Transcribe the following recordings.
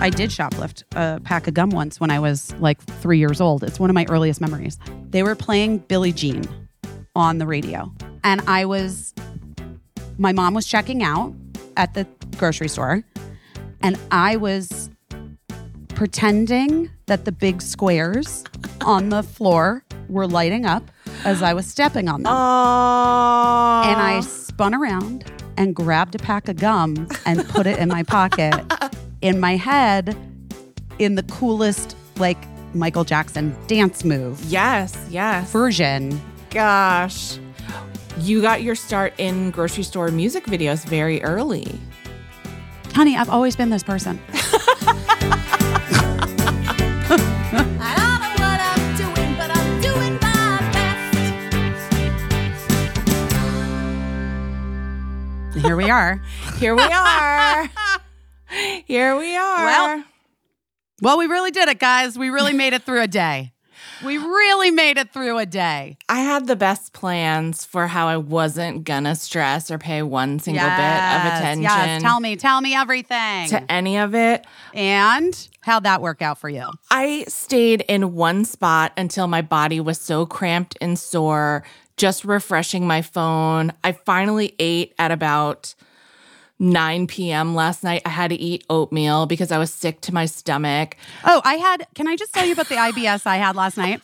I did shoplift a pack of gum once when I was like three years old. It's one of my earliest memories. They were playing Billie Jean on the radio. And I was, my mom was checking out at the grocery store. And I was pretending that the big squares on the floor were lighting up as I was stepping on them. Oh. And I spun around and grabbed a pack of gum and put it in my pocket. In my head, in the coolest, like Michael Jackson dance move Yes, yes. version. Gosh. You got your start in grocery store music videos very early. Honey, I've always been this person. I don't know what I'm doing, but I'm doing my best. Here we are. Here we are. Here we are. Well- Well, we really did it, guys. We really made it through a day. We really made it through a day. I had the best plans for how I wasn't gonna stress or pay one single bit of attention Yes, tell me, tell me everything. to any of it. and how'd that work out for you? I stayed in one spot until my body was so cramped and sore, just refreshing my phone. I finally ate at about 9 p.m. last night. I had to eat oatmeal because I was sick to my stomach. Oh, I had. Can I just tell you about the IBS I had last night?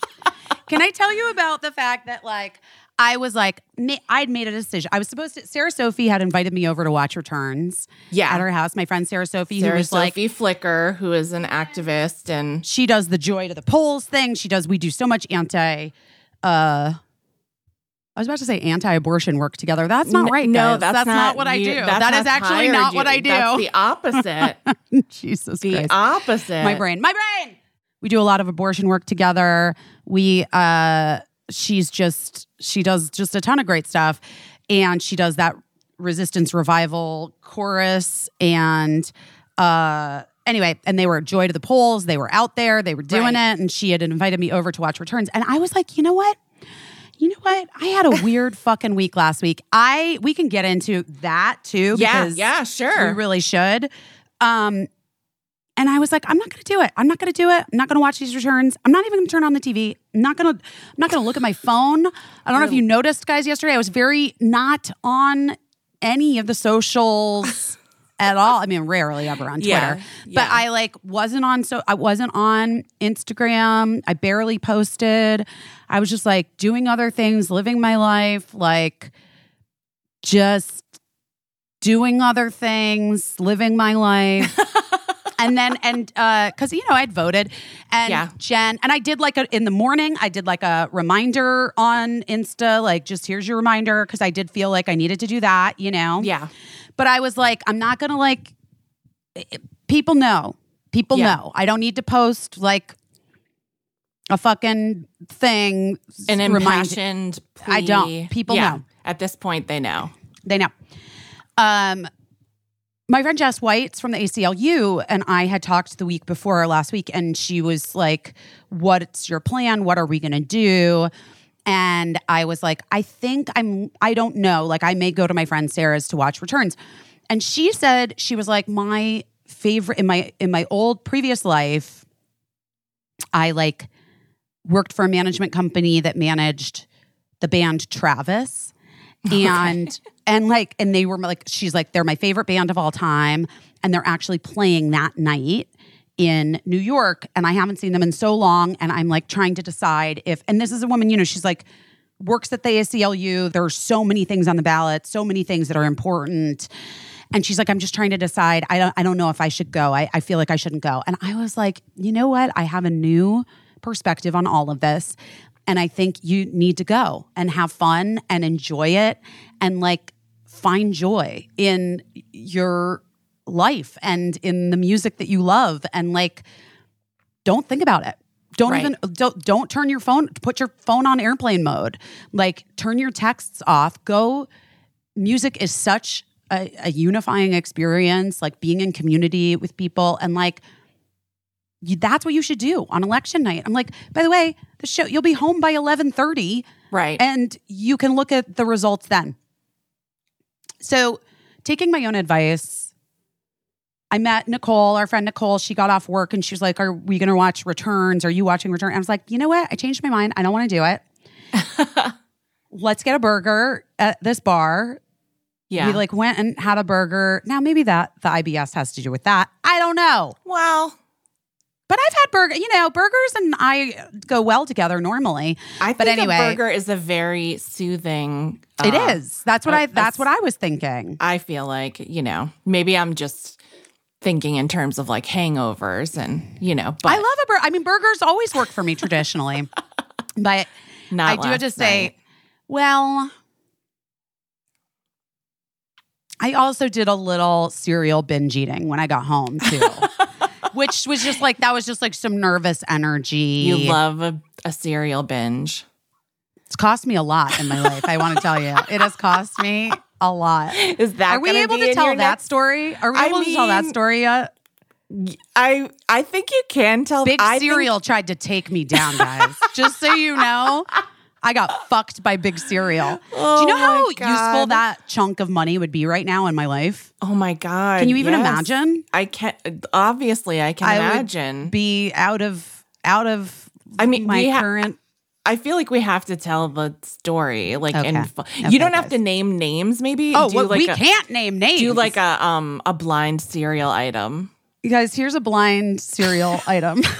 Can I tell you about the fact that like I was like ma- I'd made a decision. I was supposed to. Sarah Sophie had invited me over to watch returns. Yeah. at her house. My friend Sarah Sophie, who Sarah was like. Sophie Flicker, who is an activist and She does the joy to the polls thing. She does. We do so much anti. uh I was about to say anti-abortion work together. That's not right. No, guys. that's, not, what I do. that's That is not actually not you. what I do. That's the opposite. Jesus the Christ. opposite. my brain my brain we do a lot of abortion work together we uh she's just she does just a ton of great stuff and she does that resistance revival chorus and uh anyway and they were joy to the polls they were out there they were doing Right. it and she had invited me over to watch returns and i was like you know what you know what i had a weird fucking week last week i we can get into that too Yeah, because yeah, sure. we really should. Um, and I was like, I'm not going to do it. I'm not going to do it. I'm not going to watch these returns. I'm not even going to turn on the TV. I'm not to. I'm not going to look at my phone. I don't know if you noticed, guys. Yesterday, I was very not on any of the socials at all. I mean, rarely ever on Twitter, Yeah, but. I like wasn't on. So I wasn't on Instagram. I barely posted. I was just like doing other things, living my life, like just doing other things, living my life. and then and uh cuz you know I'd voted and Yeah. Jen and I did like a in the morning I did like a reminder on Insta like just here's your reminder cuz I did feel like I needed to do that, you know. yeah. But I was like I'm not going to like people know. People Yeah. know. I don't need to post like a fucking thing An impassioned plea. I don't. People Yeah, know. At this point, they know. They know. Um, my friend Jess White's from the ACLU, and I had talked the week before last week, and she was like, "What's your plan? What are we going to do?" And I was like, "I think I'm. I don't know. Like, I may go to my friend Sarah's to watch returns." And she said she was like, "My favorite in my in my old previous life, I like worked for a management company that managed the band Travis." and and like and they were like she's like they're my favorite band of all time and they're actually playing that night in New York and I haven't seen them in so long and I'm like trying to decide if and this is a woman you know she's like works at the ACLU there are so many things on the ballot so many things that are important. And she's like I'm just trying to decide. I don't I don't know if I should go. I, I feel like I shouldn't go. And I was like you know what? I have a new perspective on all of this and I think you need to go and have fun and enjoy it and like find joy in your life and in the music that you love and like don't think about it. Don't Right. even don't don't turn your phone put your phone on airplane mode. Like turn your texts off. Go music is such a, a unifying experience like being in community with people and like that's what you should do on election night. I'm like, by the way, the show you'll be home by 11:30 Right. and you can look at the results then. So, taking my own advice, I met Nicole, our friend Nicole. She got off work and she was like, Are we going to watch Returns? Are you watching Return? I was like, You know what? I changed my mind. I don't want to do it. Let's get a burger at this bar. Yeah. We like went and had a burger. Now, maybe that the IBS has to do with that. I don't know. well, But I've had burger, you know, burgers and I go well together normally. I But think anyway. a burger is a very soothing. it uh, is. That's what uh, I that's that's- what I was thinking. I feel like, you know, maybe I'm just thinking in terms of like hangovers and, you know, but I love a burger. I mean, burgers always work for me traditionally. but not I do have to say, night. well, I also did a little cereal binge eating when I got home too. Which was just like that was just like some nervous energy. you love a, a cereal binge. it's cost me a lot in my life. I want to tell you, it has cost me a lot. Is that Are we able to tell that next- story? Are we I able to tell that story yet? I I think you can tell. Big I think- cereal tried to take me down, guys. Just so you know, I got fucked by big cereal. Do you know Oh how my useful that chunk of money would be right now in my life? oh my god! Can you even yes. imagine? I can't. Obviously, I can I imagine. Be out of out of I mean, my ha- current. I feel like we have to tell the story. Like, Okay. in fu- Okay, you don't have to name names. Maybe. Oh, do well, like we a, can't name names. do like a um a blind cereal item. You guys, here's a blind cereal item.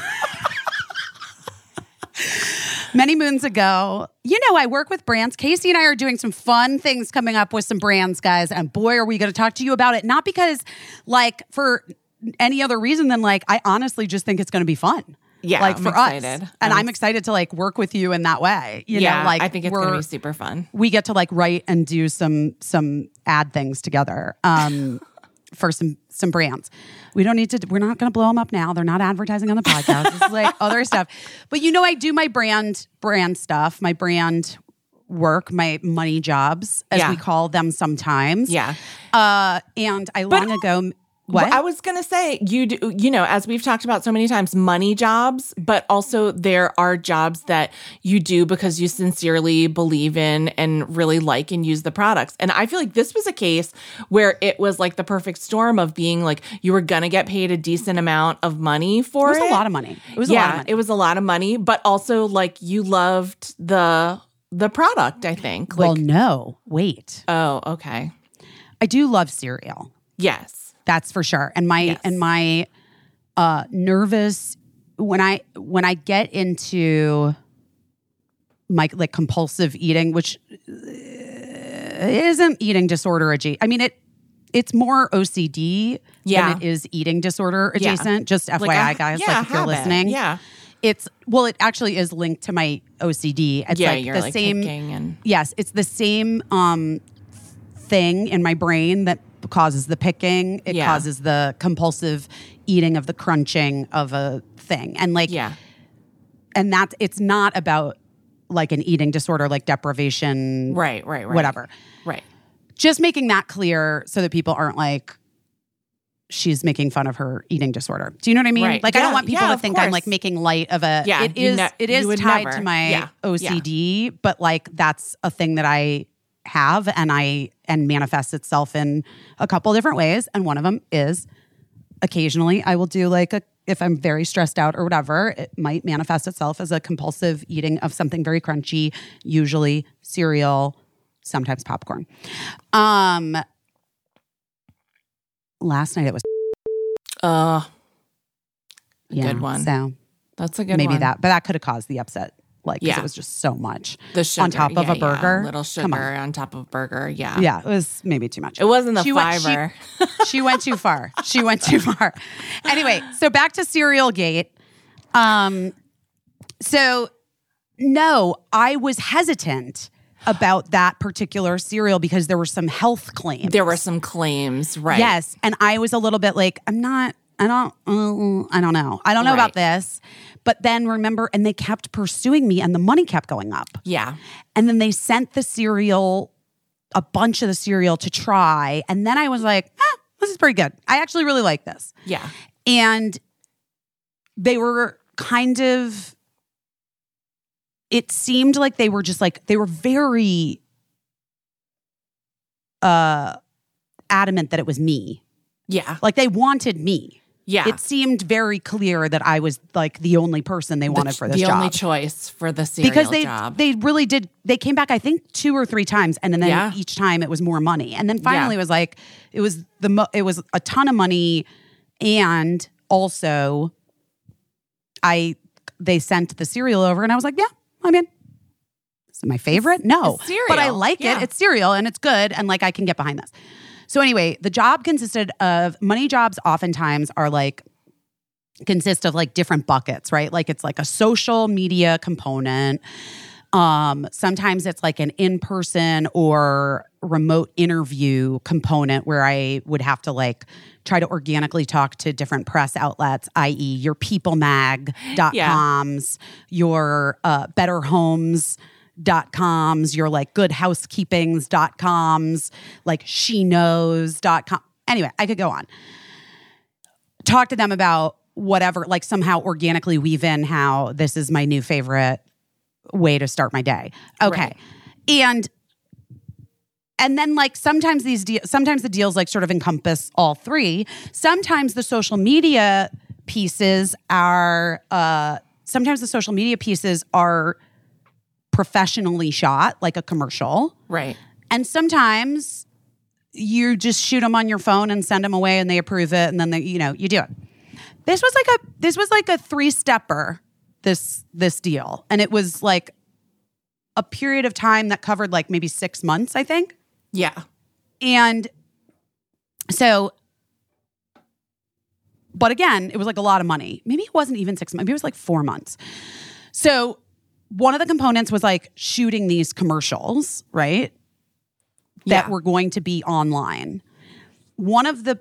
Many moons ago, you know, I work with brands. Casey and I are doing some fun things coming up with some brands, guys. And boy, are we going to talk to you about it. Not because, like, for any other reason than, like, I honestly just think it's going to be fun. Yeah, like I'm for excited. us, and I'm I'm excited to like work with you in that way. You yeah, know, like I think it's gonna be super fun. we get to like write and do some some ad things together um for some some brands. We don't need to we're not going to blow them up now. They're not advertising on the podcast. This is like other stuff. But you know i do my brand brand stuff my brand work my money jobs as Yeah. we call them sometimes. Yeah. uh and i long ago what Well, I was gonna say you do, you know, as we've talked about so many times, money jobs, but also there are jobs that you do because you sincerely believe in and really like and use the products. And I feel like this was a case where it was like the perfect storm of being like you were gonna get paid a decent amount of money for it it. was a lot of money it was a yeah, lot of money it was a lot of money, but also like you loved the the product. I think. well no wait oh, okay, i do love cereal yes, That's for sure. And my Yes. and my uh nervous when I when I get into my like compulsive eating, which uh, isn't eating disorder adjacent. I mean it it's more OCD Yeah. than it is eating disorder Yeah. adjacent. Just FYI, Like a- guys, yeah, like if you're listening. yeah, It's well, it actually is linked to my OCD. It's yeah, like you're the like same and Yes, it's the same um, thing in my brain that causes the picking. It Yeah. causes the compulsive eating of the crunching of a thing, and like, yeah. and that's it's not about like an eating disorder, like deprivation, Right, right, right. Whatever. Right. Just making that clear so that people aren't like. She's making fun of her eating disorder. Do you know what I mean? Right. Like I don't want people yeah, to think I'm like making light of a. Yeah, it is. ne- it is tied never. to my Yeah, yeah. OCD, but like that's a thing that I have and I and manifests itself in a couple different ways. And one of them is occasionally I will do like a if I'm very stressed out or whatever, it might manifest itself as a compulsive eating of something very crunchy, usually cereal, sometimes popcorn. Um last night it was Uh, yeah, good one. So that's a good maybe one. that, but that could have caused the upset. Like, Yeah. it was just so much the sugar, on top of yeah, a burger. yeah, little Come on. sugar on. top of burger. Yeah, Yeah, it was maybe too much. It wasn't the She went- she- fiber. she went too far. She went too far. Anyway, so back to Cereal Gate. Um, so no, I was hesitant about that particular cereal because there were some health claims. there were some claims, right? Yes, and I was a little bit like, I'm not. I don't. Uh, I don't know. I don't know about this. But then remember, and they kept pursuing me, and the money kept going up. Yeah. And then they sent the cereal, a bunch of the cereal to try. And then I was like, ah, this is pretty good. I actually really like this. Yeah. And they were kind of, it seemed like they were just like, they were very uh, adamant that it was me. Yeah. Like they wanted me. Yeah. It seemed very clear that I was like the only person they wanted for this the job. only choice for the cereal because they job. they really did they came back I think two or three times and then Yeah. each time it was more money and then finally Yeah. it was like it was the mo- it was a ton of money and also I they sent the cereal over and I was like yeah I'm in. Is it my favorite? No, but I like Yeah. it. It's cereal and it's good and like I can get behind this. So anyway, the job consisted of money jobs. Oftentimes are like consist of like different buckets, right? Like it's like a social media component. Um, sometimes it's like an in-person or remote interview component where I would have to like try to organically talk to different press outlets, i.e., your peoplemag.coms, your uh, better homes dot coms your like good housekeepings dot coms like she knows dot com anyway i could go on talk to them about whatever, like somehow organically weave in how this is my new favorite way to start my day. Okay. Right. And and then like sometimes these de- sometimes the deals like sort of encompass all three. Sometimes the social media pieces are uh sometimes the social media pieces are professionally shot like a commercial. right. And sometimes you just shoot them on your phone and send them away and they approve it and then they, you know, you do it. This was like a this was like a three-stepper this this deal. And it was like a period of time that covered like maybe 6 months, I think. Yeah. And so but again, it was like a lot of money. Maybe it wasn't even 6 months. Maybe it was like 4 months. So one of the components was like shooting these commercials, right? that Yeah. were going to be online. One of the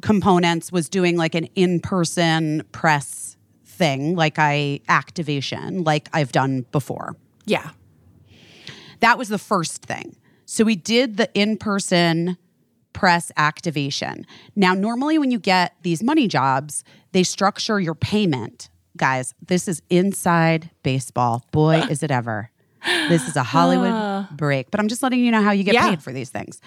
components was doing like an in-person press thing, like I activation, like I've done before. Yeah. That was the first thing. So we did the in-person press activation. Now, normally when you get these money jobs, they structure your payment. Guys, this is inside baseball. Boy, is it ever. This is a Hollywood break, but I'm just letting you know how you get Yeah. paid for these things.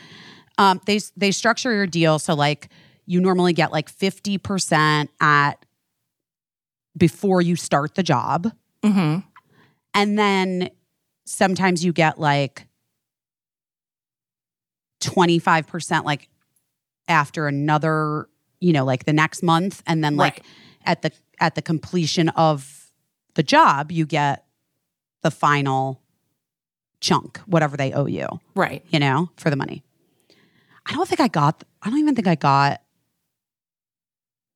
Um, they they structure your deal so like you normally get like 50% at before you start the job. hmm And then sometimes you get like 25% like after another, you know, like the next month. And then like Right. at the at the completion of the job, you get the final chunk, whatever they owe you, Right. you know, for the money. I don't think I got I don't even think I got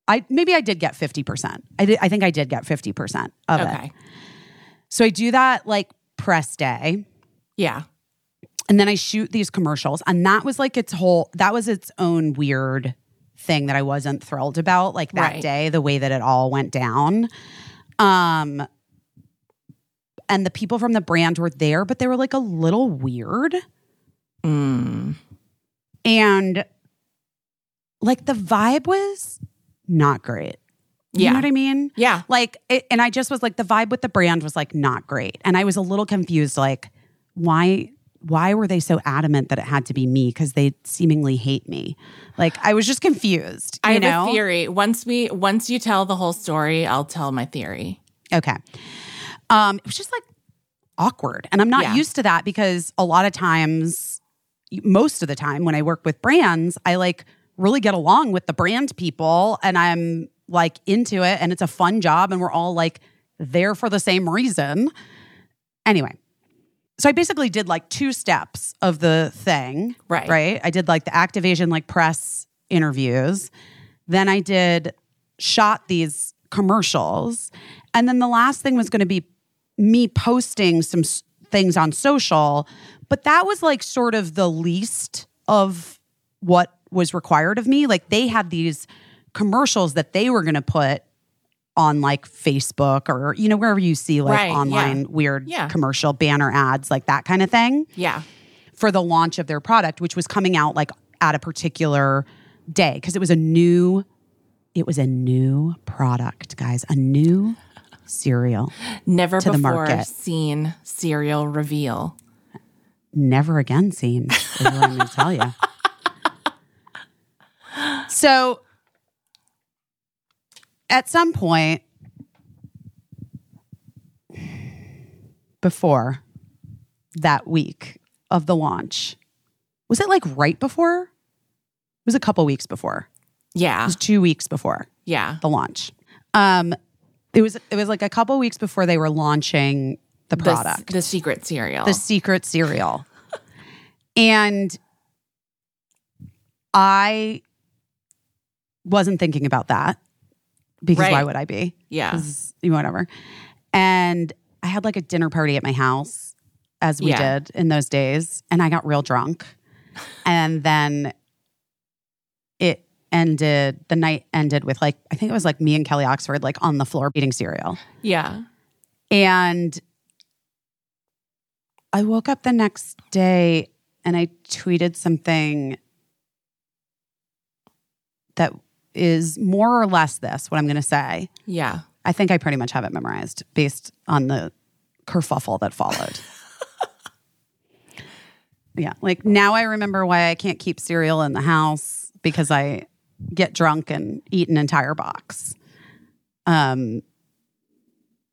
I maybe I did get 50%. I did I think I did get 50% of it. Okay. So I do that like press day. Yeah. And then I shoot these commercials. And that was like its whole, that was its own weird thing that I wasn't thrilled about, like that Right. day, the way that it all went down. Um, and the people from the brand were there, but they were like a little weird. Mm. And like the vibe was not great. You Yeah. know what I mean? Yeah. Like, it, and I just was like, the vibe with the brand was like not great. And I was a little confused, like, why? Why were they so adamant that it had to be me? Because they seemingly hate me. Like I was just confused. I have know? a theory. Once we once you tell the whole story, I'll tell my theory. Okay. Um, it was just like awkward. And I'm not Yeah. used to that because a lot of times, most of the time when I work with brands, I like really get along with the brand people and I'm like into it and it's a fun job and we're all like there for the same reason. Anyway. So I basically did like two steps of the thing. Right. Right. I did like the activation, like press interviews. Then I did shot these commercials. And then the last thing was going to be me posting some s- things on social. But that was like sort of the least of what was required of me. Like they had these commercials that they were going to put on like Facebook or, you know, wherever you see like Right, yeah. online weird Yeah. commercial banner ads, like that kind of thing Yeah. for the launch of their product, which was coming out like at a particular day because it was a new, it was a new product, guys, a new cereal. Never To the before market. seen cereal reveal. Never again seen. Is what I'm going to tell you. So at some point before that week of the launch, was it like right before? It was a couple weeks before. Yeah. It was two weeks before Yeah. the launch. Um, it was it was like a couple weeks before they were launching the The, product, the secret cereal. the secret cereal, and I wasn't thinking about that because why would I be? Yeah. you know, whatever. And I had like a dinner party at my house, as we Yeah. did in those days, and I got real drunk, and then it ended. The night ended with like I think it was like me and Kelly Oxford like on the floor eating cereal, Yeah. and I woke up the next day and I tweeted something that is more or less this. What I'm going to say. Yeah. I think I pretty much have it memorized based on the kerfuffle that followed. yeah, like now I remember why I can't keep cereal in the house because I get drunk and eat an entire box. Um,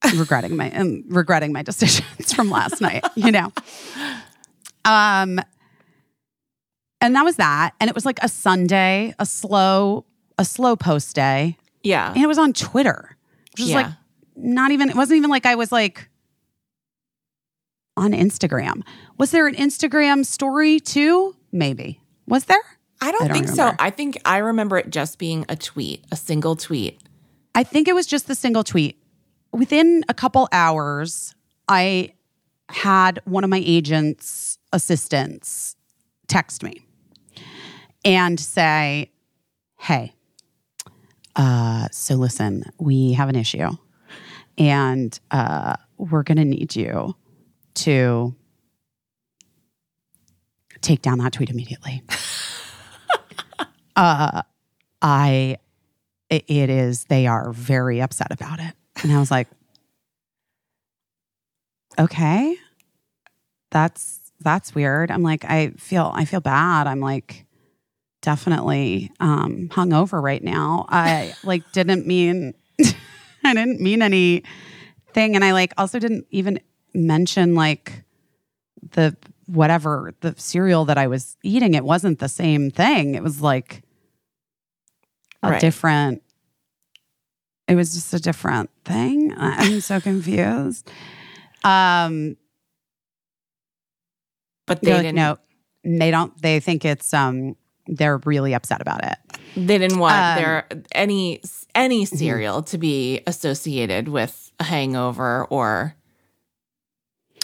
regretting my um, regretting my decisions from last night, you know. Um, and that was that, and it was like a Sunday, a slow, a slow post day, Yeah. and it was on Twitter. Just yeah. like not even it wasn't even like I was like on Instagram. Was there an Instagram story too? Maybe. Was there? I don't, I don't think so. I think I remember it just being a tweet, a single tweet. I think it was just the single tweet. Within a couple hours, I had one of my agent's assistants text me and say, Hey, uh, so listen, we have an issue and uh, we're going to need you to take down that tweet immediately. uh, I, it, it is, they are very upset about it. And I was like, okay, that's, that's weird. I'm like, I feel, I feel bad. I'm like, definitely um hungover right now. I like didn't mean I didn't mean anything. And I like also didn't even mention like the whatever the cereal that I was eating. It wasn't the same thing. It was like a Right. different it was just a different thing. I'm so confused. Um But they like, didn't no, they don't they think it's um they're really upset about it. they didn't want Um, their any any cereal to be associated with a hangover or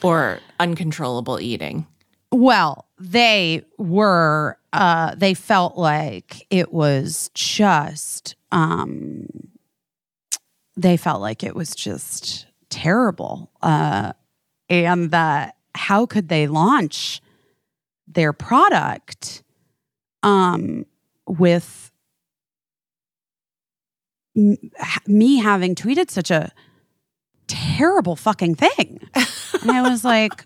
or uncontrollable eating. Well, they were uh they felt like it was just um they felt like it was just terrible. Uh and that how could they launch their product um with m- me having tweeted such a terrible fucking thing. and I was like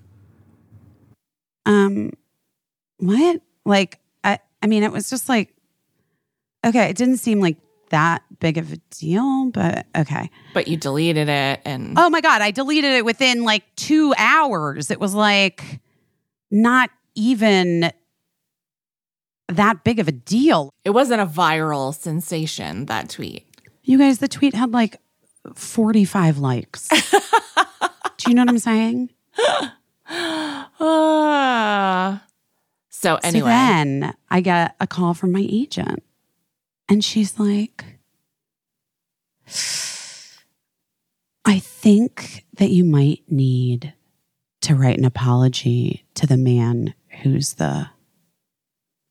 um what? Like i i mean it was just like okay it didn't seem like that big of a deal but okay. But you deleted it and oh my god i deleted it within like two hours. It was like not even that big of a deal it wasn't a viral sensation, that tweet. you guys the tweet had like 45 likes do you know what i'm saying Ah. so anyway, So then I get a call from my agent, and she's like, I think that you might need to write an apology to the man who's the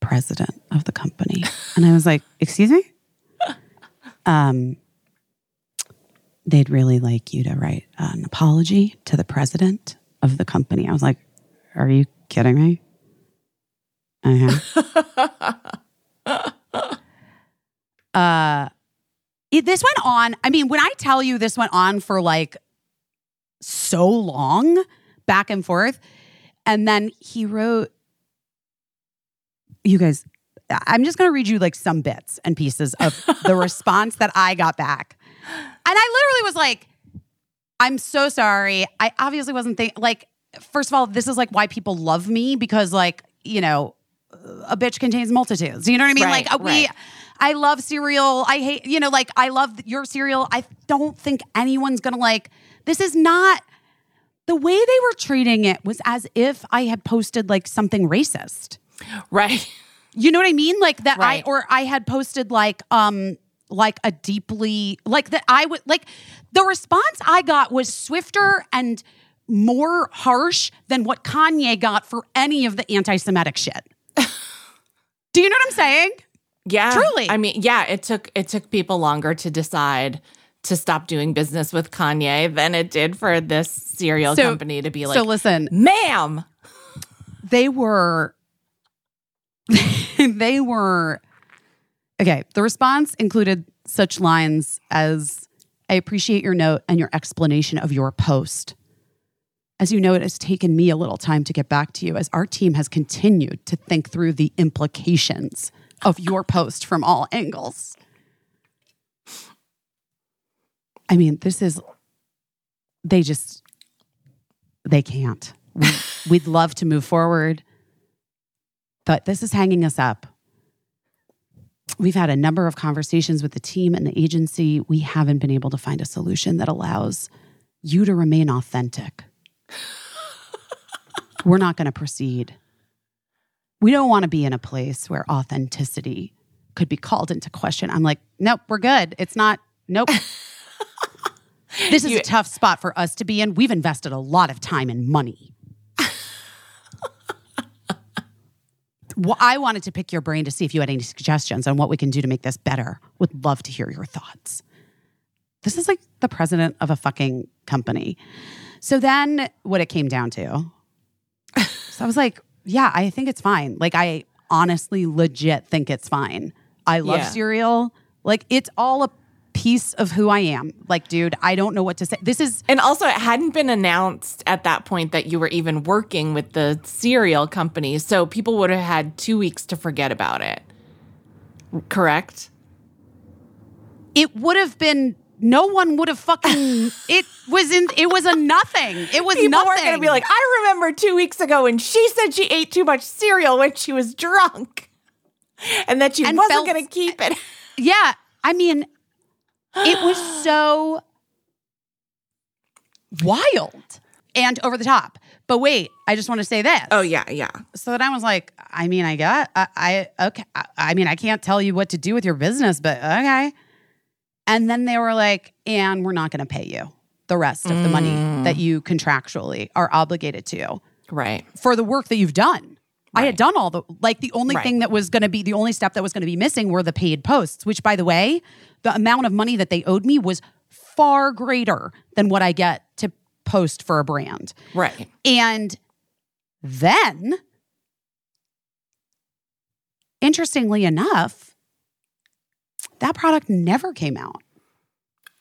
president of the company. And I was like, Excuse me? Um, they'd really like you to write an apology to the president of the company. I was like, Are you kidding me? Uh-huh. uh it, this went on i mean when i tell you this went on for like so long back and forth and then he wrote you guys I'm just going to read you like some bits and pieces of the response that I got back. And I literally was like, I'm so sorry. I obviously wasn't thinking, like, first of all, this is like why people love me because, like, you know, a bitch contains multitudes. You know what I mean? Right, like, uh, we, right. I love cereal. I hate, you know, like, I love your cereal. I don't think anyone's going to like, this is not. The way they were treating it was as if I had posted like something racist. Right. You know what I mean? Like that Right. I or I had posted like um like a deeply like that I would like the response I got was swifter and more harsh than what Kanye got for any of the anti-Semitic shit. Do you know what I'm saying? Yeah. Truly. I mean, yeah, it took it took people longer to decide to stop doing business with Kanye than it did for this cereal So- company to be like, so listen, ma'am. they were they were okay the response included such lines as i appreciate your note and your explanation of your post. As you know it has taken me a little time to get back to you as our team has continued to think through the implications of your post from all angles. I mean this is they just they can't. We, we'd love to move forward but this is hanging us up. We've had a number of conversations with the team and the agency. We haven't been able to find a solution that allows you to remain authentic. We're not going to proceed. We don't want to be in a place where authenticity could be called into question. I'm like, nope, we're good. It's not, nope. this is You- a tough spot for us to be in. We've invested a lot of time and money. Well, I wanted to pick your brain to see if you had any suggestions on what we can do to make this better. Would love to hear your thoughts. This is like the president of a fucking company. So then what it came down to, so I was like, yeah, I think it's fine. Like, I honestly, legit think it's fine. I love Yeah. cereal. Like, it's all a piece of who I am. Like, dude, I don't know what to say. This is And also, it hadn't been announced at that point that you were even working with the cereal company. So people would have had two weeks to forget about it. Correct? it would have been no one would have fucking it was in it was a nothing it was People nothing going to be like, I remember two weeks ago when she said she ate too much cereal when she was drunk and that she And wasn't felt- going to keep it. yeah i mean it was so wild and over the top but wait i just want to say this Oh, yeah, yeah. so then i was like i mean i got i, I okay I, I mean i can't tell you what to do with your business but okay and then they were like and we're not going to pay you the rest of the money that mm. you contractually are obligated to Right. for the work that you've done. I had done all the like the only Right. thing that was going to be the only step that was going to be missing were the paid posts, which by the way, the amount of money that they owed me was far greater than what I get to post for a brand. Right. And then interestingly enough, that product never came out.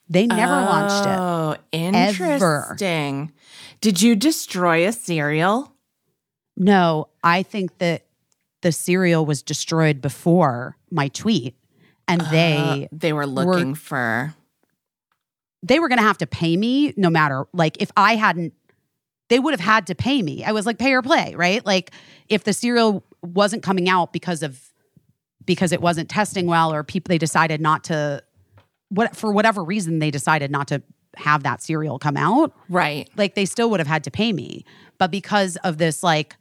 They never launched it. Oh, interesting. Did you destroy a cereal? No, I think that the cereal was destroyed before my tweet, and they Uh, they were looking for. they were going to have to pay me no matter like if I hadn't. They would have had to pay me. I was like pay or play, right? Like if the cereal wasn't coming out because of because it wasn't testing well, or people they decided not to what for whatever reason they decided not to have that cereal come out. Right. like they still would have had to pay me. But because of this like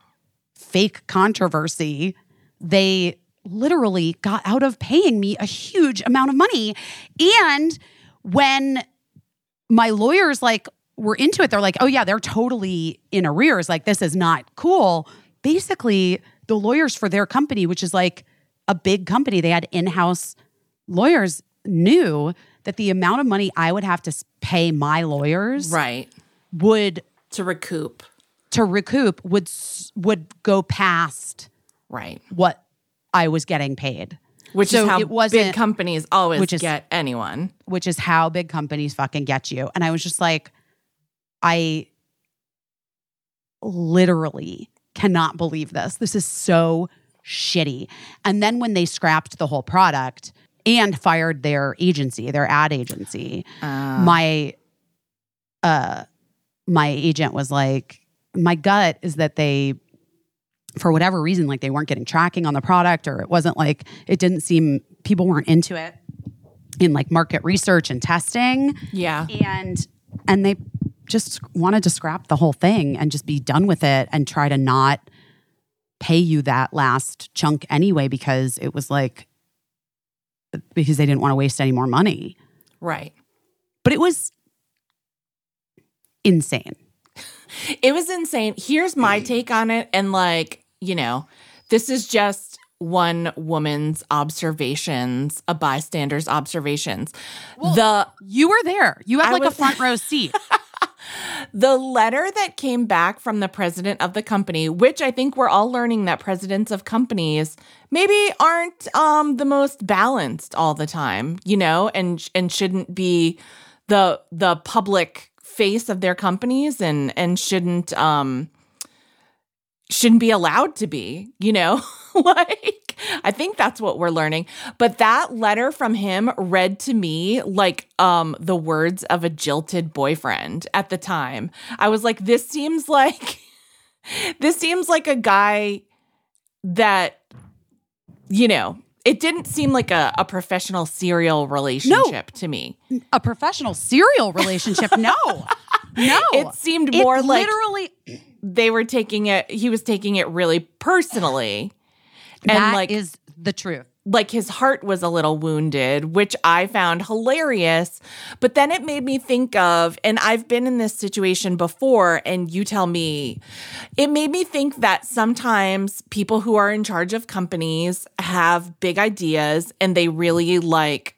fake controversy, they literally got out of paying me a huge amount of money. And when my lawyers like were into it, they're like, oh yeah, they're totally in arrears. Like this is not cool. Basically, the lawyers for their company, which is like a big company, they had in-house lawyers, knew that the amount of money I would have to pay my lawyers Right. would To recoup. To recoup would would go past Right. what I was getting paid, Which So is how it wasn't- big companies always which is- get anyone. which is how big companies fucking get you. And I was just like, I literally cannot believe this. This is so shitty. And then when they scrapped the whole product and fired their agency, their ad agency, my uh my agent was like, my gut is that they for whatever reason, like they weren't getting tracking on the product, or it wasn't like it didn't seem people weren't into it in like market research and testing Yeah. and and they just wanted to scrap the whole thing and just be done with it and try to not pay you that last chunk anyway because it was like because they didn't want to waste any more money Right. but it was insane It was insane. Here's my take on it. And like, you know, this is just one woman's observations, a bystander's observations. the you were there you had I like a front row seat the letter that came back from the president of the company, which I think we're all learning that presidents of companies maybe aren't um the most balanced all the time, you know, and and shouldn't be the the public face of their companies and and shouldn't um shouldn't be allowed to be, you know? like I think that's what we're learning. But that letter from him read to me like um the words of a jilted boyfriend at the time. I was like this seems like this seems like a guy that you know, it didn't seem like a, a professional serial relationship to me. a professional serial relationship? No. No. It seemed It more like literally they were taking it he was taking it really personally. And that like is the truth like his heart was a little wounded, which I found hilarious. But then it made me think of, and I've been in this situation before, and you tell me, it made me think that sometimes people who are in charge of companies have big ideas and they really like,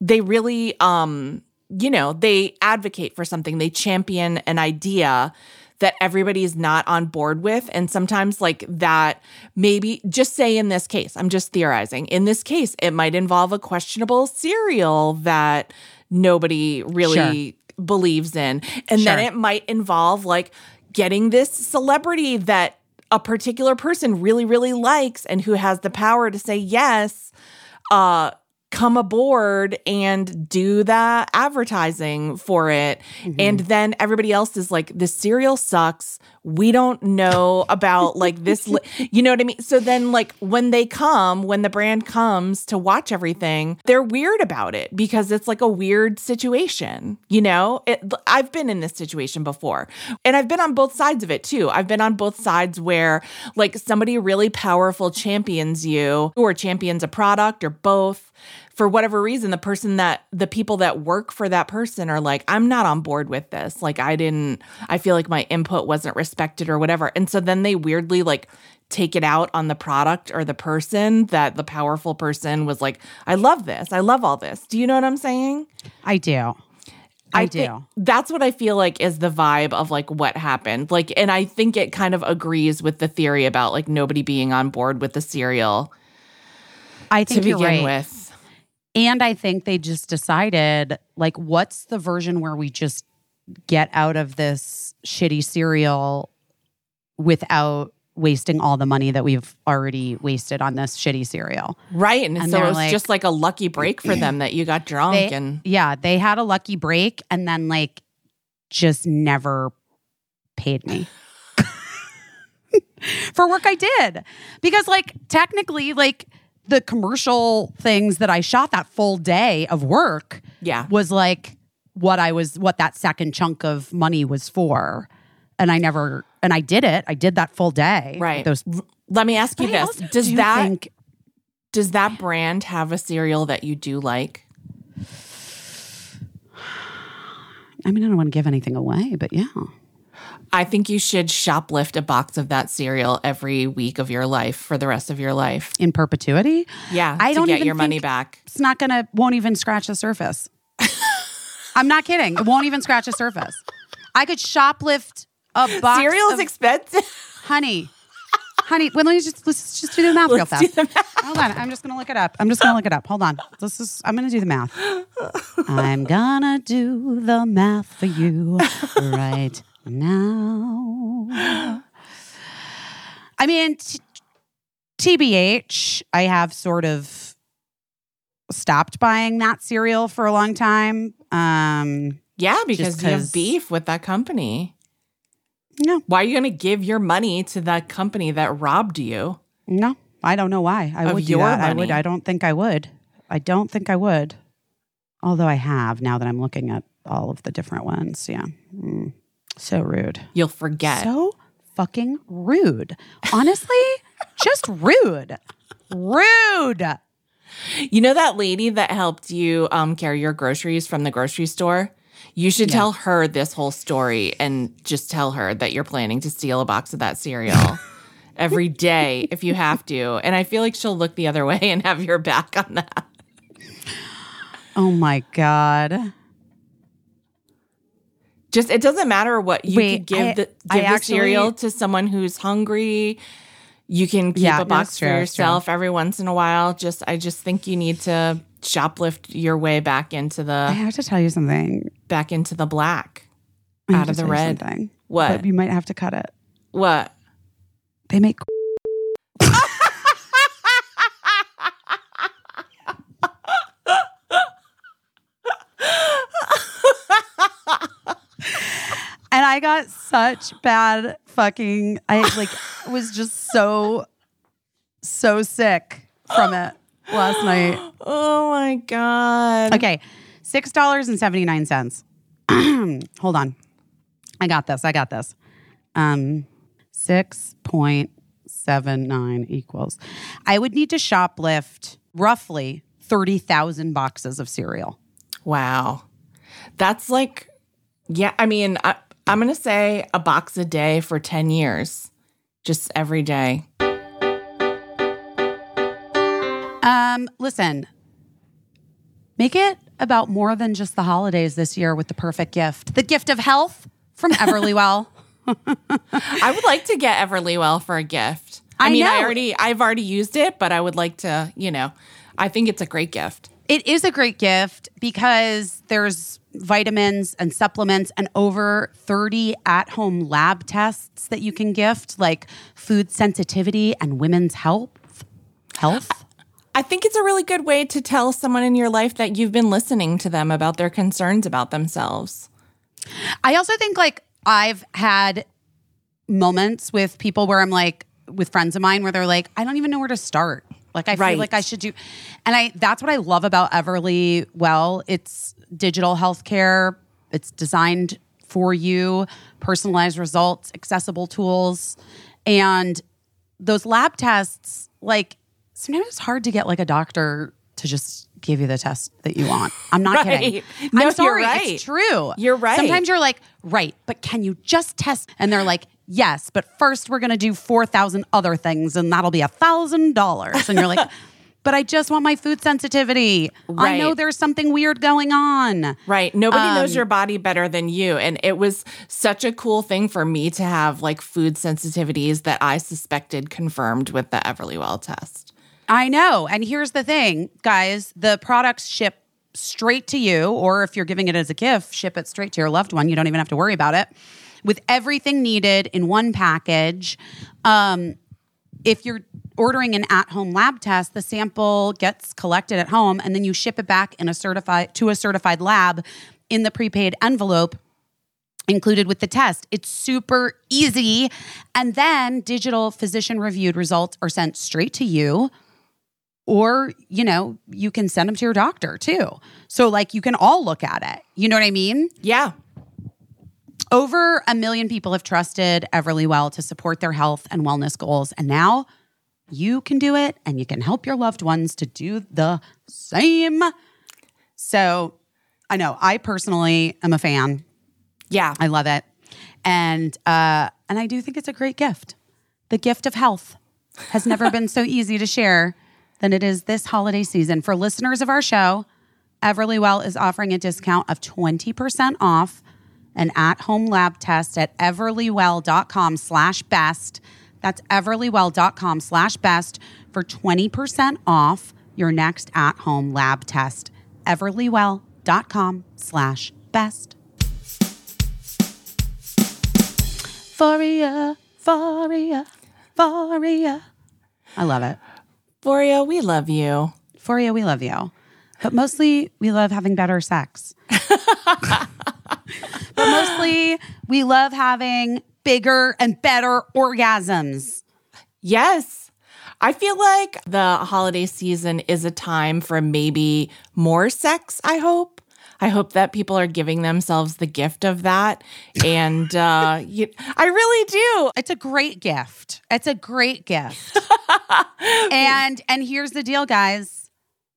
they really, um, you know, they advocate for something, they champion an idea that everybody's not on board with. And sometimes, like that, maybe just say in this case, I'm just theorizing. In this case, it might involve a questionable cereal that nobody really believes in. And then it might involve like getting this celebrity that a particular person really, really likes and who has the power to say yes. Uh, come aboard and do the advertising for it. Mm-hmm. And then everybody else is like, the cereal sucks. We don't know about like this. Li-. You know what I mean? So then, like, when they come, when the brand comes to watch everything, they're weird about it because it's like a weird situation. You know, it, I've been in this situation before and I've been on both sides of it too. I've been on both sides where like somebody really powerful champions you or champions a product or both for whatever reason, the person that the people that work for that person are like, I'm not on board with this. Like, I didn't, I feel like my input wasn't respected or whatever. And so then they weirdly like take it out on the product or the person that the powerful person was like, I love this. I love all this. Do you know what I'm saying? i do i, do that's what I feel like is the vibe of like what happened. Like, and I think it kind of agrees with the theory about like nobody being on board with the cereal i to think you're begin right with. And I think they just decided, like, what's the version where we just get out of this shitty cereal without wasting all the money that we've already wasted on this shitty cereal? Right. And, And so it was like- just like a lucky break for them that you got drunk They, and yeah, they had a lucky break and then, like, just never paid me. For work I did. Because, like, technically, like, the commercial things that I shot that full day of work yeah. was like what I was what that second chunk of money was for. And I never and I did it. I did that full day. Right. Those Let me ask you this. Does do that think- does that brand have a cereal that you do like? I mean, I don't want to give anything away, but yeah. I think you should shoplift a box of that cereal every week of your life for the rest of your life. In perpetuity. Yeah, I to don't get even your money back. It's not gonna won't even scratch the surface. I'm not kidding. It won't even scratch the surface. I could shoplift a box Cereal is expensive. honey. Honey, well, let me just let's just do the math real Let's fast. do the math. Hold on, I'm just gonna look it up. I'm just gonna look it up. Hold on. This is I'm gonna do the math. I'm gonna do the math for you right now. I mean, t- TBH, I have sort of stopped buying that cereal for a long time. Um, Yeah, because you have beef with that company. no, Why are you going to give your money to that company that robbed you? no, I don't know why. I would do that. I would. I don't think I would. I don't think I would. Although I have now that I'm looking at all of the different ones. Yeah. Mm. So rude. You'll forget. So fucking rude. Honestly, just rude. Rude. You know that lady that helped you um, carry your groceries from the grocery store? You should tell her this whole story and just tell her that you're planning to steal a box of that cereal every day if you have to. And I feel like she'll look the other way and have your back on that. Oh my God. Just it doesn't matter what you Wait, could give I- the I the actually- cereal to someone who's hungry. You can keep Yeah, a box it's for true, yourself every once in a while. Just I just think you need to shoplift your way back into the I have to tell you something. back into the black. Out of the red. Something. What? But you might have to cut it. What? They make And I got such bad fucking I like was just so so sick from it last night. Oh my god. Okay. Six dollars and seventy nine cents. Hold on. I got this. I got this. Um six point seven nine equals. I would need to shoplift roughly thirty thousand boxes of cereal. Wow. That's like yeah, I mean, I, I'm going to say a box a day for 10 years. Just every day. Um, listen, make it about more than just the holidays this year with the perfect gift. The gift of health from Everlywell. I would like to get Everlywell for a gift. I, I mean, I already I've already used it, but I would like to, you know, I think it's a great gift. It is a great gift because there's vitamins and supplements and over 30 at home lab tests that you can gift, like food sensitivity and women's health. Health? I think it's a really good way to tell someone in your life that you've been listening to them about their concerns about themselves. I also think like I've had moments with people where I'm like, with friends of mine where they're like, I don't even know where to start. Like I Right. feel like I should do, and I that's what I love about Everly. Well, it's digital healthcare. It's designed for you, personalized results, accessible tools, and those lab tests. Like sometimes it's hard to get like a doctor to just give you the test that you want. I'm not Right. kidding. No, you're I'm sorry. right. It's true. You're right. Sometimes you're like, right, but can you just test? And they're like, yes, but first we're to do 4,000 other things and that'll be a $1,000. And you're like, but I just want my food sensitivity. I know there's something weird going on. Right. Nobody Um, knows your body better than you. And it was such a cool thing for me to have like food sensitivities that I suspected confirmed with the Everlywell test. I know. And here's the thing, guys the products ship straight to you, or if you're giving it as a gift, ship it straight to your loved one. You don't even have to worry about it with everything needed in one package. Um, if you're ordering an at-home lab test, the sample gets collected at home and then you ship it back in a certified to a certified lab in the prepaid envelope included with the test. It's super easy. And then digital physician reviewed results are sent straight to you or you know you can send them to your doctor too so like you can all look at it you know what i mean Yeah. Over a million people have trusted everlywell to support their health and wellness goals. And now you can do it and you can help your loved ones to do the same. So i know i personally am a fan. Yeah. i love it. And uh and i do think it's a great gift. The gift of health has never been so easy to share than it is this holiday season. For listeners of our show, Everlywell is offering a discount of 20% off an at-home lab test at everlywell.com slash best. That's everlywell.com slash best for 20% off your next at-home lab test. everlywell.com slash best. Foria, Foria, Foria. I love it. Foria, we love you. Foria, we love you. But mostly, we love having better sex. but mostly, we love having bigger and better orgasms. Yes. I feel like the holiday season is a time for maybe more sex, I hope. I hope that people are giving themselves the gift of that. And uh, you, I really do. It's a great gift. It's a great gift. and and here's the deal, guys.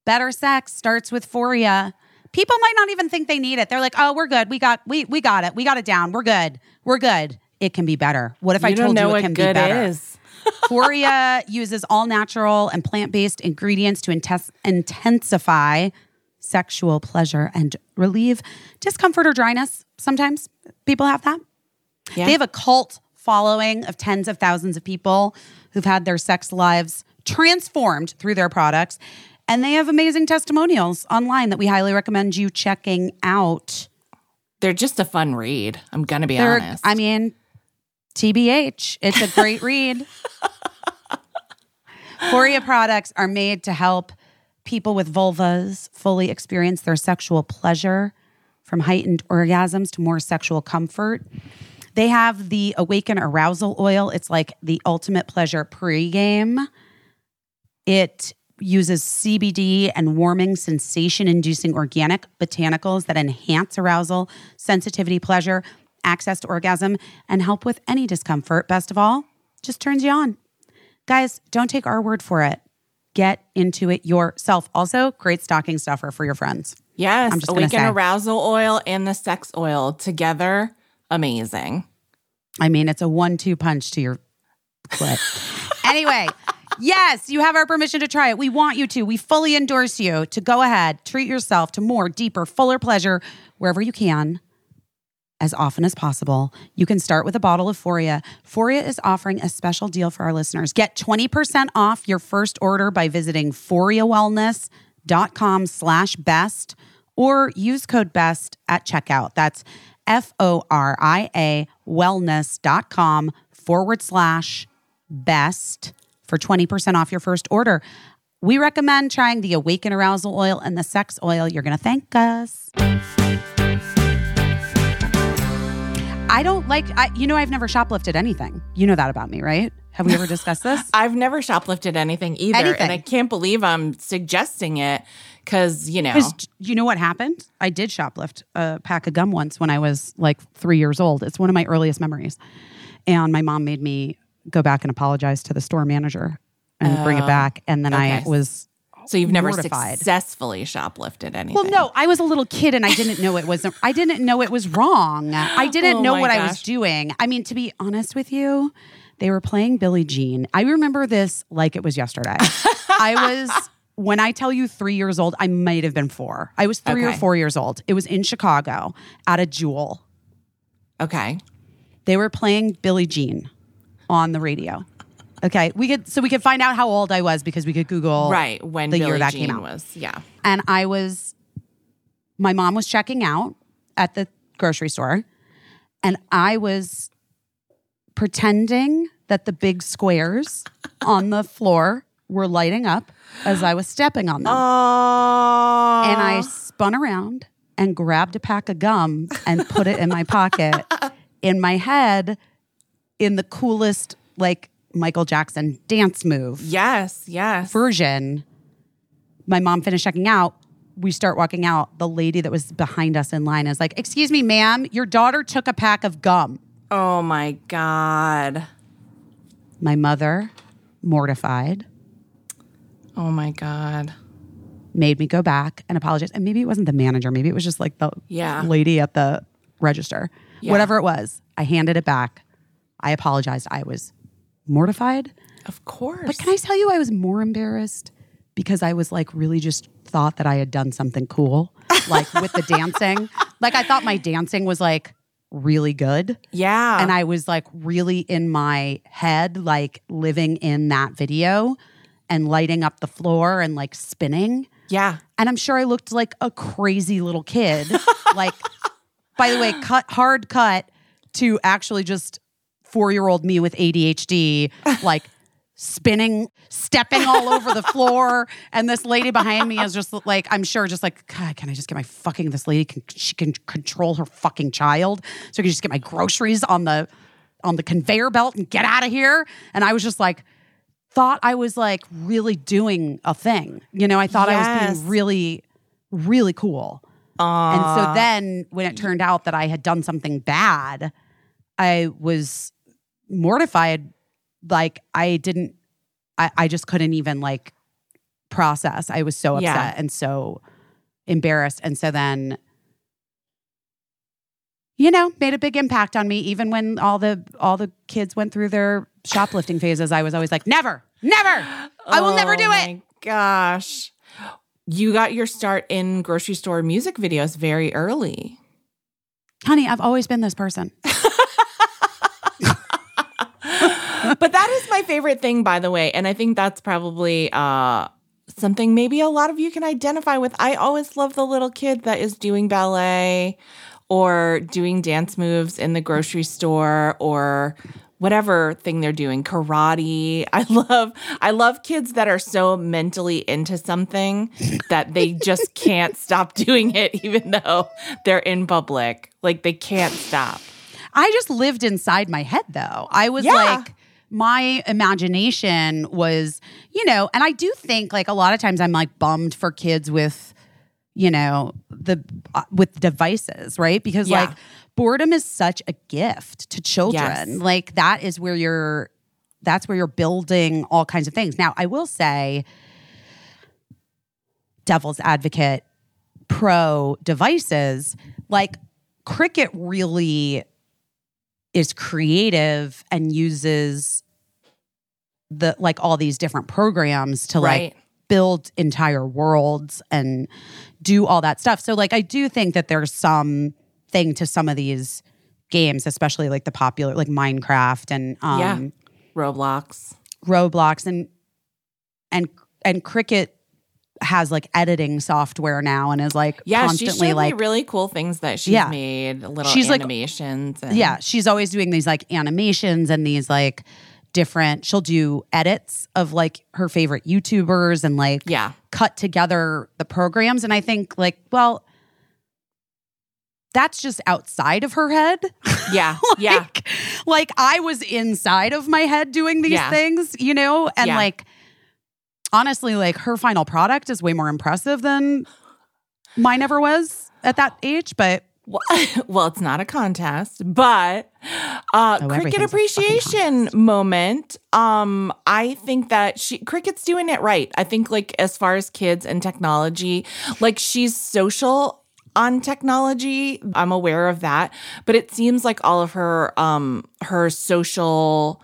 Better sex starts with Foria. People might not even think they need it. They're like, "Oh, we're good. We got we we got it. We got it down. We're good. We're good." It can be better. What if I told you it can be better? is. Foria uses all natural and plant based ingredients to intes- intensify sexual pleasure and relieve discomfort or dryness. Sometimes people have that. Yeah. They have a cult following of tens of thousands of people who've had their sex lives transformed through their products. And they have amazing testimonials online that we highly recommend you checking out. They're just a fun read. I'm going to be They're, honest. I mean, TBH, it's a great read. Foria products are made to help people with vulvas fully experience their sexual pleasure from heightened orgasms to more sexual comfort. They have the Awaken Arousal Oil. It's like the ultimate pleasure pregame. It uses CBD and warming sensation inducing organic botanicals that enhance arousal, sensitivity, pleasure, access to orgasm, and help with any discomfort. Best of all, just turns you on. Guys, don't take our word for it. Get into it yourself. Also, great stocking stuffer for your friends. yes. I'm just Awaken say. arousal oil and the sex oil together. Amazing. I mean, it's a one two punch to your clit. anyway, yes, you have our permission to try it. We want you to. We fully endorse you to go ahead, treat yourself to more, deeper, fuller pleasure wherever you can. As often as possible. You can start with a bottle of Foria. Foria is offering a special deal for our listeners. Get 20% off your first order by visiting foriawellness.com slash best or use code best at checkout. That's F-O-R-I-A wellness.com forward slash best for 20% off your first order. We recommend trying the Awaken Arousal Oil and the Sex Oil. You're going to thank us. I don't like, I, you know, I've never shoplifted anything. You know that about me, right? Have we ever discussed this? I've never shoplifted anything either. Anything. And I can't believe I'm suggesting it because, you know. Because you know what happened? I did shoplift a pack of gum once when I was like three years old. It's one of my earliest memories. And my mom made me go back and apologize to the store manager and bring it oh, back. And then I was, So you've never mortified. successfully shoplifted anything. well, no, I was a little kid and I didn't know it was, I didn't know it was wrong. I didn't Oh know what I was doing. I mean, to be honest with you, they were playing Billie Jean. I remember this like it was yesterday. I was, when I tell you three years old, I might have been four. I was three or four years old. It was in Chicago at a jewel. Okay. They were playing Billie Jean on the radio. Okay, we could so we could find out how old I was because we could Google Right. When the Billie year that Jean came out. was. Yeah. and I was my mom was checking out at the grocery store and I was pretending that the big squares on the floor were lighting up as I was stepping on them. Oh. and I spun around and grabbed a pack of gum and put it in my pocket. In my head, in the coolest like Michael Jackson dance move Yes. Yes. version. My mom finished checking out. We start walking out. The lady that was behind us in line is like, "Excuse me, ma'am, your daughter took a pack of gum." oh my God. My mother, mortified, Oh my God. made me go back and apologize. And maybe it wasn't the manager, maybe it was just like the Yeah. lady at the register. Yeah. Whatever it was, I handed it back. I apologized. I was mortified. Of course. But can I tell you, I was more embarrassed because I was like really just thought that I had done something cool, like with the dancing. Like I thought my dancing was like really good. yeah. And I was like really in my head, like living in that video and lighting up the floor and like spinning. yeah. And I'm sure I looked like a crazy little kid. like, by the way, cut hard cut to actually just four year old me with ADHD, like spinning, stepping all over the floor. And this lady behind me is just like, I'm sure, just like, God, can I just get my fucking, this lady can, she can control her fucking child. So I can just get my groceries on the, on the conveyor belt and get out of here. And I was just like, thought I was like really doing a thing. You know, I thought I was being really, really cool. And so then when it turned out that I had done something bad, I was mortified. Like I didn't, I, I just couldn't even like process. I was so upset Yeah. and so embarrassed. And so then, you know, made a big impact on me. Even when all the all the kids went through their shoplifting phases, I was always like, never, never, I will never Oh do it. Gosh. You got your start in grocery store music videos very early. Honey, I've always been this person. but that is my favorite thing, by the way. And I think that's probably uh, something maybe a lot of you can identify with. I always love the little kid that is doing ballet or doing dance moves in the grocery store or whatever thing they're doing karate i love i love kids that are so mentally into something that they just can't stop doing it even though they're in public like they can't stop I just lived inside my head though. I was Yeah. like, my imagination was, you know, and I do think like a lot of times I'm like bummed for kids with, you know, the uh, with devices, right? Because Yeah. like boredom is such a gift to children. Yes. Like that is where you're that's where you're building all kinds of things. Now, I will say devil's advocate pro devices, like Cricket really is creative and uses the like all these different programs to Right. like build entire worlds and do all that stuff. So like I do think that there's some thing to some of these games, especially like the popular like Minecraft and um Yeah. roblox Roblox and and and Cricket has like editing software now and is like Yeah, constantly like really cool things that she's Yeah. made, little She's, like- animations. and, yeah, she's always doing these like animations and these like different she'll do edits of like her favorite YouTubers and like yeah, cut together the programs and I think like well that's just outside of her head. yeah, yeah, like, like I was inside of my head doing these Yeah. things, you know? And Yeah. like honestly, like her final product is way more impressive than mine ever was at that age. But Well, it's not a contest, but uh, Oh, cricket appreciation moment. Um, I think that she cricket's doing it right. I think like as far as kids and technology, like she's social on technology. I'm aware of that, but it seems like all of her um her social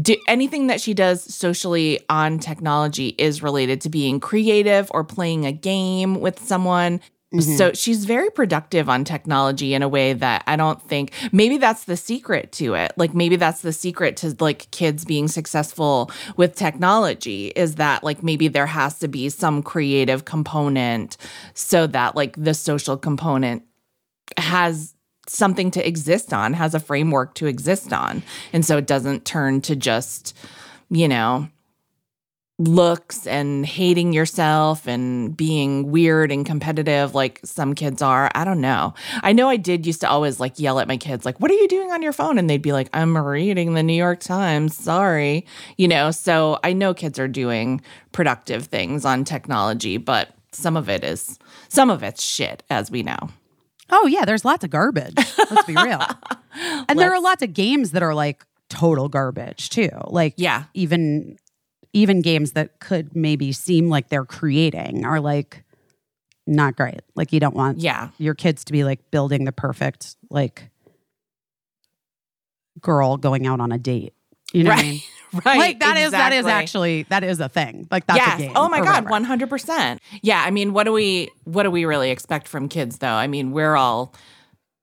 do, anything that she does socially on technology is related to being creative or playing a game with someone. Mm-hmm. So she's very productive on technology in a way that I don't think maybe that's the secret to it. Like maybe that's the secret to like kids being successful with technology is that like maybe there has to be some creative component so that like the social component has something to exist on, has a framework to exist on. And so it doesn't turn to just, you know, looks and hating yourself and being weird and competitive like some kids are. I don't know. I know I did used to always like yell at my kids like what are you doing on your phone and they'd be like I'm reading the New York Times. Sorry. You know, so I know kids are doing productive things on technology, but some of it is some of it's shit as we know. Oh yeah, there's lots of garbage. Let's be real. And there are lots of games that are like total garbage too. Like Yeah. even even games that could maybe seem like they're creating are like not great. Like you don't want Yeah. your kids to be like building the perfect like girl going out on a date. You know what I mean? Right. like that is that is actually that is a thing. Like that's yes. Oh my god, one hundred percent. Yeah. I mean, what do we what do we really expect from kids though? I mean, we're all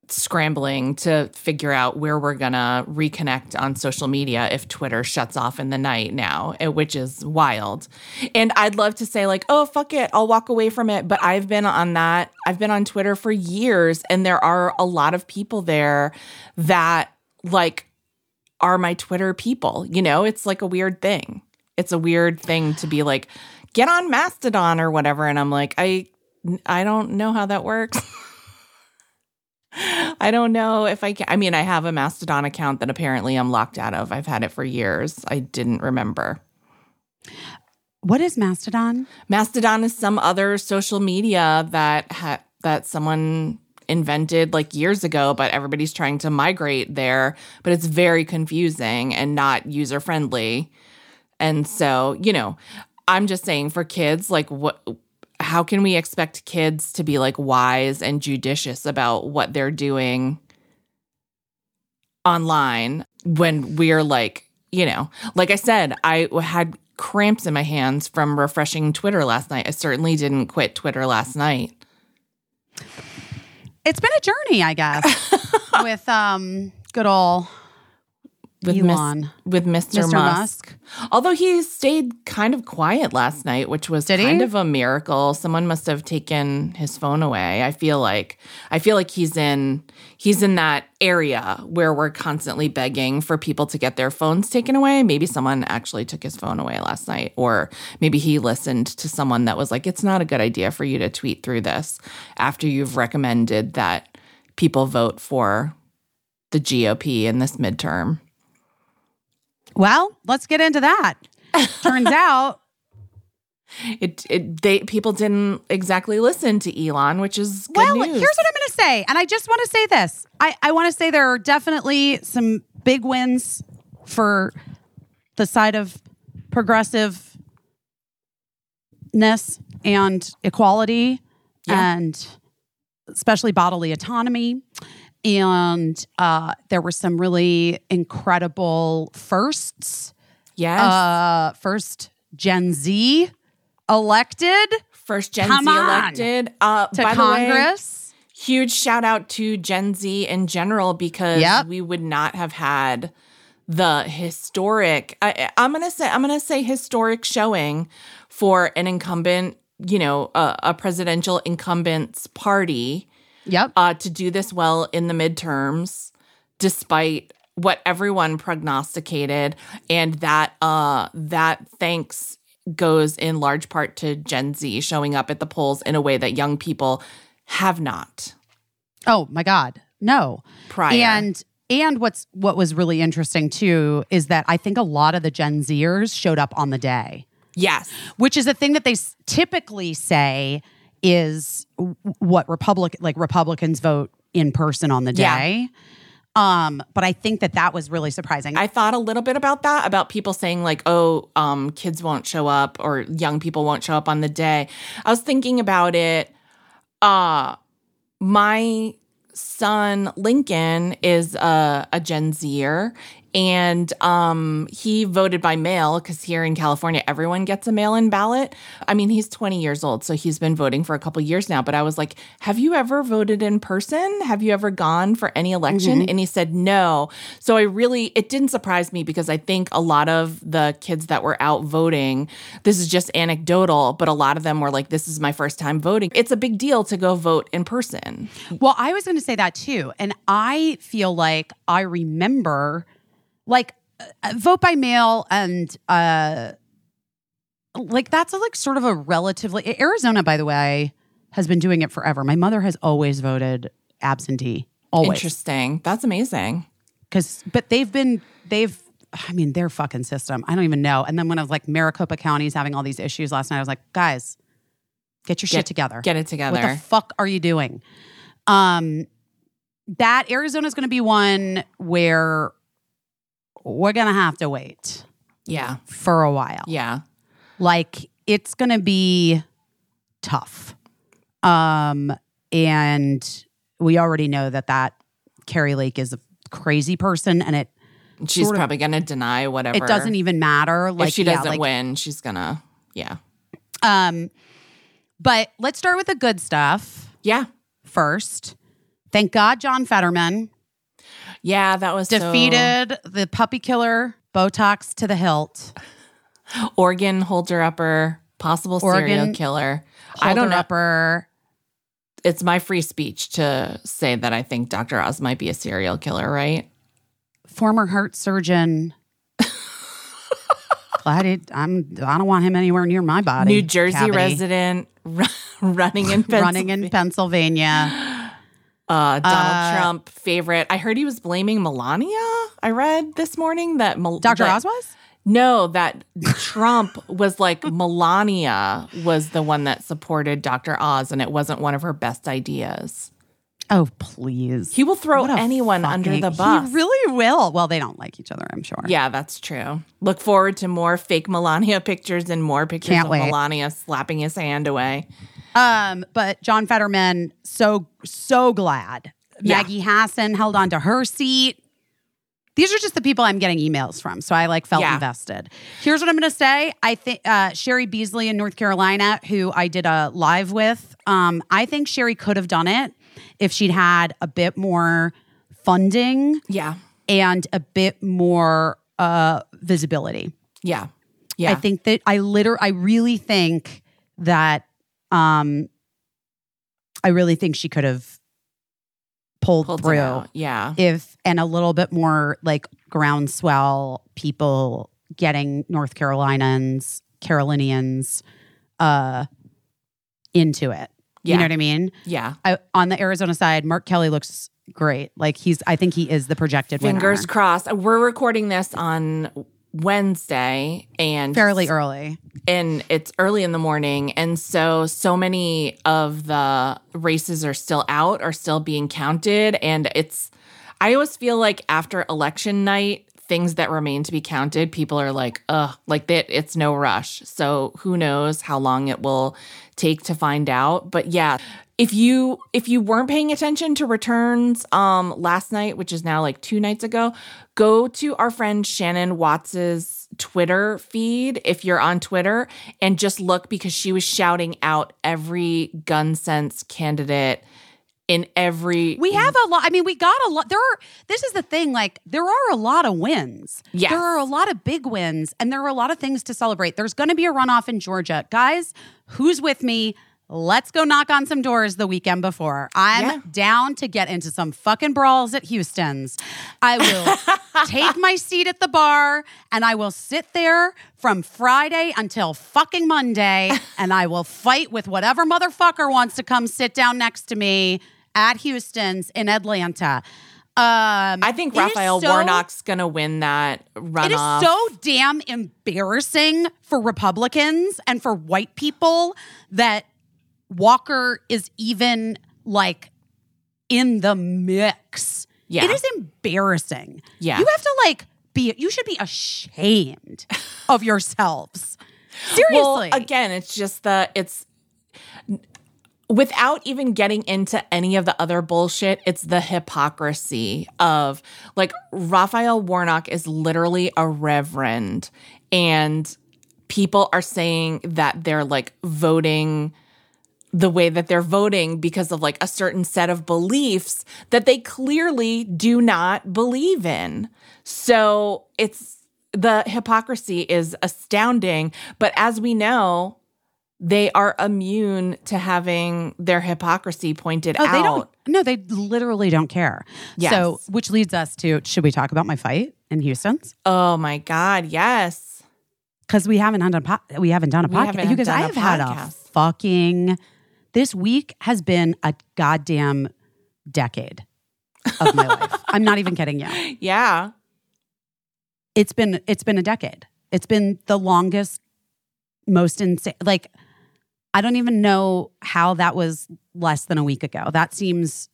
scrambling to figure out where we're gonna reconnect on social media if Twitter shuts off in the night now, eh, which is wild. And I'd love to say like, oh fuck it, I'll walk away from it. But I've been on that. I've been on Twitter for years, and there are a lot of people there that like are my Twitter people. You know, it's like a weird thing. It's a weird thing to be like, get on Mastodon or whatever. And I'm like, I I don't know how that works. I don't know if I can. I mean, I have a Mastodon account that apparently I'm locked out of. I've had it for years. I didn't remember. What is Mastodon? Mastodon is some other social media that ha- that someone invented like years ago, but everybody's trying to migrate there. But it's very confusing and not user friendly. And so, you know, I'm just saying for kids, like what how can we expect kids to be like wise and judicious about what they're doing online when we're like, you know, like I said, I had cramps in my hands from refreshing Twitter last night. I certainly didn't quit Twitter last night. It's been a journey, I guess, with um good old with Mis- Elon. with Mr. Mr. Musk. Although he stayed kind of quiet last night, which was Did he? kind of a miracle. Someone must have taken his phone away. I feel like I feel like he's in he's in that area where we're constantly begging for people to get their phones taken away. Maybe someone actually took his phone away last night or maybe he listened to someone that was like it's not a good idea for you to tweet through this after you've recommended that people vote for the GOP in this midterm. Well, let's get into that. Turns out it, it they people didn't exactly listen to Elon, which is good well, news. here's what I'm going to say. And I just want to say this. I, I want to say there are definitely some big wins for the side of progressiveness and equality Yeah. and especially bodily autonomy. And uh, there were some really incredible firsts. yes, Uh, first Gen Z elected first Gen come Z elected uh, to by the way, Congress. huge shout out to Gen Z in general because Yep. we would not have had the historic. I, I'm gonna say I'm gonna say historic showing for an incumbent, you know, a, a presidential incumbent's party. Yep. uh, to do this well in the midterms, despite what everyone prognosticated, and that uh, that thanks goes in large part to Gen Z showing up at the polls in a way that young people have not Oh my God, no. prior. And and what's what was really interesting too is that I think a lot of the Gen Zers showed up on the day, yes, which is a thing that they s- typically say is what Republic like Republicans vote in person on the Yeah. day. Um, but I think that that was really surprising. I thought a little bit about that, about people saying like, "Oh, um, kids won't show up or young people won't show up on the day." I was thinking about it. Uh my son Lincoln is a, a Gen Zer, and um, he voted by mail because here in California everyone gets a mail-in ballot. I mean, he's 20 years old, so he's been voting for a couple years now. But I was like, "Have you ever voted in person? Have you ever gone for any election?" And he said no. So I really, it didn't surprise me because I think a lot of the kids that were out voting, this is just anecdotal, but a lot of them were like, "This is my first time voting." It's a big deal to go vote in person. Well, I was going to say that too. And I feel like I remember like uh, vote by mail and uh like that's a, like sort of a relatively Arizona by the way has been doing it forever. My mother has always voted absentee. Always. Interesting. That's amazing. Cuz but they've been they've I mean their fucking system. I don't even know. And then when I was like Maricopa County's having all these issues last night, I was like, "Guys, get your shit together." Get it together. What the fuck are you doing? Um, that Arizona's going to be one where we're going to have to wait yeah. for a while. Yeah. Like it's going to be tough. Um, and we already know that that Kari Lake is a crazy person, and it She's Sort of- probably going to deny whatever. it doesn't even matter. Like if she doesn't like, win, she's going to, yeah. Um, but let's start with the good stuff Yeah. first. Thank God, John Fetterman. Yeah. That was so- defeated the puppy killer Botox to the hilt. Oregon holder upper, possible serial killer. I don't know. Upper. It's my free speech to say that I think Dr. Oz might be a serial killer, right? former heart surgeon. Glad it, I'm. I don't want him anywhere near my body. New Jersey cavity. resident ru- running in running in Pennsylvania. Uh, Donald Uh, Trump favorite. I heard he was blaming Melania. I read this morning that Mel- Dr. that- Oz was? No, that Trump was like Melania was the one that supported Dr. Oz, and it wasn't one of her best ideas. Oh, please. He will throw anyone under the bus. He really will. Well, they don't like each other, I'm sure. Yeah, that's true. Look forward to more fake Melania pictures and more pictures Can't of wait. Melania slapping his hand away. Um, but John Fetterman, so so glad. Yeah. Maggie Hassan held on to her seat. These are just the people I'm getting emails from, so I like felt Yeah. invested. Here's what I'm going to say: I think uh, Cheri Beasley in North Carolina, who I did a live with, um, I think Sherry could have done it if she'd had a bit more funding Yeah. and a bit more uh, visibility. Yeah. Yeah. I think that I liter I really think that um I really think she could have pulled, Pulled through. Yeah. if and a little bit more like groundswell people getting North Carolinians, Carolinians uh into it. Yeah. You know what I mean? Yeah. I, on the Arizona side, Mark Kelly looks great. Like he's I think he is the projected Fingers winner. crossed. We're recording this on Wednesday and Fairly early. and it's early in the morning. And so so many of the races are still out are still being counted. And it's i always feel like after election night things that remain to be counted people are like ugh like that it's no rush. So who knows how long it will take to find out. But yeah if you if you weren't paying attention to returns um last night which is now like two nights ago go to our friend shannon watts's twitter feed if you're on twitter and just look because she was shouting out every gun sense candidate in every We have a lot. I mean, we got a lot. There are, this is the thing, like, there are a lot of wins. Yes. There are a lot of big wins, and there are a lot of things to celebrate. There's going to be a runoff in Georgia. Guys, who's with me? Let's go knock on some doors the weekend before. I'm Yeah. down to get into some fucking brawls at Houston's. I will take my seat at the bar and I will sit there from Friday until fucking Monday and I will fight with whatever motherfucker wants to come sit down next to me at Houston's in Atlanta. Um, i think raphael so- warnock's gonna win that runoff It is so damn embarrassing for Republicans and for white people that Walker is even like in the mix. Yeah. It is embarrassing. Yeah. You have to like be, you should be ashamed of yourselves. Seriously. Well, again, it's just the it's without even getting into any of the other bullshit, it's the hypocrisy of like Raphael Warnock is literally a reverend and people are saying that they're like voting the way that they're voting because of like a certain set of beliefs that they clearly do not believe in. So it's the hypocrisy is astounding. But as we know, they are immune to having their hypocrisy pointed Oh, out. they don't. No, they literally don't care. Yes. So, which leads us to should we talk about my fight in Houston's? Oh my God, yes. Because we haven't done a po- we haven't done a podcast. You guys, I have had a fucking. This week has been a goddamn decade of my life. I'm not even kidding you. Yeah. It's been it's been a decade. It's been the longest, most insane. Like I don't even know how that was less than a week ago. That seems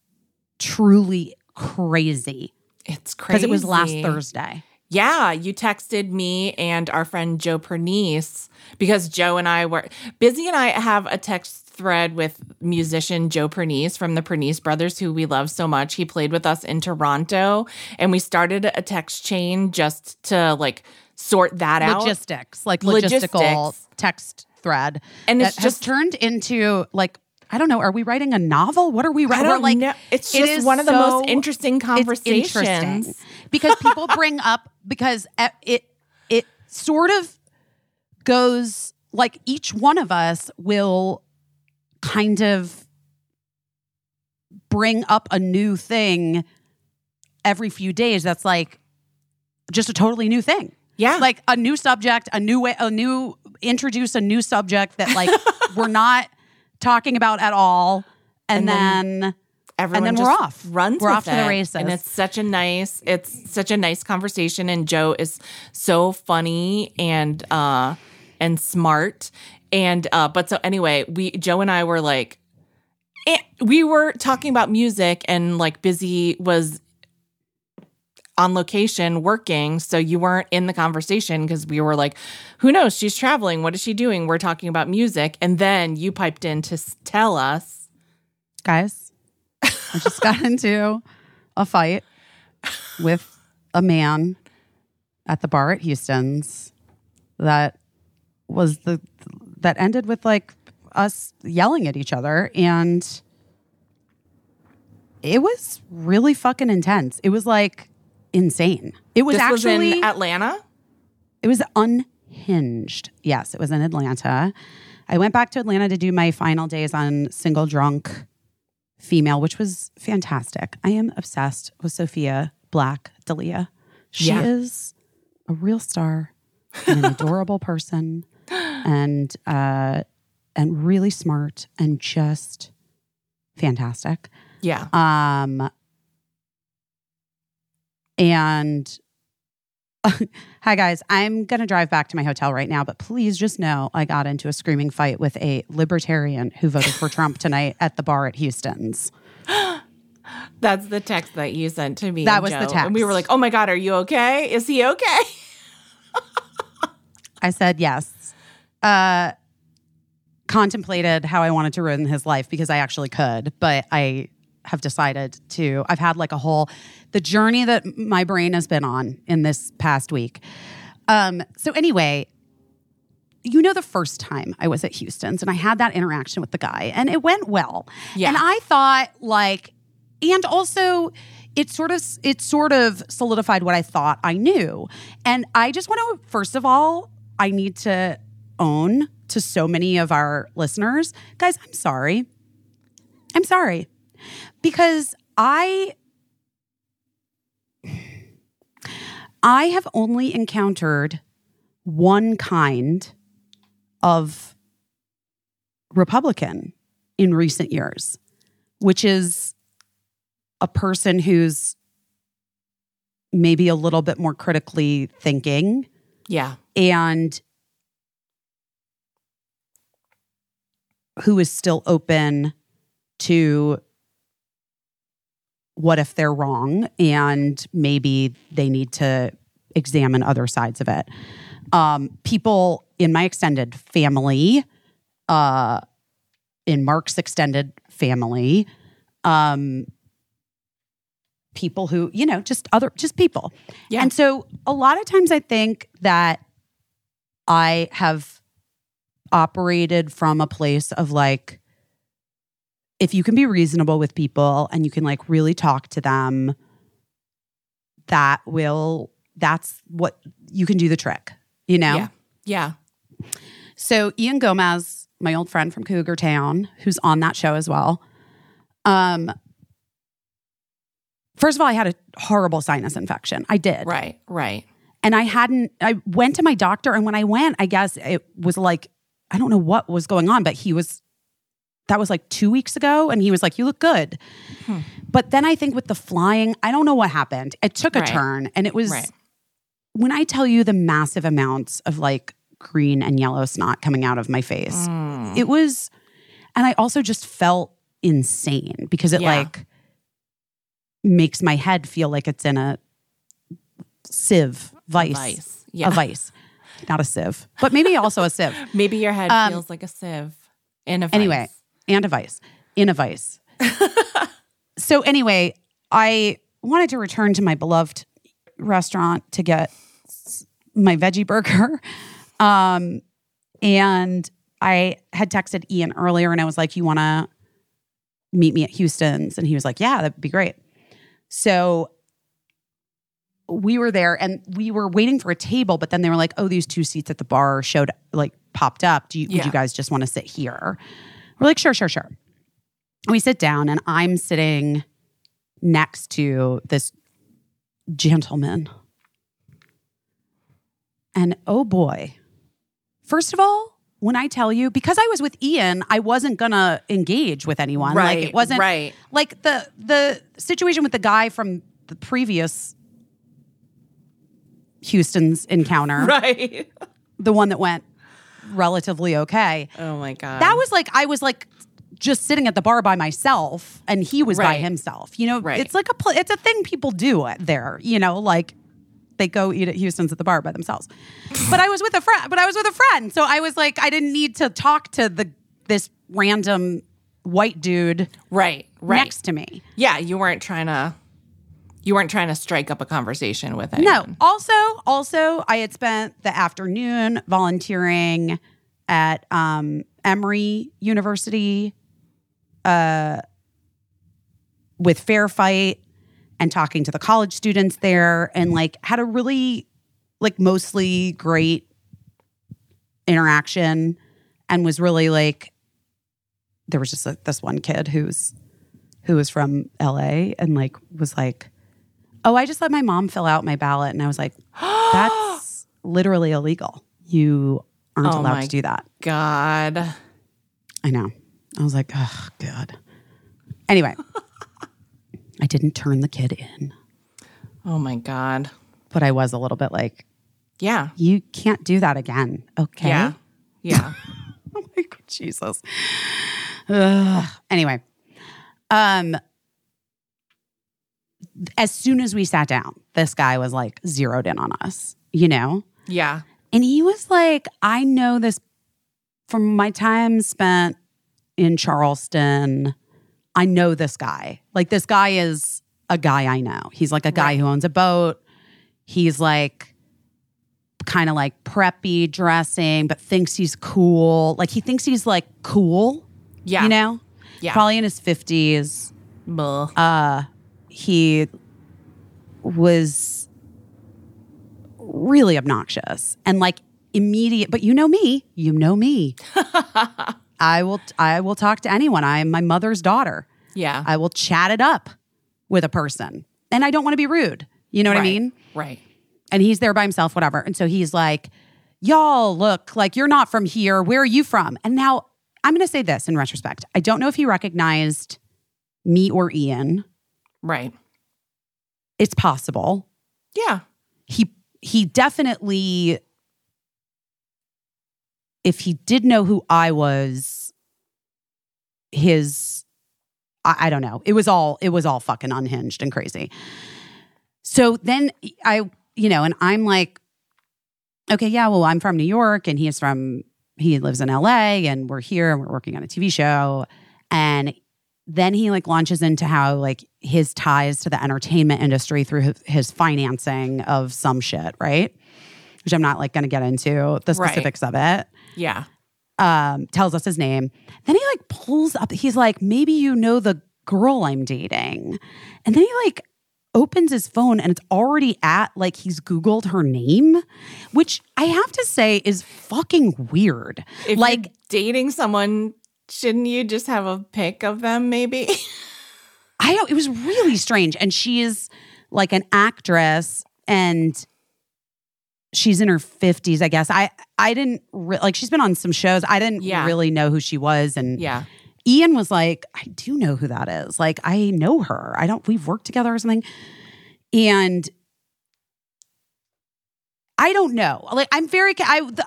truly crazy It's crazy. because it was last Thursday. Yeah, you texted me and our friend Joe Pernice because Joe and I were busy and I have a text thread with musician Joe Pernice from the Pernice brothers who we love so much. He played with us in Toronto and we started a text chain just to like sort that out. logistics, like logistical Logistics. text thread, And it's just- turned into like I don't know. Are we writing a novel? What are we writing? like know. It's just is one of the so- most interesting conversations. interesting because people bring up because it it sort of goes like each one of us will kind of bring up a new thing every few days that's like just a totally new thing. Yeah. Like a new subject, a new way, a new introduce a new subject that like we're not talking about at all. And, And then then, everyone then we're off. runs We're with off to the races. and it's such a nice it's such a nice conversation and joe is so funny and uh and smart and uh but so anyway we joe and i were like eh, we were talking about music and like busy was on location working so you weren't in the conversation because we were like who knows? She's traveling. What is she doing? We're talking about music. And then you piped in to s- tell us guys, I just got into a fight with a man at the bar at Houston's that was the that ended with like us yelling at each other and it was really fucking intense. It was like insane. It was this actually was in atlanta it was unhinged. Yes, it was in Atlanta. I went back to Atlanta to do my final days on Single Drunk Female, which was fantastic. I am obsessed with Sophia Black Dalia. She Yeah. is a real star and an adorable person and uh and really smart and just fantastic. yeah Um, and hi guys, I'm gonna drive back to my hotel right now, but please just know I got into a screaming fight with a libertarian who voted for Trump tonight at the bar at Houston's. That's the text that you sent to me. That was the text. And we were like, oh my God, are you okay? Is he okay? I said yes. Uh, contemplated how I wanted to ruin his life because I actually could, but I have decided to. I've had like a whole the journey that my brain has been on in this past week. Um, so anyway, you know the first time I was at Houston's and I had that interaction with the guy and it went well. Yeah. And I thought like and also it sort of it sort of solidified what I thought I knew. And I just want to first of all, I need to own to so many of our listeners, guys, I'm sorry. I'm sorry. Because I I have only encountered one kind of Republican in recent years, which is a person who's maybe a little bit more critically thinking Yeah. and who is still open to what if they're wrong and maybe they need to examine other sides of it. Um, people in my extended family, uh, in Mark's extended family, um, people who, you know, just other, just people. Yeah. And so a lot of times I think that I have operated from a place of like, if you can be reasonable with people and you can like really talk to them, that will, that's what you can do the trick, you know? Yeah. Yeah. So Ian Gomez, my old friend from Cougar Town, who's on that show as well. Um, first of all, I had a horrible sinus infection. I did, Right. Right. and I hadn't. I went to my doctor, and when I went, I guess it was like I don't know what was going on, but he was. That was like two weeks ago, and he was like, "You look good." Hmm. But then I think with the flying, I don't know what happened. It took a Right. turn, and it was Right. when I tell you the massive amounts of like green and yellow snot coming out of my face, Mm. it was, and I also just felt insane because it Yeah. like makes my head feel like it's in a sieve vice, Vice. Yeah. a vice, not a sieve, but maybe also a sieve. Maybe your head Um, feels like a sieve in a vice. Anyway, and a vice in a vice. so anyway, I wanted to return to my beloved restaurant to get my veggie burger. Um, and I had texted Ian earlier and I was like, You want to meet me at Houston's? And he was like, Yeah, that'd be great. So we were there and we were waiting for a table, but then they were like, Oh, these two seats at the bar showed like popped up. Do you, would you guys just want to sit here? We're like, Sure, sure, sure. We sit down and I'm sitting next to this gentleman And oh boy. First of all, when I tell you, because I was with Ian, I wasn't gonna engage with anyone. like Right, it wasn't right. like the the situation with the guy from the previous Houston's encounter, Right. the one that went relatively okay. Oh my god. That was like I was like just sitting at the bar by myself, and he was by himself. You know, Right. it's like a pl- it's a thing people do there. You know, like they go eat at Houston's at the bar by themselves. but I was with a friend. But I was with a friend, so I was like, I didn't need to talk to the this random white dude right. Right. next to me. Yeah, you weren't trying to you weren't trying to strike up a conversation with it. No. Also, also, I had spent the afternoon volunteering at um, Emory University uh, with Fair Fight and talking to the college students there, and like had a really like mostly great interaction, and was really like there was just like this one kid who's who was from LA and like was like oh, I just let my mom fill out my ballot. And I was like, that's literally illegal. You aren't Oh allowed to do that. God. I know. I was like, oh, God. Anyway, I didn't turn the kid in, Oh my God. but I was a little bit like, Yeah. you can't do that again. Okay. Yeah. Yeah. Oh my God, Jesus. Ugh. Anyway, um, as soon as we sat down, this guy was like zeroed in on us, you know? yeah. And he was like, I know this from my time spent in Charleston. I know this guy. Like, this guy is a guy I know. He's like a guy Right. who owns a boat. He's like kind of like preppy dressing, but thinks he's cool. Like, he thinks he's like cool, Yeah. you know? Yeah. Probably in his 50s Bull. uh, he was really obnoxious and like immediate but you know me you know me i will i will talk to anyone i am my mother's daughter yeah. i will chat it up with a person and i don't want to be rude you know what i mean Right. and he's there by himself, whatever. And so he's like, Y'all, look, like you're not from here. Where are you from? And now I'm going to say this in retrospect. I don't know if he recognized me or Ian. Right. It's possible. Yeah. He he definitely if he did know who I was, his I, I don't know. It was all it was all fucking unhinged and crazy. So then I, you know, and I'm like, okay, yeah, well, I'm from New York and he's from he lives in LA and we're here and we're working on a TV show. And then he like launches into how like his ties to the entertainment industry through his, financing of some shit, right? Which I'm not like going to get into the Right. specifics of it Yeah. um, tells us his name. Then he like pulls up. He's like, maybe you know the girl I'm dating. And then he like opens his phone and it's already at like he's Googled her name, which I have to say is fucking weird. If like, dating someone, shouldn't you just have a pic of them maybe? I don't, it was really strange. And she is like an actress and she's in her 50s, I guess. I, I didn't re- like, she's been on some shows. I didn't Yeah. really know who she was. And yeah. Ian was like, I do know who that is. Like, I know her. I don't, we've worked together or something. And I don't know. Like, I'm very, I, the,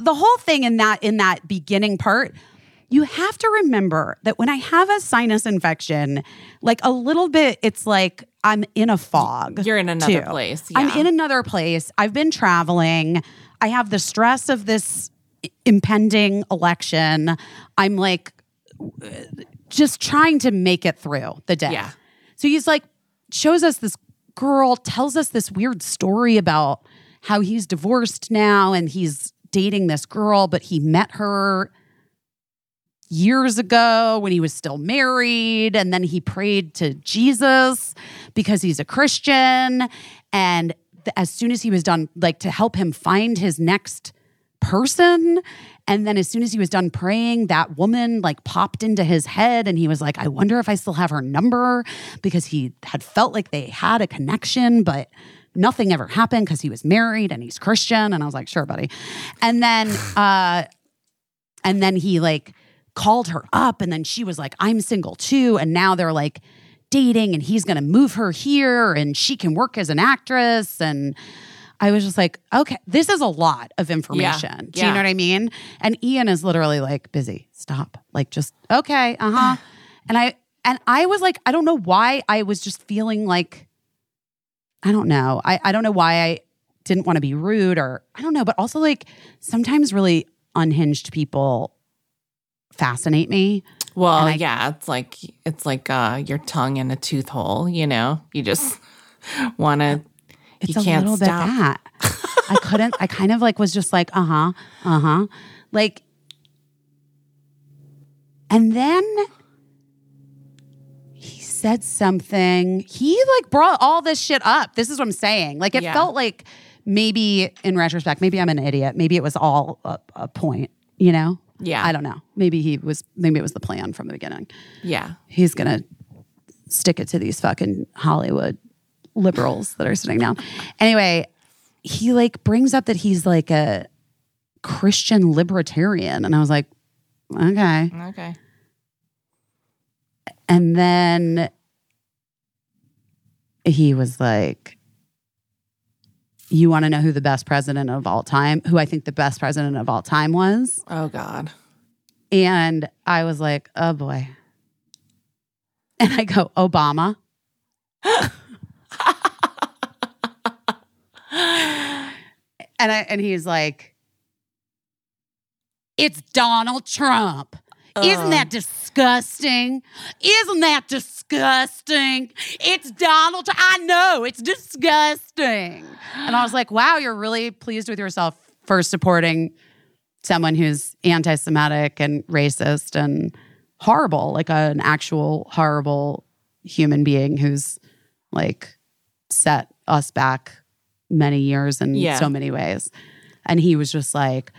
the whole thing in that, in that beginning part, you have to remember that when I have a sinus infection, like a little bit, it's like I'm in a fog. You're in another too. place. I'm in another place. I've been traveling. I have the stress of this impending election. I'm like just trying to make it through the day. Yeah. So he's like, shows us this girl, tells us this weird story about how he's divorced now and he's dating this girl, but he met her years ago when he was still married. And then he prayed to Jesus because he's a Christian. And as soon as he was done, like to help him find his next person. And then as soon as he was done praying, that woman like popped into his head and he was like, I wonder if I still have her number because he had felt like they had a connection, but nothing ever happened because he was married and he's Christian. And I was like, sure, buddy. And then, uh, and then he like called her up and then she was like, I'm single too. And now they're like dating and he's going to move her here and she can work as an actress. And I was just like, okay, this is a lot of information. Do you Yeah. know what I mean? And Ian is literally like, busy, stop. Like, just, okay, uh huh. and I, and I was like, I don't know why I was just feeling like, I don't know. I, I don't know why I didn't want to be rude or I don't know, but also like sometimes really unhinged people fascinate me. Well, I- yeah, it's like it's like uh, your tongue in a tooth hole. You know, you just want to. It's You a can't little stop. I couldn't, I kind of like was just like, uh huh, uh huh. Like, and then he said something. He like brought all this shit up. This is what I'm saying. Like, it Yeah. felt like maybe in retrospect, maybe I'm an idiot. Maybe it was all a, a point, you know? Yeah. I don't know. Maybe he was, maybe it was the plan from the beginning. Yeah, He's going to stick it to these fucking Hollywood liberals that are sitting down. Anyway, he like brings up that he's like a Christian libertarian. And I was like, okay. okay. And then he was like, You want to know who the best president of all time, who I think the best president of all time was? Oh God. And I was like, Oh boy. And I go, Obama. and I and he's like, It's Donald Trump. Isn't that um, disgusting? Isn't that disgusting? It's Donald. Tr- I know it's disgusting. And I was like, wow, you're really pleased with yourself for supporting someone who's anti Semitic and racist and horrible, like an actual horrible human being who's like set us back many years in Yeah. so many ways. And he was just like,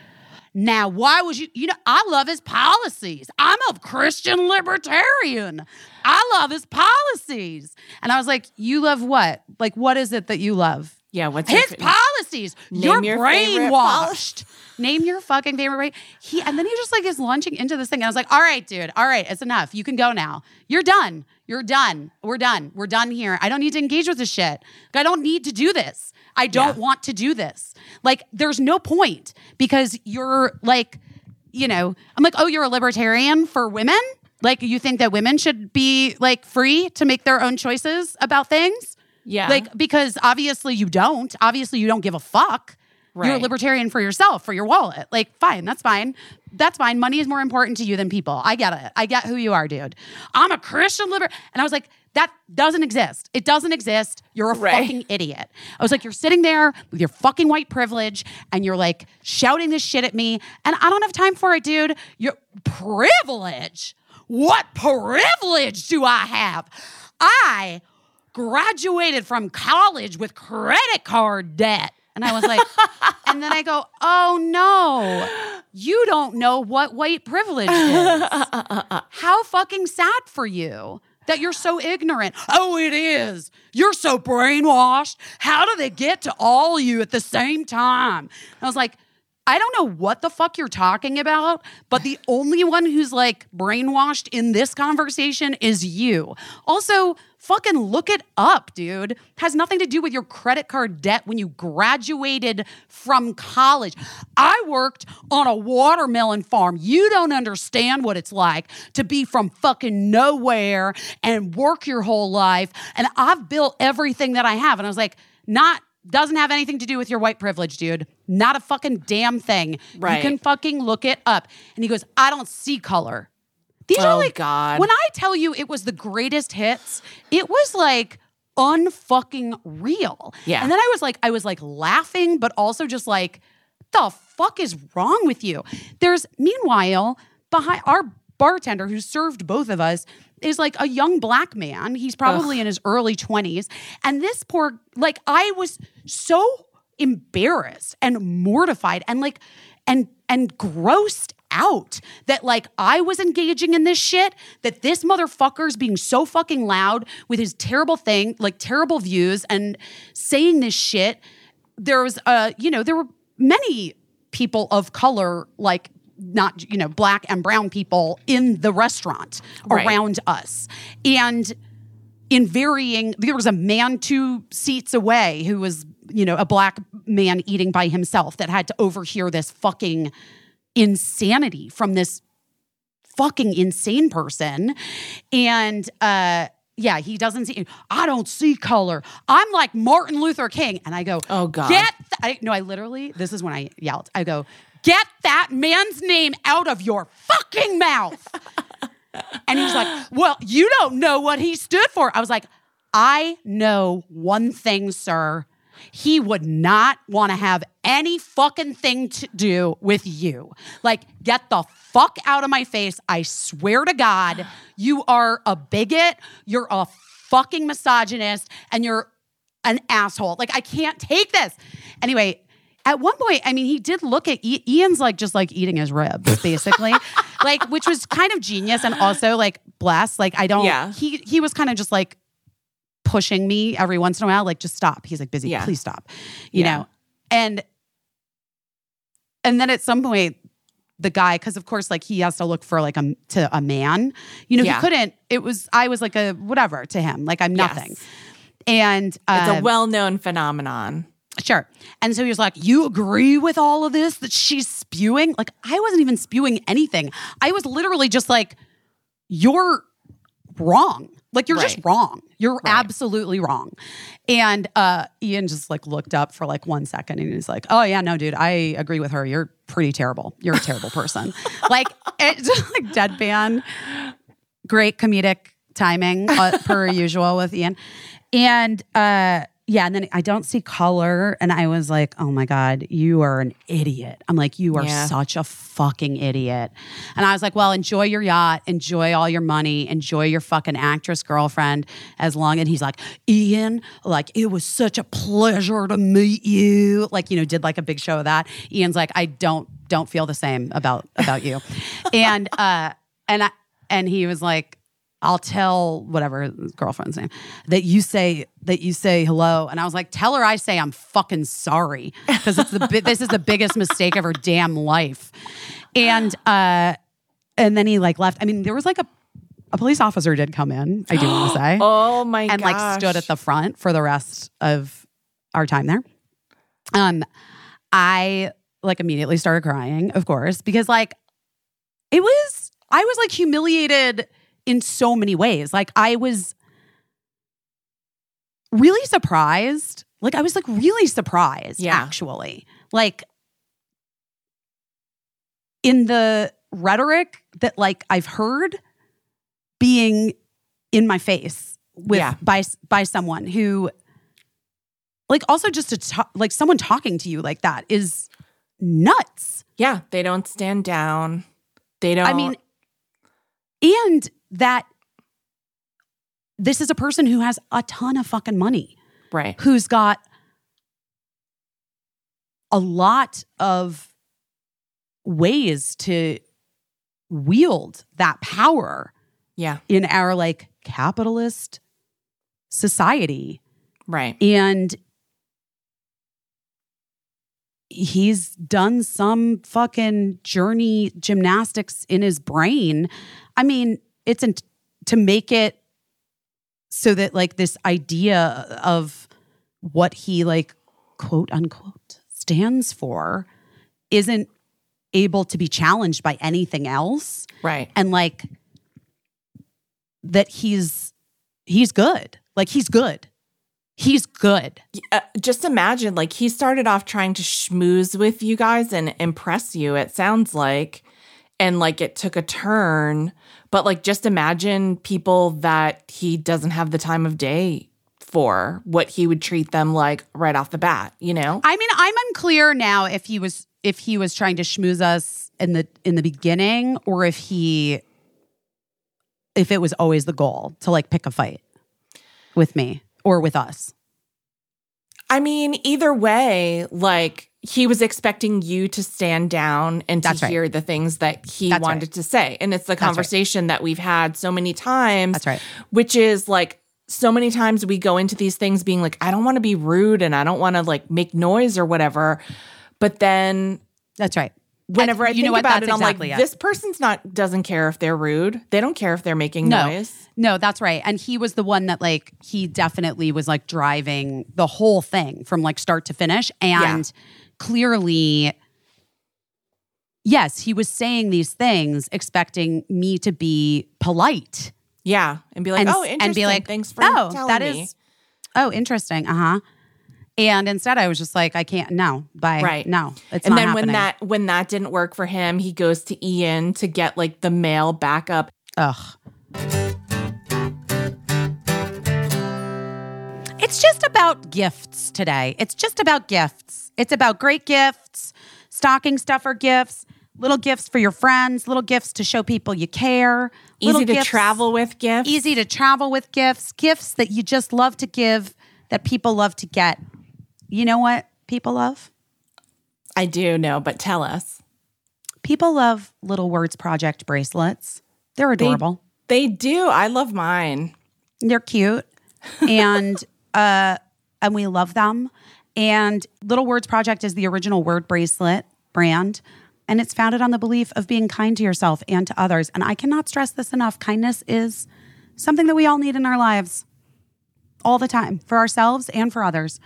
now, why would you? You know, I love his policies. I'm a Christian libertarian. I love his policies. And I was like, you love what? Like, what is it that you love? Yeah. What's His fa- policies. Name You're your brainwashed. Name your fucking favorite. Right? He and then he just like is launching into this thing. And I was like, all right, dude. All right, it's enough. You can go now. You're done. You're done. We're done. We're done here. I don't need to engage with this shit. I don't need to do this. I don't Yeah. want to do this. Like, there's no point because you're like, you know, I'm like, oh, you're a libertarian for women? Like, you think that women should be like free to make their own choices about things? Yeah. Like, because obviously you don't. Obviously, you don't give a fuck. You're a libertarian for yourself, for your wallet. Like, fine, that's fine. That's fine. Money is more important to you than people. I get it. I get who you are, dude. I'm a Christian liber. And I was like, that doesn't exist. It doesn't exist. You're a Right. fucking idiot. I was like, you're sitting there with your fucking white privilege and you're like shouting this shit at me. And I don't have time for it, dude. Your privilege. What privilege do I have? I graduated from college with credit card debt. And I was like, and then I go, oh no, you don't know what white privilege is. How fucking sad for you that you're so ignorant. Oh, it is. You're so brainwashed. How do they get to all you at the same time? I was like, I don't know what the fuck you're talking about, but the only one who's like brainwashed in this conversation is you. Also, fucking look it up, dude. Has nothing to do with your credit card debt when you graduated from college. I worked on a watermelon farm. You don't understand what it's like to be from fucking nowhere and work your whole life. And I've built everything that I have. And I was like, not doesn't have anything to do with your white privilege, dude. Not a fucking damn thing. Right. You can fucking look it up. And he goes, I don't see color. These are Oh, like God. when I tell you it was the greatest hits, it was like unfucking real. Yeah. And then I was like, I was like laughing, but also just like, the fuck is wrong with you? There's meanwhile behind our bartender who served both of us is like a young black man. He's probably in his early 20s. And this poor, like, I was so embarrassed and mortified and like, and, and grossed out that like I was engaging in this shit, that this motherfucker's being so fucking loud with his terrible thing, like terrible views and saying this shit. There was uh, you know, there were many people of color like not you know black and brown people in the restaurant Right. around us and in varying there was a man two seats away who was you know a black man eating by himself that had to overhear this fucking insanity from this fucking insane person and uh yeah he doesn't see i don't see color i'm like martin luther king and i go Oh, God. get th- I, no i literally this is when i yelled i go get that man's name out of your fucking mouth and he's like, Well, you don't know what he stood for. I was like, I know one thing, sir. He would not want to have any fucking thing to do with you. Like, get the fuck out of my face. I swear to God, you are a bigot. You're a fucking misogynist and you're an asshole. Like, I can't take this. Anyway, at one point, I mean, he did look at I- Ian's like just like eating his ribs, basically, like which was kind of genius and also like blessed. Like I don't. Yeah. He he was kind of just like pushing me every once in a while, like just stop. He's like busy, Yeah. please stop, you Yeah. know. And and then at some point, the guy, because of course, like he has to look for like a to a man. You know, Yeah. he couldn't. It was I was like a whatever to him. Like I'm nothing. Yes. And It's uh, a well known phenomenon. Sure. And so he was like, You agree with all of this that she's spewing? Like, I wasn't even spewing anything. I was literally just like, You're wrong. Like, you're just wrong. You're Right. absolutely wrong. And uh, Ian just like looked up for like one second and he's like, Oh, yeah, no, dude, I agree with her. You're pretty terrible. You're a terrible person. like, it's just like deadpan. Great comedic timing, uh, per usual with Ian. And uh, yeah, and then I don't see color. And I was like, oh my God, you are an idiot. I'm like, you are Yeah. such a fucking idiot. And I was like, well, enjoy your yacht, enjoy all your money, enjoy your fucking actress girlfriend as long. And he's like, Ian, like, it was such a pleasure to meet you. Like, you know, did like a big show of that. Ian's like, I don't, don't feel the same about, about you. and, uh, and I, and he was like, I'll tell whatever girlfriend's name that you say that you say hello, and I was like, tell her I say I'm fucking sorry because it's the bi- this is the biggest mistake of her damn life, and uh, and then he like left. I mean, there was like a a police officer did come in. I do want to say, Oh my god. and like stood at the front for the rest of our time there. Um, I like immediately started crying, of course, because like it was I was like humiliated in so many ways. Like I was really surprised. Like I was like really surprised Yeah. actually. Like in the rhetoric that like I've heard being in my face with Yeah. by by someone who like also just to talk like someone talking to you like that is nuts. Yeah, they don't stand down. They don't. I mean, and that this is a person who has a ton of fucking money, right. who's got a lot of ways to wield that power Yeah, in our like capitalist society. right. And he's done some fucking journey gymnastics in his brain. I mean, it's in, to make it so that like this idea of what he like quote unquote stands for isn't able to be challenged by anything else Right. and like that he's he's good like he's good he's good Uh, just imagine, like, he started off trying to schmooze with you guys and impress you, it sounds like. And like it took a turn. But like, just imagine people that he doesn't have the time of day for, what he would treat them like right off the bat, you know? i mean i'm unclear now if he was if he was trying to schmooze us in the in the beginning or if he if it was always the goal to like pick a fight with me or with us I mean, either way, like he was expecting you to stand down and to That's right. hear the things that he That's wanted to say. And it's the right. conversation that we've had so many times. That's right. Which is like so many times we go into these things being like, I don't want to be rude and I don't want to like make noise or whatever. But then That's right. whenever I, you think know what? about That's it, I'm exactly like, it. this person's not doesn't care if they're rude. They don't care if they're making No. noise. No, that's right. And he was the one that like he definitely was like driving the whole thing from like start to finish. And clearly, yes, he was saying these things expecting me to be polite. Yeah, and be like, and, oh, interesting. and be like, thanks for oh, telling that me. is, oh, interesting. Uh huh. And instead, I was just like, I can't. No, bye. Right. No, it's and not then happening. when that when that didn't work for him, he goes to Ian to get like the male backup. Ugh. It's just about gifts today. It's just about gifts. It's about great gifts, stocking stuffer gifts, little gifts for your friends, little gifts to show people you care. Easy to gifts- travel with gifts. Easy to travel with gifts, gifts that you just love to give, that people love to get. You know what people love? I do know, but tell us. People love Little Words Project bracelets. They're adorable. They do. I love mine. They're cute, and uh, and we love them. And Little Words Project is the original word bracelet brand, and it's founded on the belief of being kind to yourself and to others. And I cannot stress this enough: kindness is something that we all need in our lives, all the time, for ourselves and for others.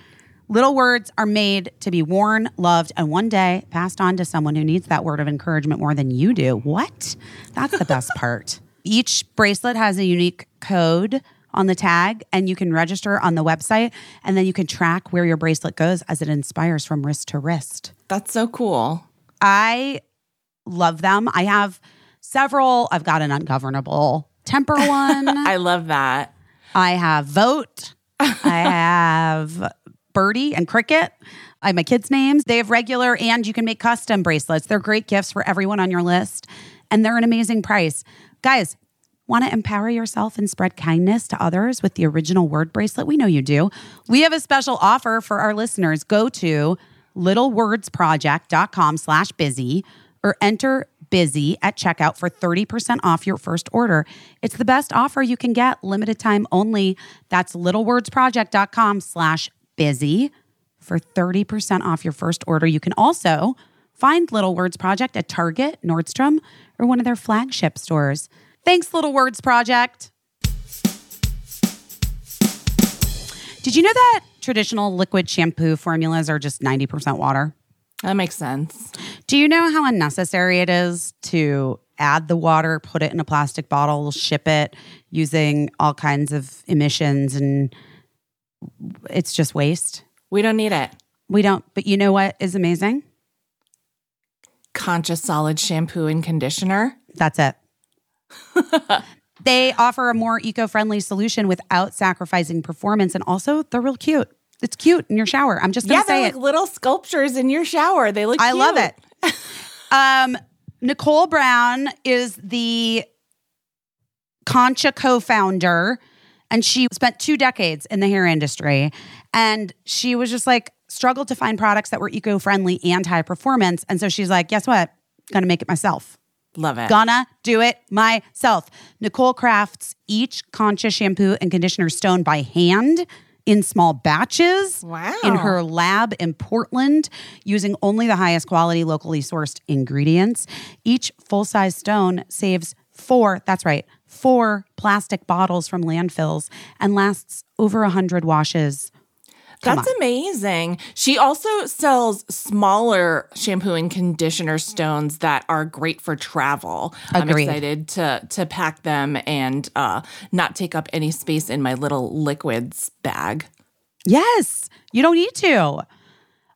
Little words are made to be worn, loved, and one day passed on to someone who needs that word of encouragement more than you do. What? That's the best part. Each bracelet has a unique code on the tag, and you can register on the website, and then you can track where your bracelet goes as it inspires from wrist to wrist. That's so cool. I love them. I have several. I've got an ungovernable temper one. I love that. I have Vote. I have Birdie and Cricket. I have my kids' names. They have regular and you can make custom bracelets. They're great gifts for everyone on your list, and they're an amazing price. Guys, want to empower yourself and spread kindness to others with the original word bracelet? We know you do. We have a special offer for our listeners. Go to littlewordsproject.com slash busy or enter busy at checkout for 30% off your first order. It's the best offer you can get, limited time only. That's littlewordsproject.com slash busy for 30% off your first order. You can also find Little Words Project at Target, Nordstrom, or one of their flagship stores. Thanks, Little Words Project. Did you know that traditional liquid shampoo formulas are just 90% water? That makes sense. Do you know how unnecessary it is to add the water, put it in a plastic bottle, ship it using all kinds of emissions and it's just waste? We don't need it. We don't, but you know what is amazing? Conscious solid shampoo and conditioner. That's it. they offer a more eco friendly solution without sacrificing performance. And also, they're real cute. It's cute in your shower. I'm just going Yeah, to say they're it. like little sculptures in your shower. They look I cute. love it. um, Nicole Brown is the Conscia co founder, and she spent two decades in the hair industry. And she was just like, struggled to find products that were eco friendly and high performance. And so she's like, guess what? Gonna make it myself. Love it. Gonna do it myself. Nicole crafts each Conscia shampoo and conditioner stone by hand in small batches Wow. in her lab in Portland using only the highest quality locally sourced ingredients. Each full size stone saves four, that's right, four plastic bottles from landfills and lasts over a 100 washes. Come That's amazing. She also sells smaller shampoo and conditioner stones that are great for travel. I'm excited to to pack them and uh, not take up any space in my little liquids bag. Yes, you don't need to.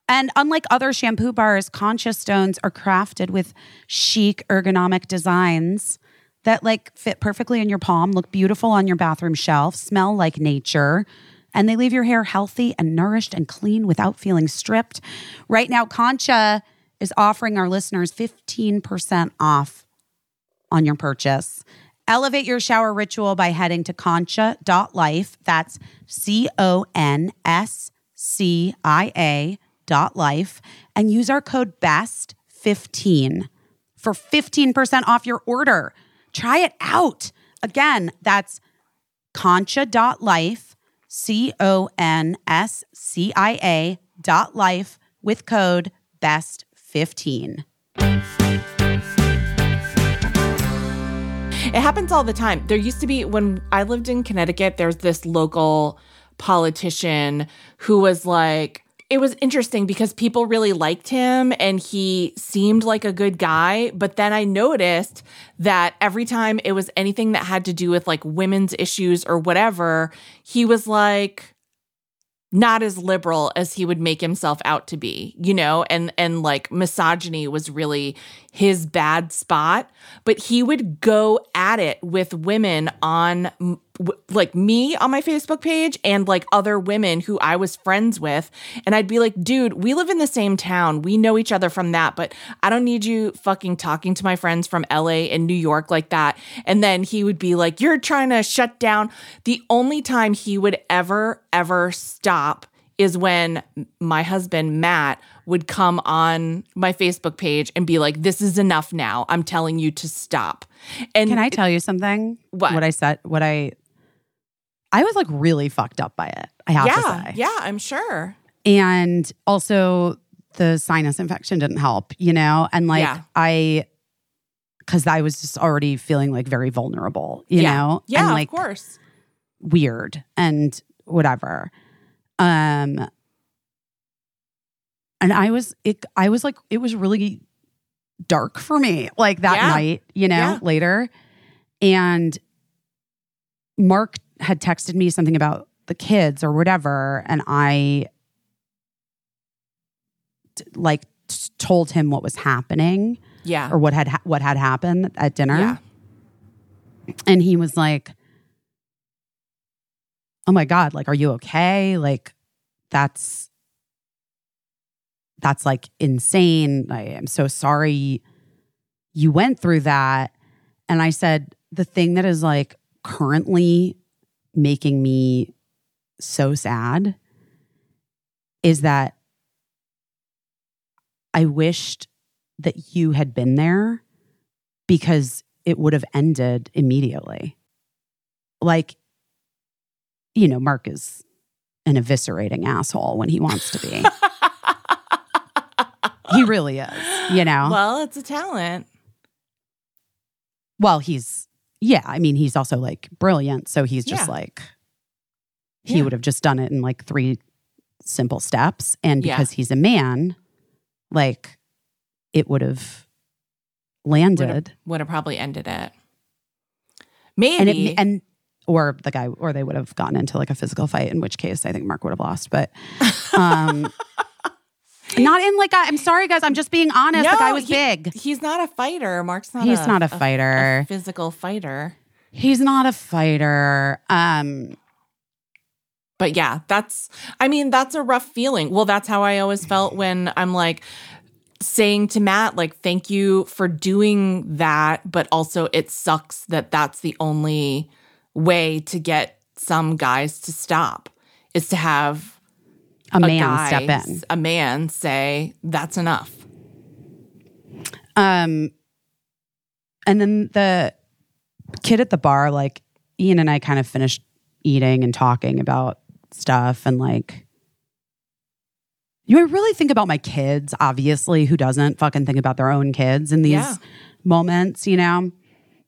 And unlike other shampoo bars, Conscious Stones are crafted with chic ergonomic designs that like fit perfectly in your palm, look beautiful on your bathroom shelf, smell like nature, and they leave your hair healthy and nourished and clean without feeling stripped. Right now, Conscia is offering our listeners 15% off on your purchase. Elevate your shower ritual by heading to conscia.life. That's C O N S C I A ecl.life and use our code BEST15 for 15% off your order. Try it out. Again, that's conscia.life, C O N S C I A dot life with code BEST15. It happens all the time. There used to be when I lived in Connecticut, there's this local politician who was like, it was interesting because people really liked him and he seemed like a good guy. But then I noticed that every time it was anything that had to do with like women's issues or whatever, he was like, not as liberal as he would make himself out to be, you know, and and like misogyny was really his bad spot, but he would go at it with women on w- like me on my Facebook page and like other women who I was friends with, and I'd be like, "Dude, we live in the same town. We know each other from that, but I don't need you fucking talking to my friends from LA and New York like that." And then he would be like, "You're trying to shut down." The only time he would ever ever stop is when my husband Matt would come on my Facebook page and be like, "This is enough now. I'm telling you to stop." And Can I tell you something? What? What I said, what I, I was like really fucked up by it. I have to yeah, say. yeah, I'm sure. And also the sinus infection didn't help, you know? And like Yeah. I cuz I was just already feeling like very vulnerable, you yeah. know? yeah, and like of course. weird and whatever. Um and I was it I was like it was really dark for me like that Yeah. night, you know, later. And Marc had texted me something about the kids or whatever and I like told him what was happening Yeah, or what had ha- what had happened at dinner. yeah, And he was like, Oh my God, like, are you okay? Like, that's that's like insane. I am so sorry you went through that. And I said, the thing that is like currently making me so sad is that I wished that you had been there because it would have ended immediately. Like, you know, Marc is an eviscerating asshole when he wants to be. he really is, you know? Well, it's a talent. Well, he's, yeah, I mean, he's also like brilliant. So he's just Yeah. like, he Yeah. would have just done it in like three simple steps. And Yeah. because he's a man, like, it would have landed. Would have probably ended it. and Maybe. it, and or the guy or they would have gotten into like a physical fight in which case i think marc would have lost but um not in like i I'm sorry guys i'm just being honest the No, guy was he- big He's not a fighter. Marc's not. He's a, not a fighter. physical fighter. he's not a fighter um But yeah, that's. I mean, that's a rough feeling. Well, that's how I always felt when I'm like saying to Matt, like, "Thank you for doing that," but also it sucks that that's the only way to get some guys to stop is to have a man guy, step in a man say that's enough. um and then the kid at the bar like ian and i kind of finished eating and talking about stuff and like you know, I really think about my kids, obviously, who doesn't fucking think about their own kids in these Yeah. moments, you know?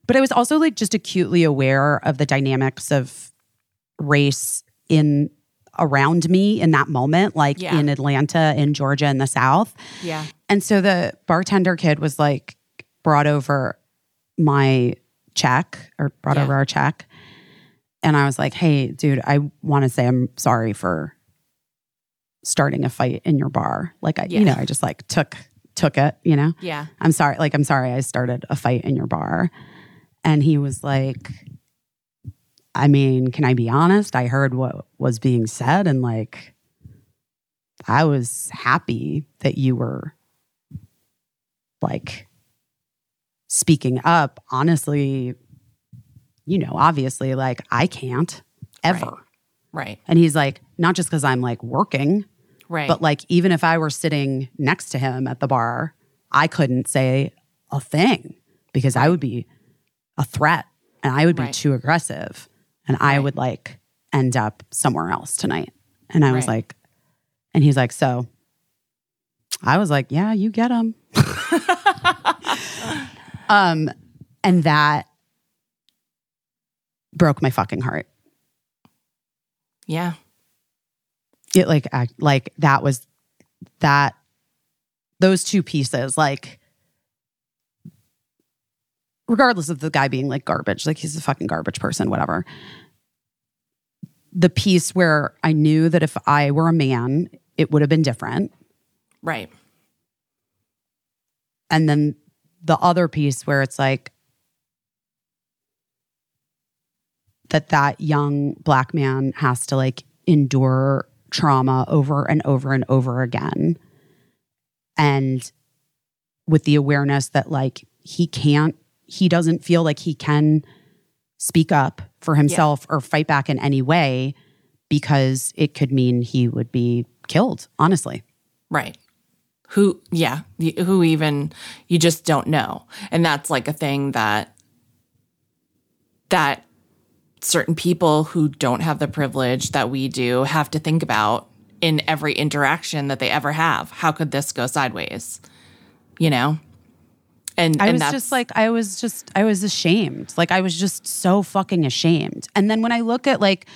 But I was also like just acutely aware of the dynamics of race in around me in that moment, like Yeah. in Atlanta, in Georgia, in the South. Yeah. And so the bartender kid was like, brought over my check or brought Yeah. over our check. And I was like, hey, dude, I want to say I'm sorry for starting a fight in your bar. Like, I, Yeah. you know, I just like took, took it, you know? Yeah. I'm sorry. Like, I'm sorry I started a fight in your bar. And he was like, I mean, can I be honest? I heard what was being said and like, I was happy that you were like speaking up. Honestly, you know, obviously, like, I can't ever. Right. Right. And he's like, not just because I'm like working, Right. But like, even if I were sitting next to him at the bar, I couldn't say a thing because I would be a threat and I would be Right. too aggressive and I would like end up somewhere else tonight. And I was like, and he's like, so I was like, yeah, you get him. um, and that broke my fucking heart. yeah. it like act like that was that those two pieces like regardless of the guy being like garbage like he's a fucking garbage person whatever. The piece where i knew that if i were a man it would have been different. Right. and then the other piece where it's like that that young black man has to like endure trauma over and over and over again. And with the awareness that like he can't he doesn't feel like he can speak up for himself or fight back in any way because it could mean he would be killed honestly Right. Who, yeah, who even, you just don't know. And that's like a thing that, that certain people who don't have the privilege that we do have to think about in every interaction that they ever have. How could this go sideways? You know? And, I and was just like, I was just, I was ashamed. Like, I was just so fucking ashamed. And then when I look at like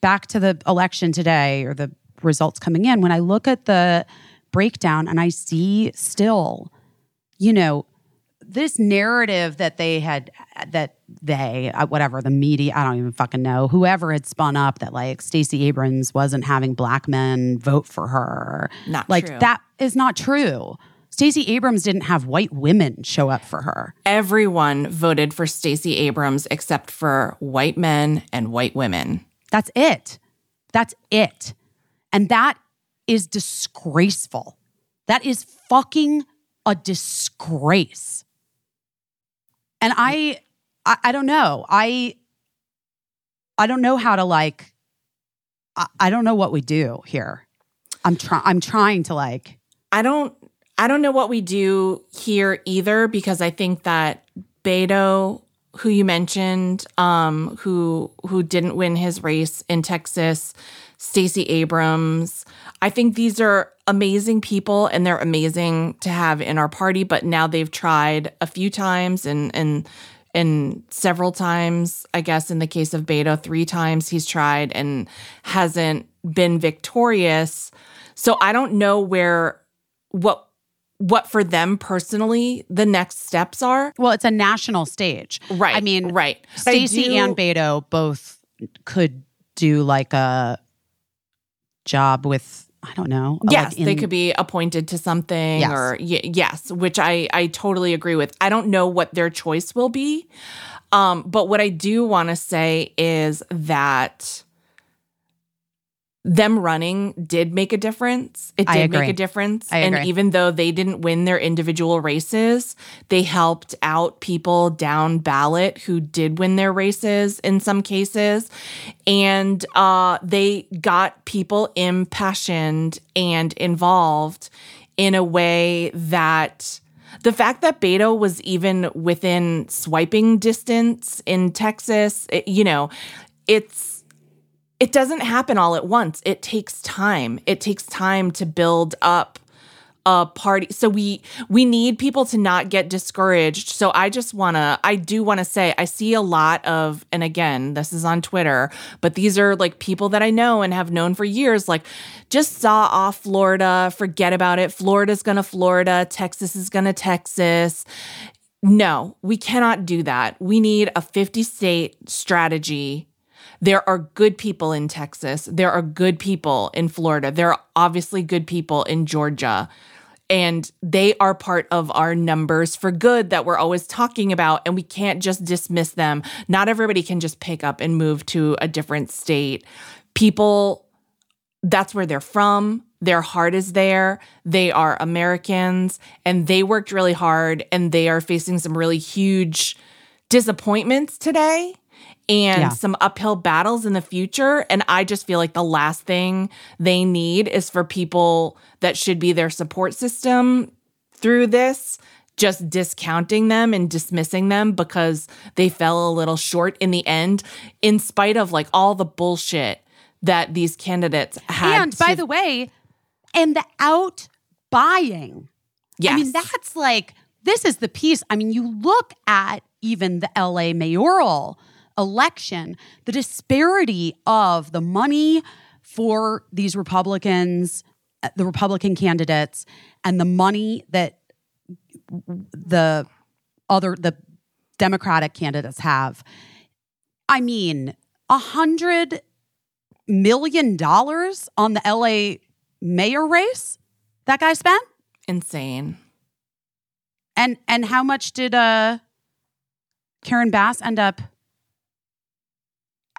back to the election today or the results coming in, when I look at the breakdown and I see still, you know, this narrative that they had, that they, uh, whatever, the media, I don't even fucking know, whoever had spun up that like Stacey Abrams wasn't having black men vote for her. Not like true. that is not true. Stacey Abrams didn't have white women show up for her. everyone voted for Stacey Abrams except for white men and white women. That's it. That's it. And that is disgraceful. That is fucking a disgrace. And I, I, I don't know. I, I don't know how to like. I, I don't know what we do here. I'm trying. I'm trying to like. I don't I don't know what we do here either because I think that Beto, who you mentioned, um, who who didn't win his race in Texas, Stacey Abrams, I think these are amazing people and they're amazing to have in our party, but now they've tried a few times and and and several times, I guess in the case of Beto, three times he's tried and hasn't been victorious. So I don't know where what what for them personally the next steps are. Well, it's a national stage, Right. I mean, right. Do- and Beto both could do like a job with I don't know. like Yes, they could be appointed to something Yes. or y- yes, which I I totally agree with. I don't know what their choice will be. Um but what I do want to say is that them running did make a difference. It did make a difference. And even though they didn't win their individual races, they helped out people down ballot who did win their races in some cases. And uh, they got people impassioned and involved in a way that the fact that Beto was even within swiping distance in Texas, it- you know, it's it doesn't happen all at once. It takes time. It takes time to build up a party. So we we need people to not get discouraged. So I just want to I do want to say I see a lot of and again, this is on Twitter, but these are like people that I know and have known for years like just saw off Florida, forget about it. Florida's going to Florida, Texas is going to Texas. No, we cannot do that. We need a 50 state strategy there are good people in Texas. There are good people in Florida. There are obviously good people in Georgia. And they are part of our numbers for good that we're always talking about. And we can't just dismiss them. Not everybody can just pick up and move to a different state. People, that's where they're from. Their heart is there. They are Americans and they worked really hard and they are facing some really huge disappointments today and Yeah. some uphill battles in the future. And I just feel like the last thing they need is for people that should be their support system through this just discounting them and dismissing them because they fell a little short in the end, in spite of like all the bullshit that these candidates had. and by the way, and the out buying. yes. I mean, that's like, this is the piece. I mean, you look at even the LA mayoral election, the disparity of the money for these Republicans, uh, the Republican candidates, and the money that the other, the Democratic candidates have. I mean, a hundred million dollars on the LA mayor race that guy spent? insane. And and how much did uh Karen Bass end up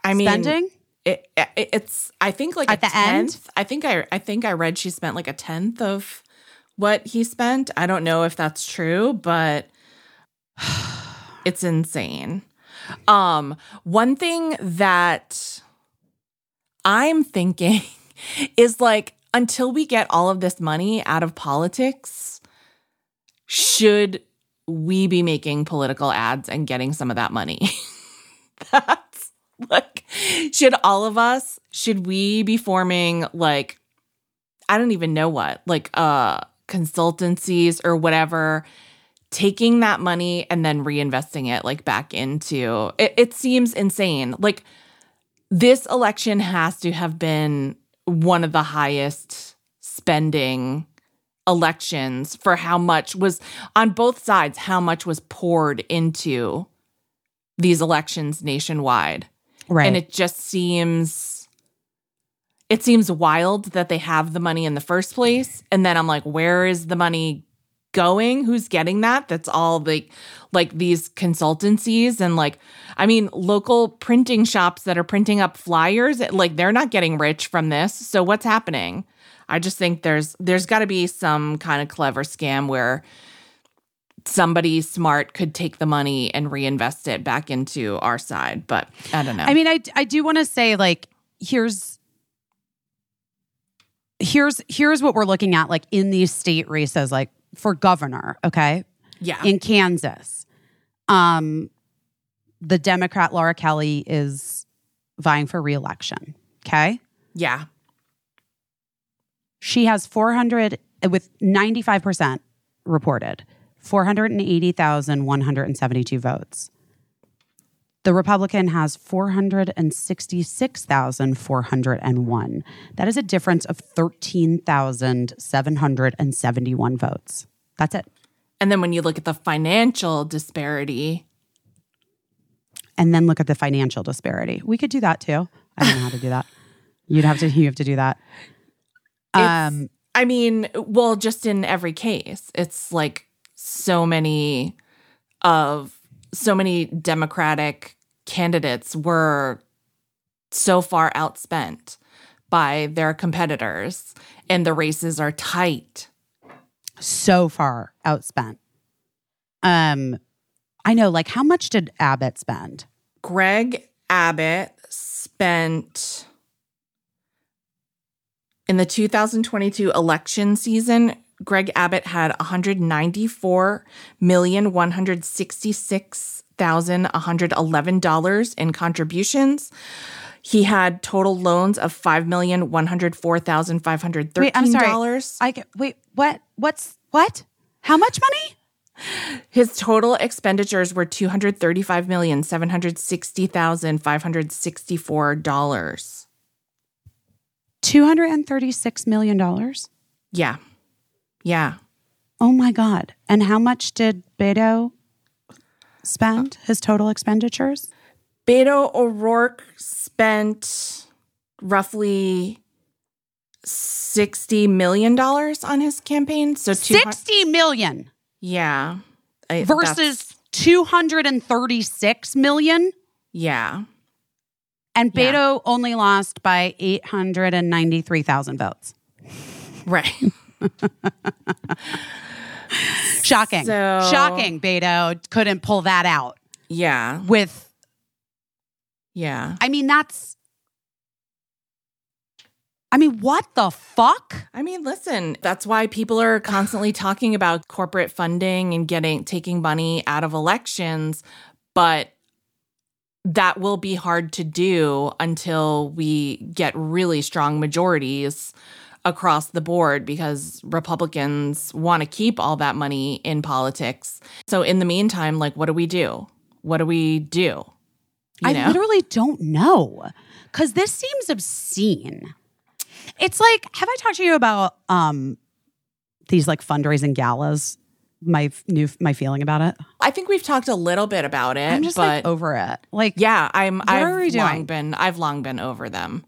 I mean, spending? it, it, it's I think like At a the end? I think I I think I read she spent like a tenth of what he spent. I don't know if that's true, but it's insane. Um, one thing that I'm thinking is like until we get all of this money out of politics, should we be making political ads and getting some of that money? That's like, should all of us, should we be forming like, I don't even know what, like uh consultancies or whatever, taking that money and then reinvesting it like back into it, it seems insane. Like this election has to have been one of the highest spending elections for how much was on both sides how much was poured into these elections nationwide Right. and it just seems it seems wild that they have the money in the first place. And then i'm like where is the money going? Who's getting that? That's all the like these consultancies and like i mean local printing shops that are printing up flyers like they're not getting rich from this. So what's happening? I just think there's there's got to be some kind of clever scam where somebody smart could take the money and reinvest it back into our side but i don't know I mean, I I do want to say like here's here's here's what we're looking at like in these state races like for governor, okay? yeah In Kansas. Um the Democrat Laura Kelly is vying for reelection, okay? yeah She has 400 with 95% reported. 480,172 votes. The Republican has 466,401. That is a difference of 13,771 votes. That's it. And then when you look at the financial disparity, And then look at the financial disparity. We could do that too. I don't know how to do that. You'd have to you have to do that. Um I mean, well, just in every case, it's like so many of so many Democratic candidates were so far outspent by their competitors, and the races are tight. so far outspent. Um, I know. Like, how much did Abbott spend? Greg Abbott spent in the 2022 election season. Greg Abbott had 194 million 166 thousand 111 dollars in contributions. He had total loans of five million one hundred four thousand five hundred Wait, I'm thirteen sorry. dollars. I get, wait. What? What's what? How much money? His total expenditures were two hundred thirty-five million seven hundred sixty thousand five hundred sixty-four dollars. Two hundred and thirty-six million dollars. Yeah. Yeah. Oh my god! And how much did Beto spend? His total expenditures? Beto O'Rourke spent roughly $60 million on his campaign. So, two hun- Sixty million yeah. I- versus two hundred and thirty-six million. Yeah. And Yeah. Beto only lost by eight hundred and ninety-three thousand votes. Right. Shocking. So- Shocking. Beto couldn't pull that out yeah. with Yeah. I mean, that's. I mean, what the fuck? I mean, listen, that's why people are constantly talking about corporate funding and getting taking money out of elections, but that will be hard to do until we get really strong majorities across the board because Republicans want to keep all that money in politics. So in the meantime, like what do we do? What do we do? You I literally don't know because this seems obscene. It's like, have I talked to you about um these like fundraising galas? My new my feeling about it. I think we've talked a little bit about it, I'm just but like over it. Like, yeah, I'm I've are we long doing? been I've long been over them.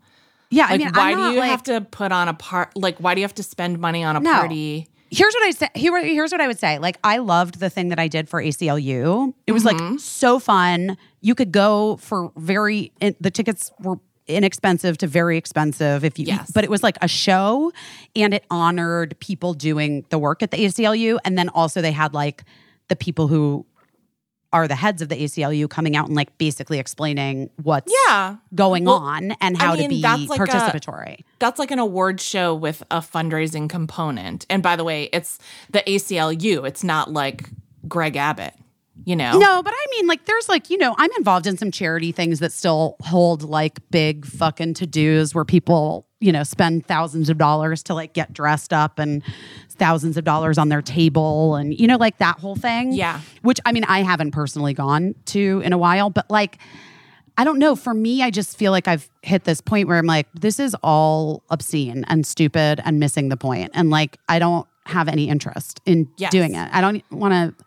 Yeah. I Like, mean, why do you like- have to put on a part? Like, why do you have to spend money on a No. party? here's what I say. Here, here's what I would say. Like, I loved the thing that I did for ACLU. It was Mm-hmm. like so fun. You could go for very. The tickets were inexpensive to very expensive if you Yes. but it was like a show and it honored people doing the work at the ACLU and then also they had like the people who are the heads of the ACLU coming out and like basically explaining what's Yeah, going Well, on and I how mean, to be that's like a- participatory. that's like an award show with a fundraising component. And by the way, it's the ACLU. It's not like Greg Abbott. You know? No, but I mean, like, there's like, you know, I'm involved in some charity things that still hold like big fucking to dos where people, you know, spend thousands of dollars to like get dressed up and thousands of dollars on their table and, you know, like that whole thing. Yeah. Which I mean, I haven't personally gone to in a while, but like, I don't know. For me, I just feel like I've hit this point where I'm like, this is all obscene and stupid and missing the point. And like, I don't have any interest in Yes. doing it. I don't want to.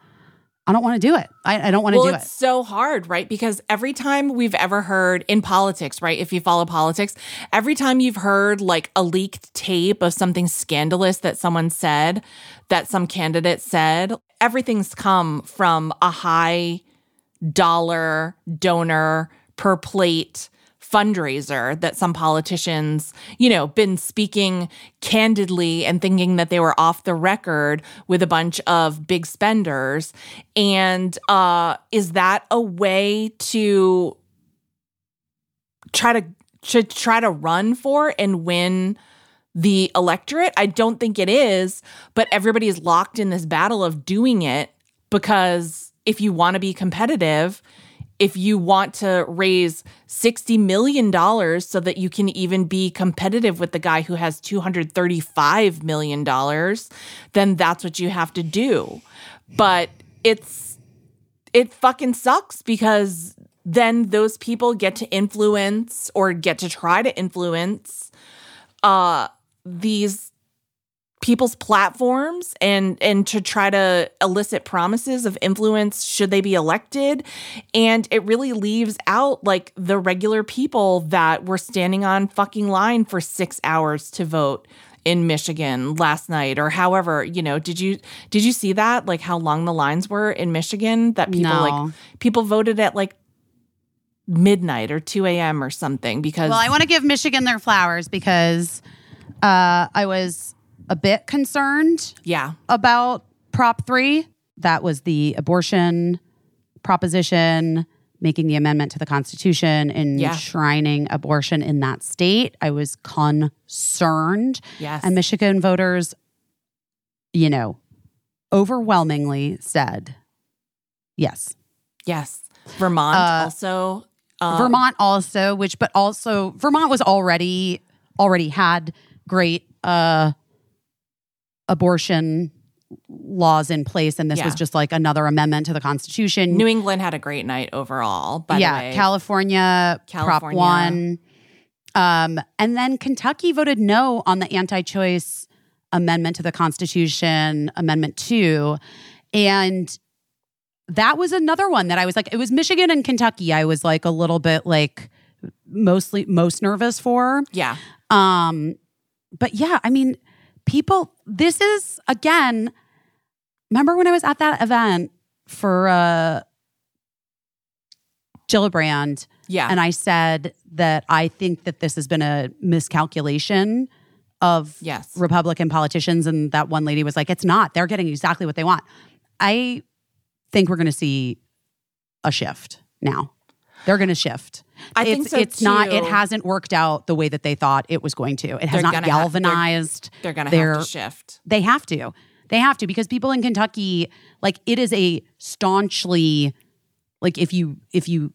I don't want to do it. I, I don't want to well, do it. it's so hard, right? Because every time we've ever heard in politics, right? If you follow politics, every time you've heard like a leaked tape of something scandalous that someone said, that some candidate said, everything's come from a high dollar donor per plate fundraiser that some politicians, you know, been speaking candidly and thinking that they were off the record with a bunch of big spenders. And uh is that a way to try to to try to run for and win the electorate? I don't think it is, but everybody is locked in this battle of doing it because if you want to be competitive, if you want to raise $60 million so that you can even be competitive with the guy who has $235 million, then that's what you have to do. But it's, it fucking sucks because then those people get to influence or get to try to influence uh, these people's platforms and and to try to elicit promises of influence should they be elected and it really leaves out like the regular people that were standing on fucking line for 6 hours to vote in Michigan last night or however you know did you did you see that like how long the lines were in Michigan that people No. like people voted at like midnight or 2 a.m or something because Well, I want to give Michigan their flowers because uh, I was a bit concerned yeah about Prop 3. That was the abortion proposition, making the amendment to the Constitution, Yeah. enshrining abortion in that state. I was concerned. yes And Michigan voters, you know, overwhelmingly said yes. yes Vermont Uh, also uh, Vermont also, which but also Vermont was already already had great uh abortion laws in place and this was just like another amendment to the constitution. New England had a great night overall. By yeah, the way, California, Prop California. 1. Um and then Kentucky voted no on the anti-choice amendment to the constitution, amendment 2. And that was another one that I was like, it was Michigan and Kentucky. I was like a little bit like mostly most nervous for. yeah, Um, but yeah, I mean, people, this is again, remember when I was at that event for uh Gillibrand yeah, and I said that I think that this has been a miscalculation of yes, Republican politicians, and that one lady was like, "It's not. They're getting exactly what they want." I think we're going to see a shift now. They're going to shift. I it's, think so, It's not. It hasn't worked out the way that they thought it was going to. It has They're not gonna have- they're- galvanized. They're going to have to shift. They have to. They have to because people in Kentucky, like it is a staunchly, like if you if you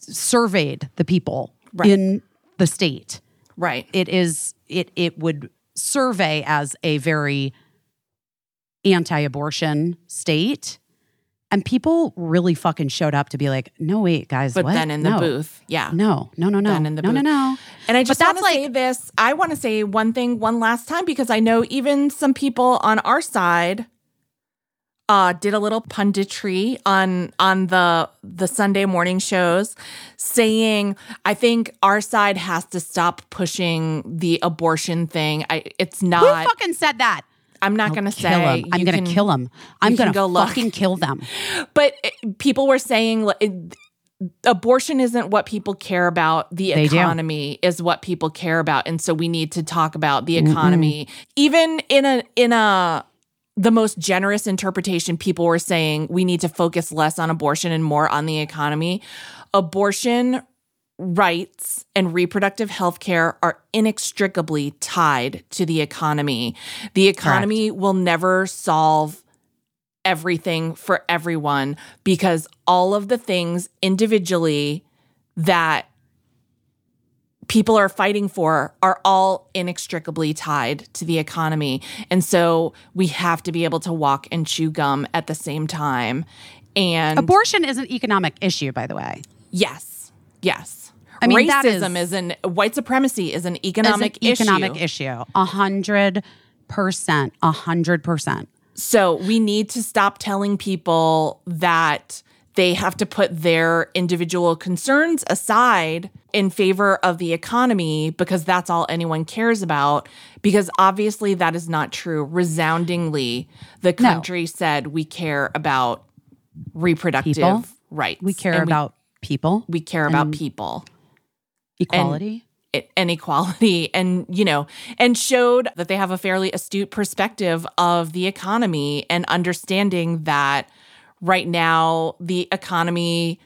surveyed the people Right. in the state, Right. it is it it would survey as a very anti-abortion state. And people really fucking showed up to be like, no, wait, guys. But what? then in the No. booth, yeah. No, no, no, no. Then in the no, no, booth. no. And I just want to say this. I want to say one thing one last time because I know even some people on our side uh did a little punditry on on the the Sunday morning shows saying I think our side has to stop pushing the abortion thing. I it's not." Who fucking said that? I'm not going to say him. I'm going to kill him. I'm going to go look. fucking kill them. But eh, people were saying it- abortion isn't what people care about. The They do. economy is what people care about, and so we need to talk about the economy. Even in a in a the most generous interpretation, people were saying we need to focus less on abortion and more on the economy. Abortion rights and reproductive health care are inextricably tied to the economy. The economy will never solve everything for everyone because all of the things individually that people are fighting for are all inextricably tied to the economy. And so we have to be able to walk and chew gum at the same time. And Abortion is an economic issue, by the way. yes, yes. I mean, racism is- is, an white supremacy is an economic an economic issue. issue. A hundred percent. A hundred percent. So we need to stop telling people that they have to put their individual concerns aside in favor of the economy because that's all anyone cares about. Because obviously that is not true. Resoundingly, the country said we care about reproductive People. rights. We care and about people, we, care about people equality. i- inequality and you know and showed that they have a fairly astute perspective of the economy and understanding that right now the economy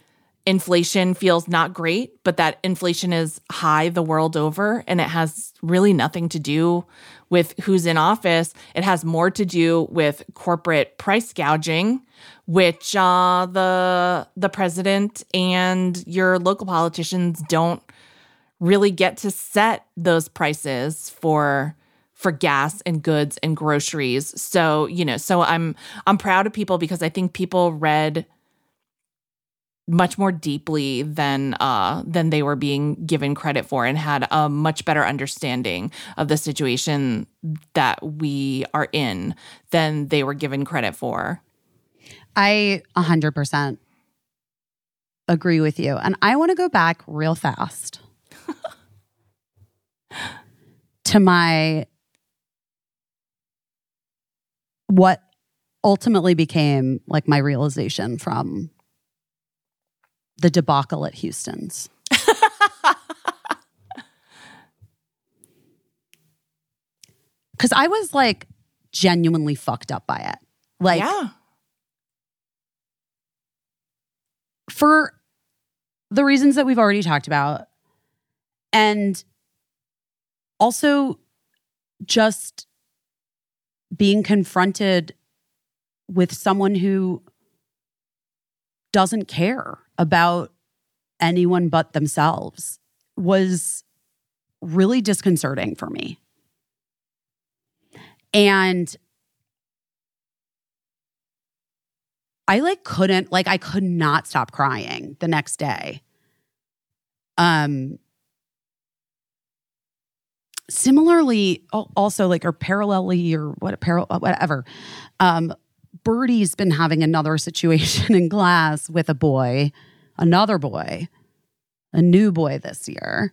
inflation feels not great but that inflation is high the world over and it has really nothing to do with who's in office it has more to do with corporate price gouging which uh, the the president and your local politicians don't really get to set those prices for for gas and goods and groceries. So, you know, so I'm I'm proud of people because I think people read much more deeply than uh than they were being given credit for and had a much better understanding of the situation that we are in than they were given credit for. I hundred percent agree with you. And I want to go back real fast to my what ultimately became like my realization from the debacle at Houston's. Cause I was like genuinely fucked up by it. Like yeah. for the reasons that we've already talked about. And also just being confronted with someone who doesn't care about anyone but themselves was really disconcerting for me. And I like couldn't like I could not stop crying the next day. Um similarly also like or parallelly or what parallel whatever. Um Birdie's been having another situation in class with a boy, another boy, a new boy this year.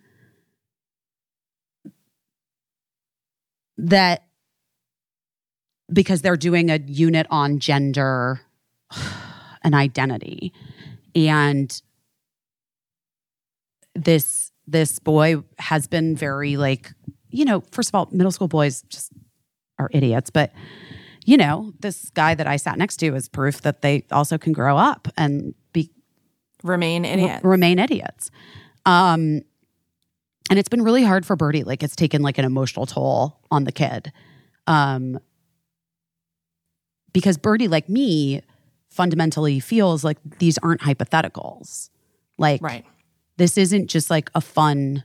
That because they're doing a unit on gender and identity and this this boy has been very like you know first of all middle school boys just are idiots but you know this guy that i sat next to is proof that they also can grow up and be Remain idiot. r- remain idiots. Um, and it's been really hard for Birdie. Like it's taken like an emotional toll on the kid. Um, because Birdie, like me, fundamentally feels like these aren't hypotheticals. Like right. this isn't just like a fun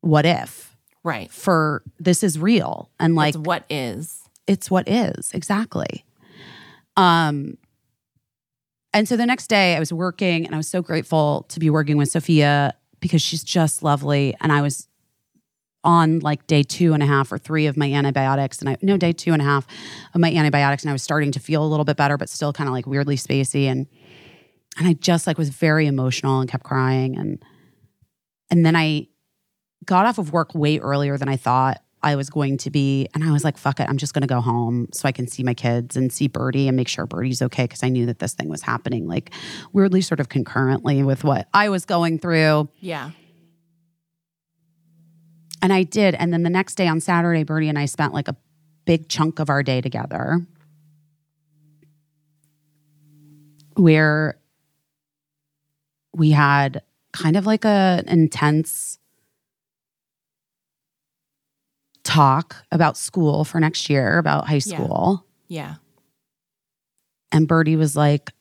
what if Right. for this is real. And like it's what is. it's what is exactly. Um and so the next day i was working and i was so grateful to be working with sophia because she's just lovely. And i was on like day two and a half or three of my antibiotics. And i no day two and a half of my antibiotics. And i was starting to feel a little bit better but still kind of like weirdly spacey. And and i just like was very emotional and kept crying. And and then i got off of work way earlier than i thought I was going to be. And I was like, fuck it. I'm just going to go home so I can see my kids and see Birdie and make sure Birdie's okay. Cause I knew that this thing was happening like weirdly, sort of concurrently with what I was going through. Yeah. And I did. And then the next day on Saturday, Birdie and I spent like a big chunk of our day together where we had kind of like a intense talk about school for next year, about high Yeah. school. Yeah. And Birdie was like,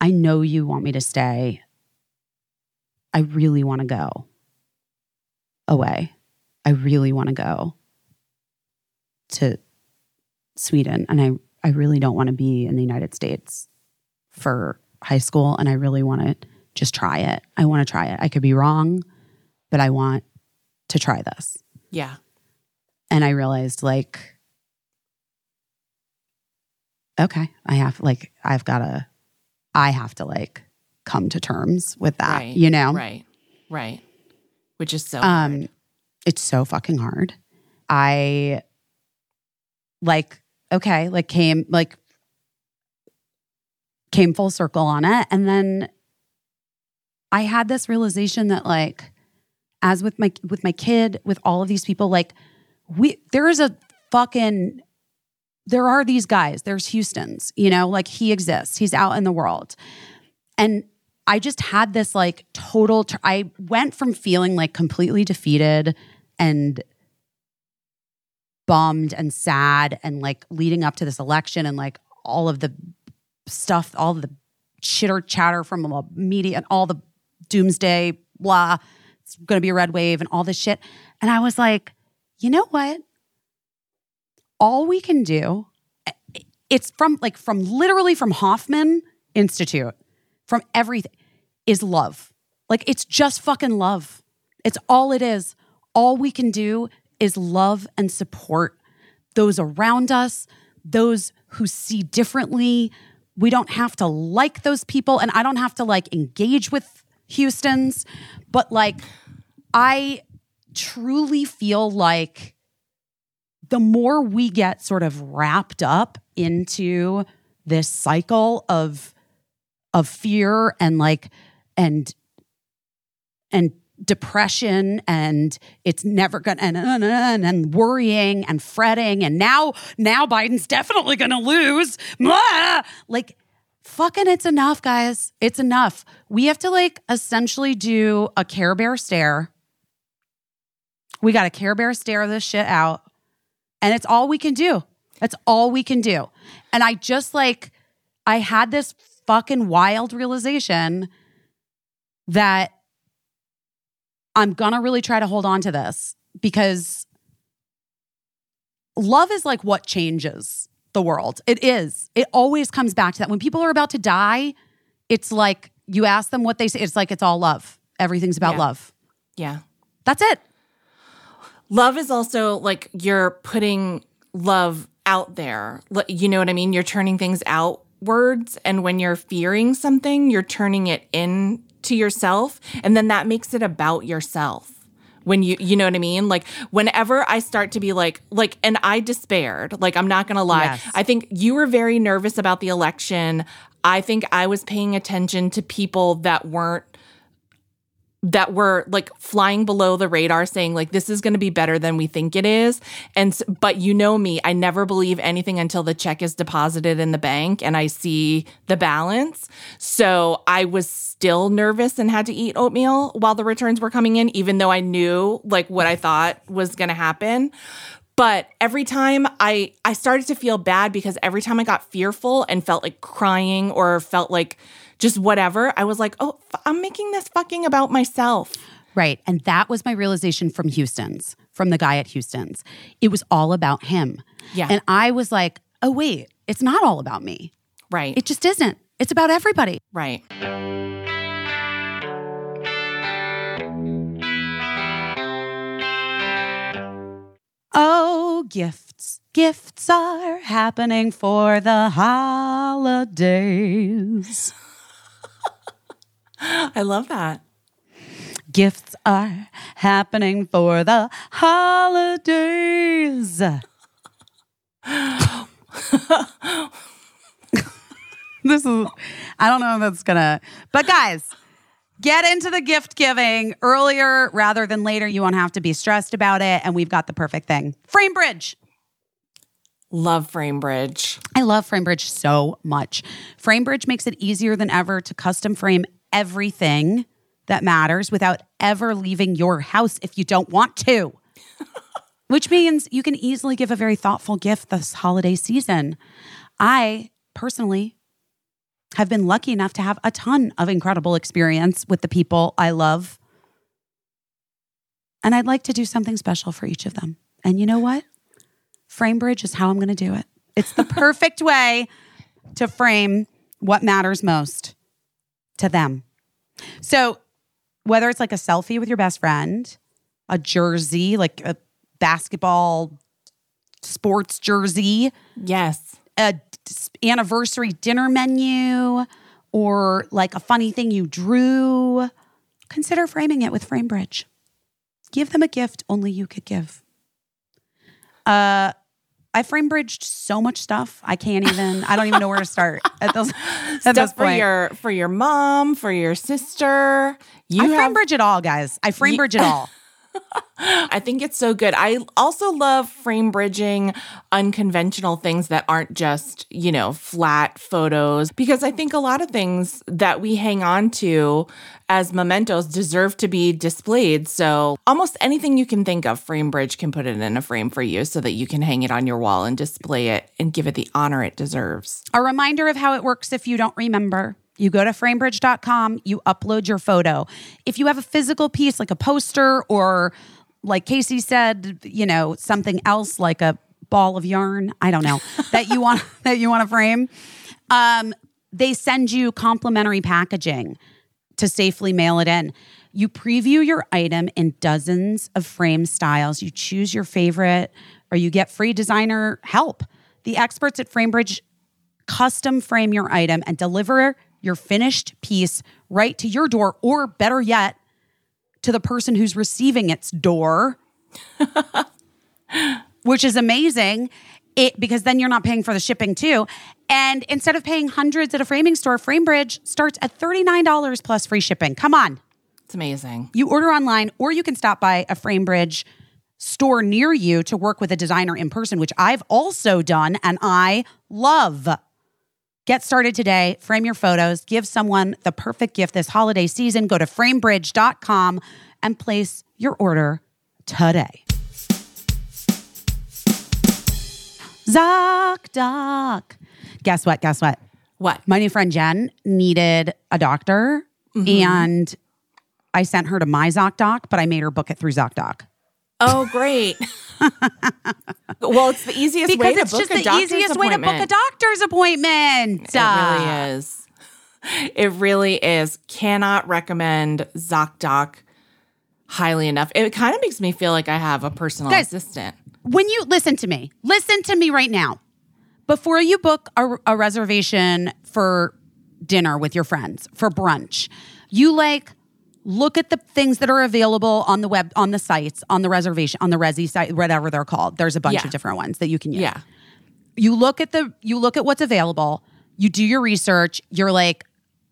I know you want me to stay. I really want to go away. I really want to go to Sweden. And I, I really don't want to be in the United States for high school. And I really want to just try it. I want to try it. I could be wrong, but I want to try this. Yeah. And I realized, like, okay, I have, like, I've got to, I have to, like, come to terms with that, Right. you know? Right. Right. Which is so Um, hard. it's so fucking hard. I like okay, like came like came full circle on it, and then I had this realization that like as with my with my kid, with all of these people, like we there is a fucking there are these guys. There's Houston's, you know, like he exists. He's out in the world, and I just had this like total. Tr- I went from feeling like completely defeated and bummed and sad and like leading up to this election and like all of the stuff, all the chitter chatter from the media and all the doomsday blah. It's going to be a red wave and all this shit. And I was like, you know what? All we can do, it's from like from literally from Hoffman Institute, from everything, is love. Like it's just fucking love. It's all it is. All we can do is love and support those around us, those who see differently. We don't have to like those people, and I don't have to like engage with Houston's, but like, I truly feel like the more we get sort of wrapped up into this cycle of of fear and like and and depression and it's never gonna and, and, and, and worrying and fretting and now now Biden's definitely gonna lose. Blah! like fucking it's enough guys. It's enough. We have to like essentially do a care bear stare we got to care bear stare this shit out and it's all we can do that's all we can do and i just like i had this fucking wild realization that I'm gonna really try to hold on to this because love is like what changes the world. It is. It always comes back to that. When people are about to die, it's like you ask them what they say, it's like it's all love. Everything's about Yeah. love. Yeah. That's it. Love is also like you're putting love out there. You know what I mean? You're turning things outwards. And when you're fearing something, you're turning it in to yourself. And then that makes it about yourself. When you, you know what I mean? Like, whenever I start to be like, like, and I despaired, like, I'm not gonna lie. Yes. I think you were very nervous about the election. I think I was paying attention to people that weren't that were like flying below the radar saying like this is going to be better than we think it is. And but you know me i never believe anything until the check is deposited in the bank and i see the balance. So i was still nervous and had to eat oatmeal while the returns were coming in even though i knew like what i thought was going to happen. But every time I I started to feel bad because every time I got fearful and felt like crying or felt like just whatever, I was like, "Oh, f- I'm making this fucking about myself." Right. And that was my realization from Houston's, from the guy at Houston's. It was all about him. Yeah. And I was like, oh, wait, it's not all about me. Right. It just isn't. It's about everybody. right. Oh, gifts. Gifts are happening for the holidays. I love that. Gifts are happening for the holidays. this is, I don't know if that's gonna, but guys, get into the gift giving earlier rather than later. You won't have to be stressed about it. And we've got the perfect thing FrameBridge. Love FrameBridge. I love FrameBridge so much. FrameBridge makes it easier than ever to custom frame everything that matters without ever leaving your house if you don't want to. Which means you can easily give a very thoughtful gift this holiday season. I personally have been lucky enough to have a ton of incredible experience with the people I love. And I'd like to do something special for each of them. And you know what? FrameBridge is how I'm going to do it. It's the perfect way to frame what matters most to them. So, whether it's like a selfie with your best friend, a jersey, like a basketball sports jersey, Yes. a d- anniversary dinner menu, or like a funny thing you drew, consider framing it with FrameBridge. Give them a gift only you could give. Uh, I frame bridged so much stuff. I can't even. I don't even know where to start at this, at Stuff for your for your mom, for your sister. You I have frame bridge it all, guys. I frame Ye- bridge it all. I think it's so good. I also love frame bridging unconventional things that aren't just, you know, flat photos because I think a lot of things that we hang on to as mementos deserve to be displayed. So, almost anything you can think of, Frame Bridge can put it in a frame for you so that you can hang it on your wall and display it and give it the honor it deserves. A reminder of how it works if you don't remember. You go to framebridge.com, you upload your photo. If you have a physical piece like a poster or like Casey said, you know, something else like a ball of yarn, I don't know, that you want that you want to frame, um, they send you complimentary packaging to safely mail it in. You preview your item in dozens of frame styles. You choose your favorite or you get free designer help. The experts at FrameBridge custom frame your item and deliver your finished piece right to your door, or better yet, to the person who's receiving its door, which is amazing. It because then you're not paying for the shipping too. And instead of paying hundreds at a framing store, FrameBridge starts at $39 plus free shipping. Come on. It's amazing. You order online, or you can stop by a FrameBridge store near you to work with a designer in person, which I've also done and I love. Get started today. Frame your photos. Give someone the perfect gift this holiday season. Go to framebridge.com and place your order today. ZocDoc. Guess what? Guess what? What? My new friend Jen needed a doctor, mm-hmm. and I sent her to my ZocDoc, but I made her book it through ZocDoc. Oh, great. well, it's the easiest way to book a Because to it's just the doctor's easiest way to book a appointment. doctor's appointment. It really is. It really is. Cannot recommend ZocDoc highly enough. It kind of makes me feel like I have a personal Guys, assistant. when you listen to me, listen to me right now. Before you book a, a reservation for dinner with your friends for brunch, you like look at the things that are available on the web, on the sites, on the reservation, on the Resy site, whatever they're called. There's a bunch Yeah. of different ones that you can use. Yeah. you look at the you look at what's available you do your research you're like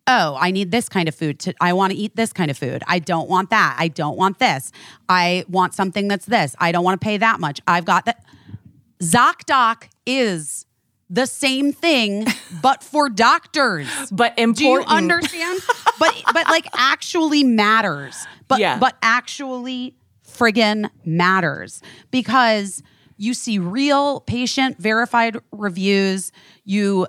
oh, I need this kind of food. To, I want to eat this kind of food. I don't want that. I don't want this. I want something that's this. I don't want to pay that much. I've got that. ZocDoc is the same thing, but for doctors. But important. Do you understand? but but like actually matters. But Yeah. but actually friggin' matters because you see real patient verified reviews. You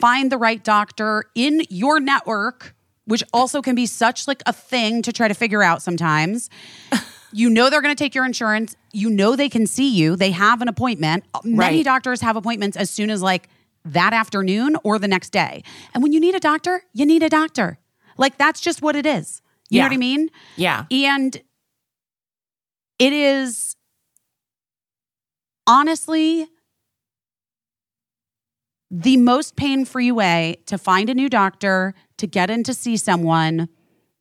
find the right doctor in your network, which also can be such like a thing to try to figure out sometimes. You know they're going to take your insurance. You know they can see you. They have an appointment. Many Right. doctors have appointments as soon as like that afternoon or the next day. And when you need a doctor, you need a doctor. Like that's just what it is. You know what I mean? Yeah. And it is honestly the most pain free way to find a new doctor, to get in to see someone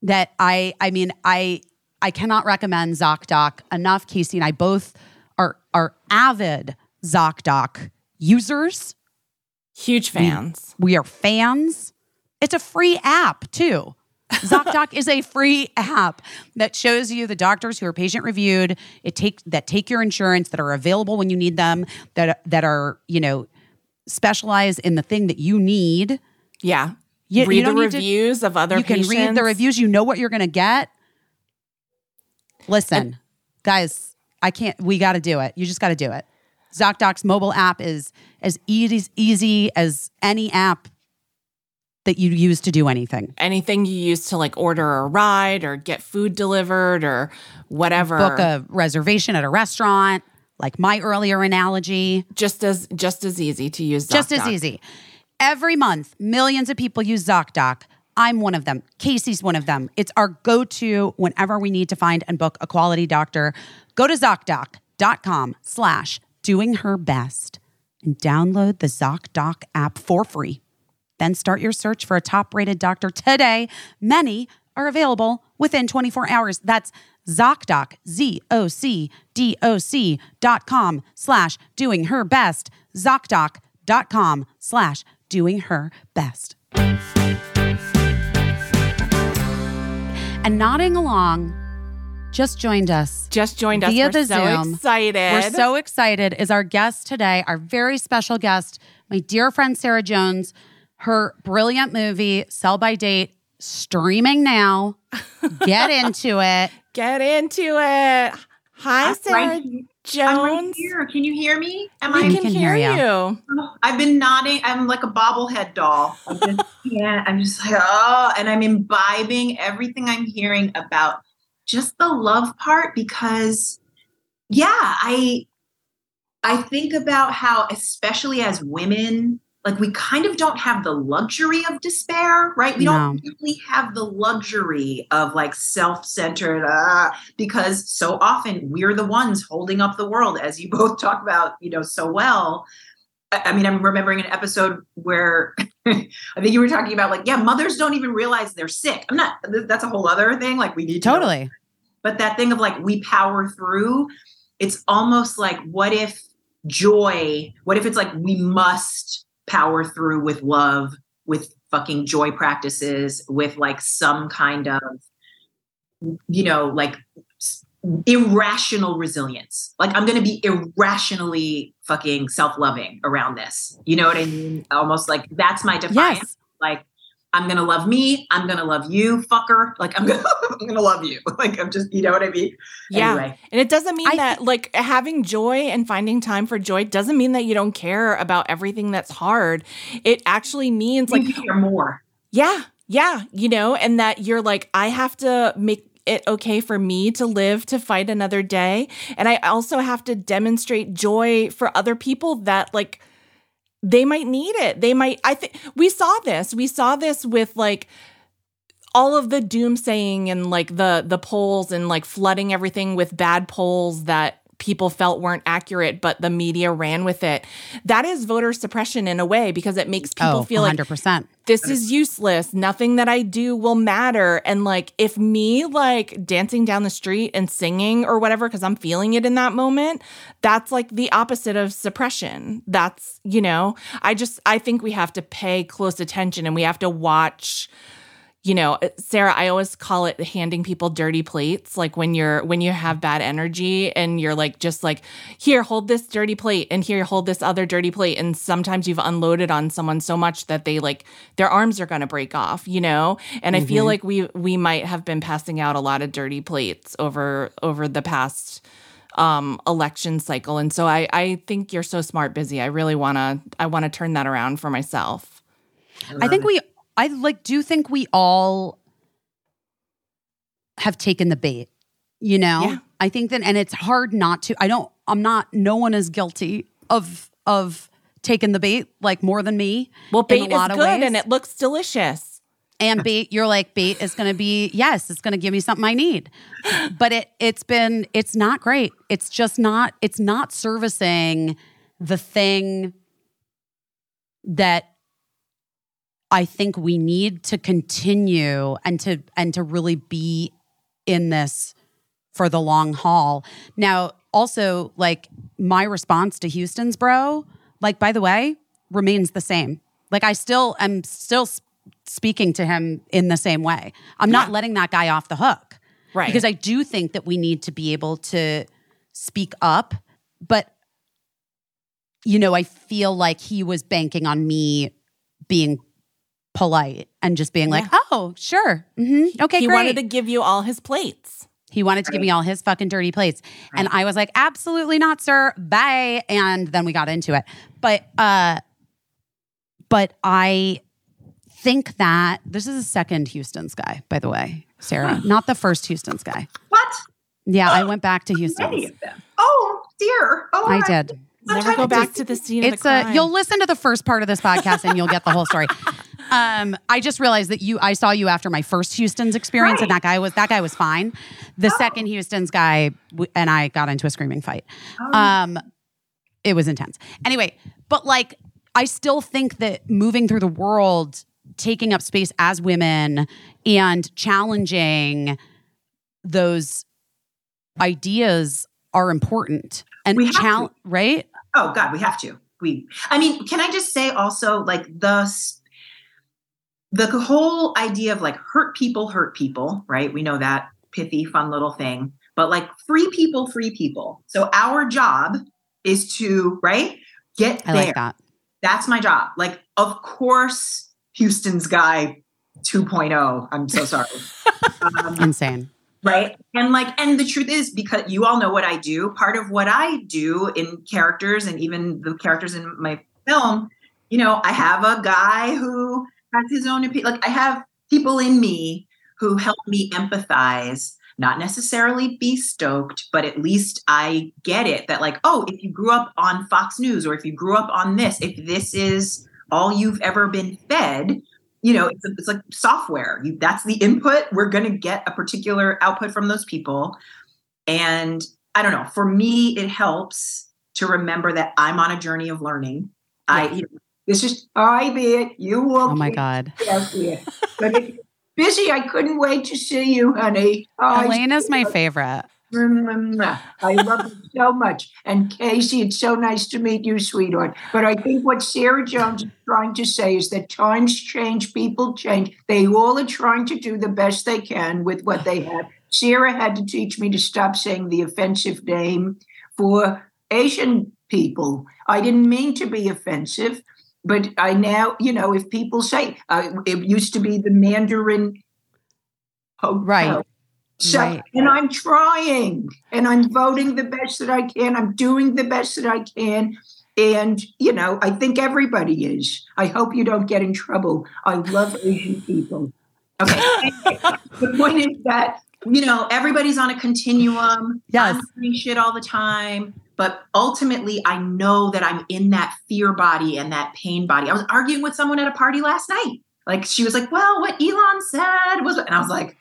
that I I mean I I cannot recommend ZocDoc enough. Casey and I both are are avid ZocDoc users. Huge fans. We are fans. It's a free app too. ZocDoc is a free app that shows you the doctors who are patient reviewed. It take that take your insurance that are available when you need them. That that are you know specialized in the thing that you need. Yeah. You- you read the don't need to- reviews of other you can read the reviews. You know what you're going to get. Listen, guys, I can't. We got to do it. You just got to do it. ZocDoc's mobile app is as easy easy as any app that you use to do anything. Anything you use to like order a ride or get food delivered or whatever. Book a reservation at a restaurant, like my earlier analogy. just as just as easy to use. just as easy. Every month, millions of people use ZocDoc. I'm one of them. Casey's one of them. It's our go to whenever we need to find and book a quality doctor. Go to ZocDoc.com slash doing her best and download the ZocDoc app for free. Then start your search for a top rated doctor today. Many are available within 24 hours. That's ZocDoc, Z O C D O C dot com slash doing her best. ZocDoc.com slash doing her best. And nodding along, just joined us Just joined us. Via We're the so Zoom. excited. we're so excited. Is our guest today, our very special guest, my dear friend Sarah Jones. Her brilliant movie, Sell/Buy/Date, streaming now. Get into it. get into it. Hi, Sarah right here. Jones. I'm right here. Can you hear me? Am We I? can, can hear, hear you. you. I've been nodding. I'm like a bobblehead doll. I just can't. I'm just like oh, and I'm imbibing everything I'm hearing about just the love part because, yeah, I I think about how, especially as women, like we kind of don't have the luxury of despair, right? We don't really have the luxury of like self-centered, uh, because so often we're the ones holding up the world, as you both talk about, you know, so well. I mean, I'm remembering an episode where I think you were talking about like, yeah, mothers don't even realize they're sick. I'm not. That's a whole other thing. Like we need to Totally. but that thing of like we power through it's almost like what if joy what if it's like we must power through with love with fucking joy practices with like some kind of you know like irrational resilience like i'm gonna be irrationally fucking self-loving around this you know what i mean almost like that's my defiance Yes. like I'm gonna love me. I'm gonna love you, fucker. Like I'm gonna, I'm gonna love you. Like I'm just, you know what I mean? Yeah. Anyway, And it doesn't mean I that like having joy and finding time for joy doesn't mean that you don't care about everything that's hard. It actually means like like you care more. Yeah, yeah, you know, and that you're like, I have to make it okay for me to live to fight another day. And I also have to demonstrate joy for other people that, like, they might need it. They might, I think we saw this. We saw this with like, all of the doomsaying and like the the polls and like flooding everything with bad polls that people felt weren't accurate but the media ran with it that is voter suppression in a way because it makes people oh, feel like 100%. this is useless. Nothing that I do will matter. And like, if me like dancing down the street and singing or whatever, because I'm feeling it in that moment, that's like the opposite of suppression. That's, you know, I just, I think we have to pay close attention and we have to watch you know, Sarah, I always call it handing people dirty plates. Like when you're when you have bad energy and you're like just like, here, hold this dirty plate and here hold this other dirty plate. And sometimes you've unloaded on someone so much that they like their arms are gonna break off, you know? And I feel like we we might have been passing out a lot of dirty plates over over the past um election cycle. And so I I think you're so smart, busy. I really wanna I wanna turn that around for myself. I think we, I like, do think we all have taken the bait, you know? Yeah. I think that, and it's hard not to, I don't, I'm not, no one is guilty of, of taking the bait like more than me. Well, bait lot is of good ways. and it looks delicious. and bait you're like bait is going to be yes it's going to give me something i need but it it's been it's not great it's just not it's not servicing the thing that i think we need to continue and to and to really be in this for the long haul now also like my response to houston's bro like by the way remains the same like i still am still speaking to him in the same way i'm not Yeah. letting that guy off the hook Right. because i do think that we need to be able to speak up but you know i feel like he was banking on me being polite and just being like Yeah. oh sure hmm okay he great wanted to give you all his plates. he wanted to give me all his fucking dirty plates. And I was like, absolutely not, sir. Bye. And then we got into it. But uh but I think that this is a second Houston's guy, by the way, Sarah. Not the first Houston's guy. What? Yeah, I went back to Many Houston's. of them. Oh dear. Oh, I my- did. Never go back to the scene It's of the a you'll listen to the first part of this podcast and you'll get the whole story. Um, I just realized that you I saw you after my first Houston's experience and that guy was that guy was fine. The second Houston's guy w- and I got into a screaming fight. Um it was intense. Anyway, but like I still think that moving through the world, taking up space as women and challenging those ideas are important. And We have right? Oh God, we have to. We. I mean, can I just say also like the the whole idea of like hurt people hurt people, right? We know that pithy, fun little thing, but like free people, free people. So our job is to right get I there. like that. That's my job. Like, of course, Houston's guy 2.0. I'm so sorry. um, Insane. right and like and the truth is because you all know what i do part of what i do in characters and even the characters in my film you know i have a guy who has his own opinion like i have people in me who help me empathize not necessarily be stoked but at least i get it that like oh if you grew up on fox news or if you grew up on this if this is all you've ever been fed you know it's, it's like software. You, that's the input. We're going to get a particular output from those people. And i don't know for me it helps to remember that i'm on a journey of learning. I you know, this is i be it you will Oh my God. But it- busy i couldn't wait to see you honey oh, Elaine is my favorite. Mm-hmm. I love you so much. And Casey, it's so nice to meet you, sweetheart. But I think what Sarah Jones is trying to say is that times change, people change. They all are trying to do the best they can with what they have. Sarah had to teach me to stop saying the offensive name for Asian people. I didn't mean to be offensive, but I now, you know, if people say uh, it used to be the Mandarin hotel. Right. So, Right. and I'm trying and I'm voting the best that I can. I'm doing the best that I can. And, you know, I think everybody is. I hope you don't get in trouble. I love Asian people. Okay. the point is that, you know, everybody's on a continuum. Yes. I'm doing shit all the time. But ultimately, I know that I'm in that fear body and that pain body. I was arguing with someone at a party last night. Like, she was like, well, what Elon said was, and I was like,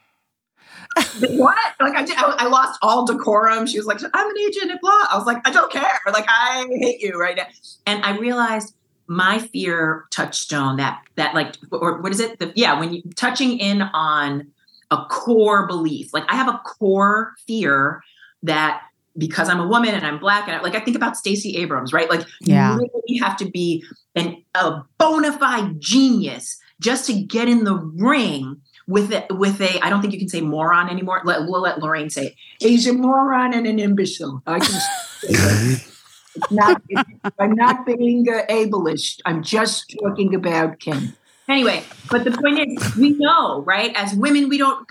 what? Like I, did, I, I lost all decorum. She was like, I'm an agent and blah. I was like, I don't care. Like I hate you right now. And I realized my fear touchstone that that like or what is it? The, yeah, when you touching in on a core belief. Like I have a core fear that because I'm a woman and I'm black and I, like I think about Stacey Abrams, right? Like Yeah. you really have to be an a bona fide genius just to get in the ring with a, with a I don't think you can say moron anymore. Let, we'll let Lorraine say it. He's a moron and an imbecile. I can it's not, it's, I'm not being uh, ableist. I'm just talking about Ken. Anyway, but the point is, we know, right? As women, we don't,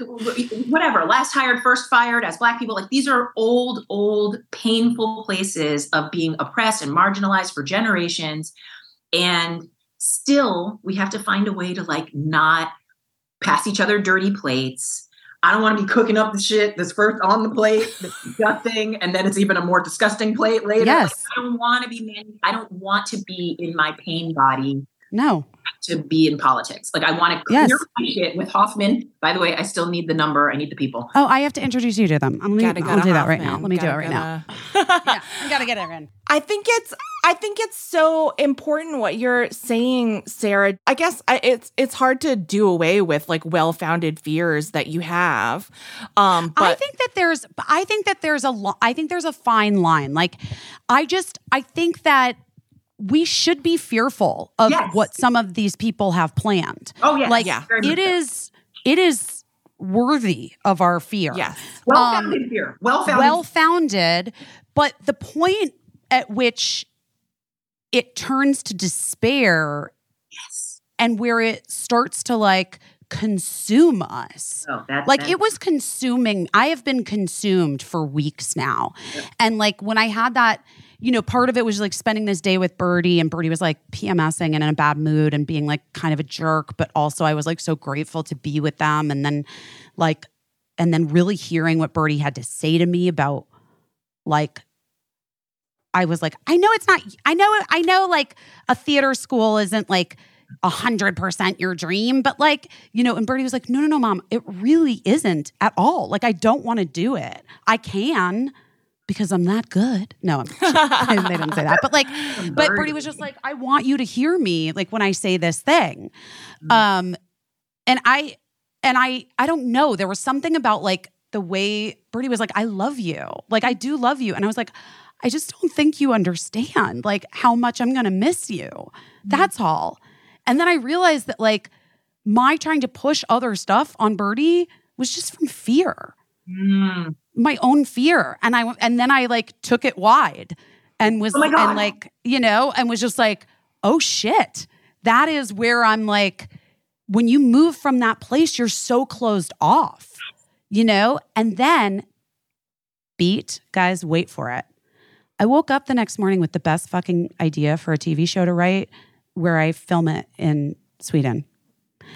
whatever, last hired, first fired, as Black people, like these are old, old, painful places of being oppressed and marginalized for generations. And still, we have to find a way to like not pass each other dirty plates. I don't want to be cooking up the shit that's first on the plate, that's disgusting, and then it's even a more disgusting plate later. Yes. Like, I don't want to be man. I don't want to be in my pain body No. To be in politics. Like I want to clear Yes. my shit with Hoffman. By the way, I still need the number. I need the people. Oh, I have to introduce you to them. Let me, Gotta go I'll to do that right now. Let me do it Gotta right now. yeah, I gotta get it in. I think it's I think it's so important what you're saying, Sarah. I guess I, it's it's hard to do away with like well-founded fears that you have. Um but I think that there's I think that there's a lo- I think there's a fine line. Like I just I think that we should be fearful of Yes. what some of these people have planned. Oh yeah, Like Yeah. It is it is worthy of our fear. yes. well um, founded fear. Well founded. well founded, but the point at which it turns to despair yes. and where it starts to like consume us. Oh, that, Like that- it was consuming. I have been consumed for weeks now. And like when I had that, you know, part of it was like spending this day with Birdie and Birdie was like PMSing and in a bad mood and being like kind of a jerk, but also I was like so grateful to be with them and then like and then really hearing what Birdie had to say to me about like I was like, I know it's not I know I know like a theater school isn't like a hundred percent your dream, but like, you know, and Birdie was like, no, no, no, mom, it really isn't at all. Like, I don't want to do it. I can because I'm that good. No, I'm, they didn't say that, but like, but Birdie was just like, I want you to hear me, like when I say this thing. Um, and I, and I, I don't know. There was something about like the way Birdie was like, I love you. Like, I do love you. And I was like, I just don't think you understand like how much I'm to miss you. That's all. And then I realized that like my trying to push other stuff on Birdie was just from fear, Mm. My own fear. And I and then I like took it wide and was Oh and like, you know, and was just like, oh shit. That is where I'm like, when you move from that place, you're so closed off, you know? And then beat, guys, wait for it. I woke up the next morning with the best fucking idea for a TV show to write where I film it in Sweden.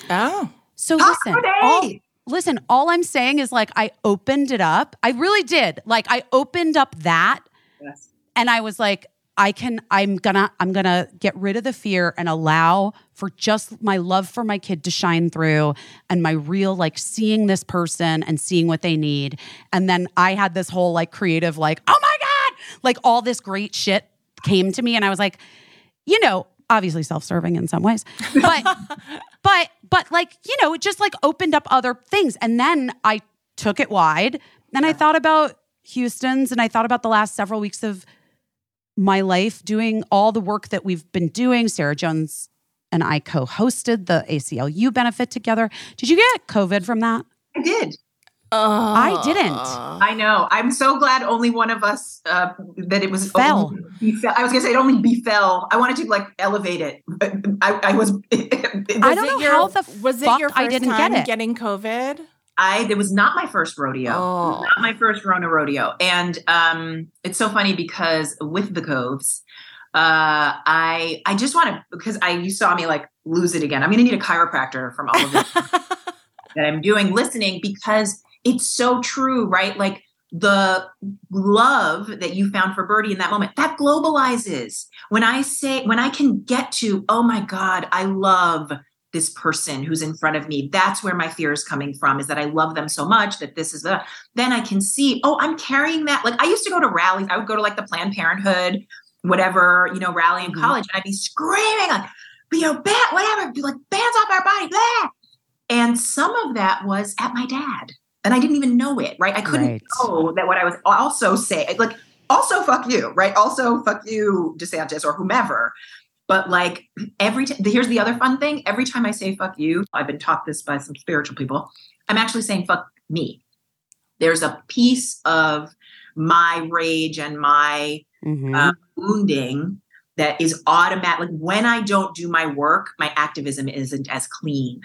Oh. So Talk listen, all, listen, all I'm saying is like I opened it up. I really did. Like I opened up that Yes. and I was like, I can, I'm gonna, I'm gonna get rid of the fear and allow for just my love for my kid to shine through and my real like seeing this person and seeing what they need. And then I had this whole like creative, like, oh my God, like all this great shit came to me. And I was like, you know, obviously self-serving in some ways, but, but, but like, you know, it just like opened up other things. And then I took it wide and I thought about Houston's and I thought about the last several weeks of my life doing all the work that we've been doing. Sarah Jones and I co hosted the ACLU benefit together. Did you get COVID from that? I did. I didn't. I know. I'm so glad only one of us uh, that it was Fell. befell. I was gonna say it only befell. I wanted to like elevate it. I, I was. I don't know your- how the was it your first I didn't time get it. getting COVID? I it was not my first rodeo. Oh. Not my first Rona rodeo. And um it's so funny because with the coves, uh I I just want to because I you saw me like lose it again. I'm gonna need a chiropractor from all of this that I'm doing listening because it's so true, right? Like the love that you found for Birdie in that moment, that globalizes. When I say, when I can get to, oh my God, I love this person who's in front of me. That's where my fear is coming from, is that I love them so much that this is the, then I can see, oh, I'm carrying that. Like I used to go to rallies, I would go to like the Planned Parenthood, whatever, you know, rally in Mhm. college, and I'd be screaming, like, you know, ban, whatever, be like, bands off our body, blah. And some of that was at my dad. And I didn't even know it, right? I couldn't Right. know that what I was also saying, like, also fuck you, right? Also fuck you, DeSantis or whomever. But like every time, here's the other fun thing. Every time I say fuck you, I've been taught this by some spiritual people. I'm actually saying fuck me. There's a piece of my rage and my Mhm. uh, wounding that is automatic. Like when I don't do my work, my activism isn't as clean.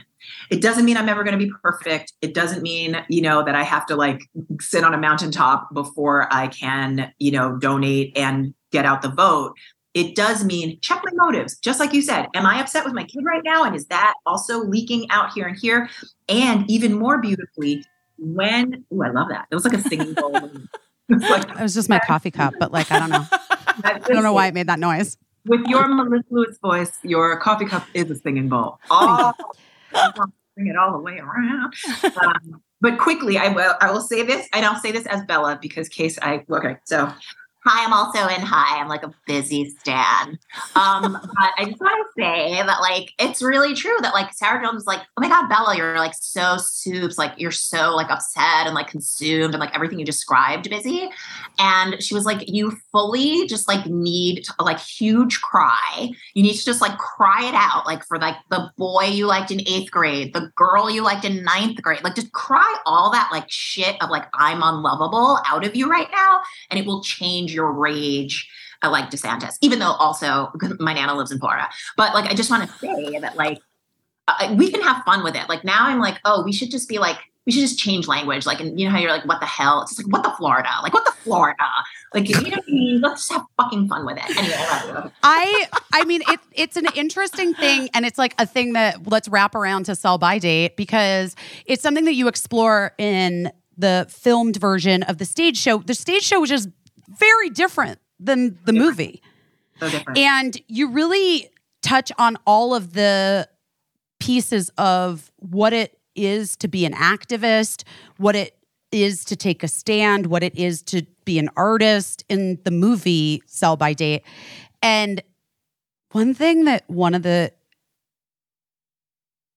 It doesn't mean I'm ever going to be perfect. It doesn't mean, you know, that I have to like sit on a mountaintop before I can, you know, donate and get out the vote. It does mean check my motives. Just like you said, am I upset with my kid right now? And is that also leaking out here and here? And even more beautifully, when, oh, I love that. It was like a singing bowl. Like, it was just my coffee cup, but like I don't know. I don't know why it made that noise. with your Melissa Lewis voice, your coffee cup is a singing bowl. Oh, bring it all the way around. Um, but quickly, I will. I will say this, and I'll say this as Bella because case I okay. So, hi, I'm also in. Hi, I'm like a busy stan. Um, but I just want to say that like it's really true that like Sarah Jones like, oh my god, Bella, you're like so soups, like you're so like upset and like consumed and like everything you described, busy. And she was like, you fully just like need a like huge cry. You need to just like cry it out, like for like the boy you liked in eighth grade, the girl you liked in ninth grade. Like just cry all that like shit of like I'm unlovable out of you right now, and it will change your rage. Like DeSantis, even though also my nana lives in Florida. But like, I just want to say that like we can have fun with it. Like now, I'm like, oh, we should just be like, we should just change language. Like, and you know how you're like, what the hell? It's like, what the Florida? Like, what the Florida? Like, you know what I mean? Let's just have fucking fun with it. Anyway. I I mean it it's an interesting thing and it's like a thing that let's wrap around to Sell/Buy/Date because it's something that you explore in the filmed version of the stage show. The stage show was just very different than the movie. so different. And you really touch on all of the pieces of what it is to be an activist, what it is to take a stand, what it is to be an artist in the movie Sell/Buy/Date. And one thing that one of the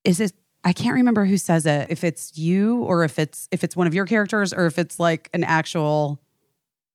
is it I can't remember who says it, if it's you or if it's if it's one of your characters or if it's like an actual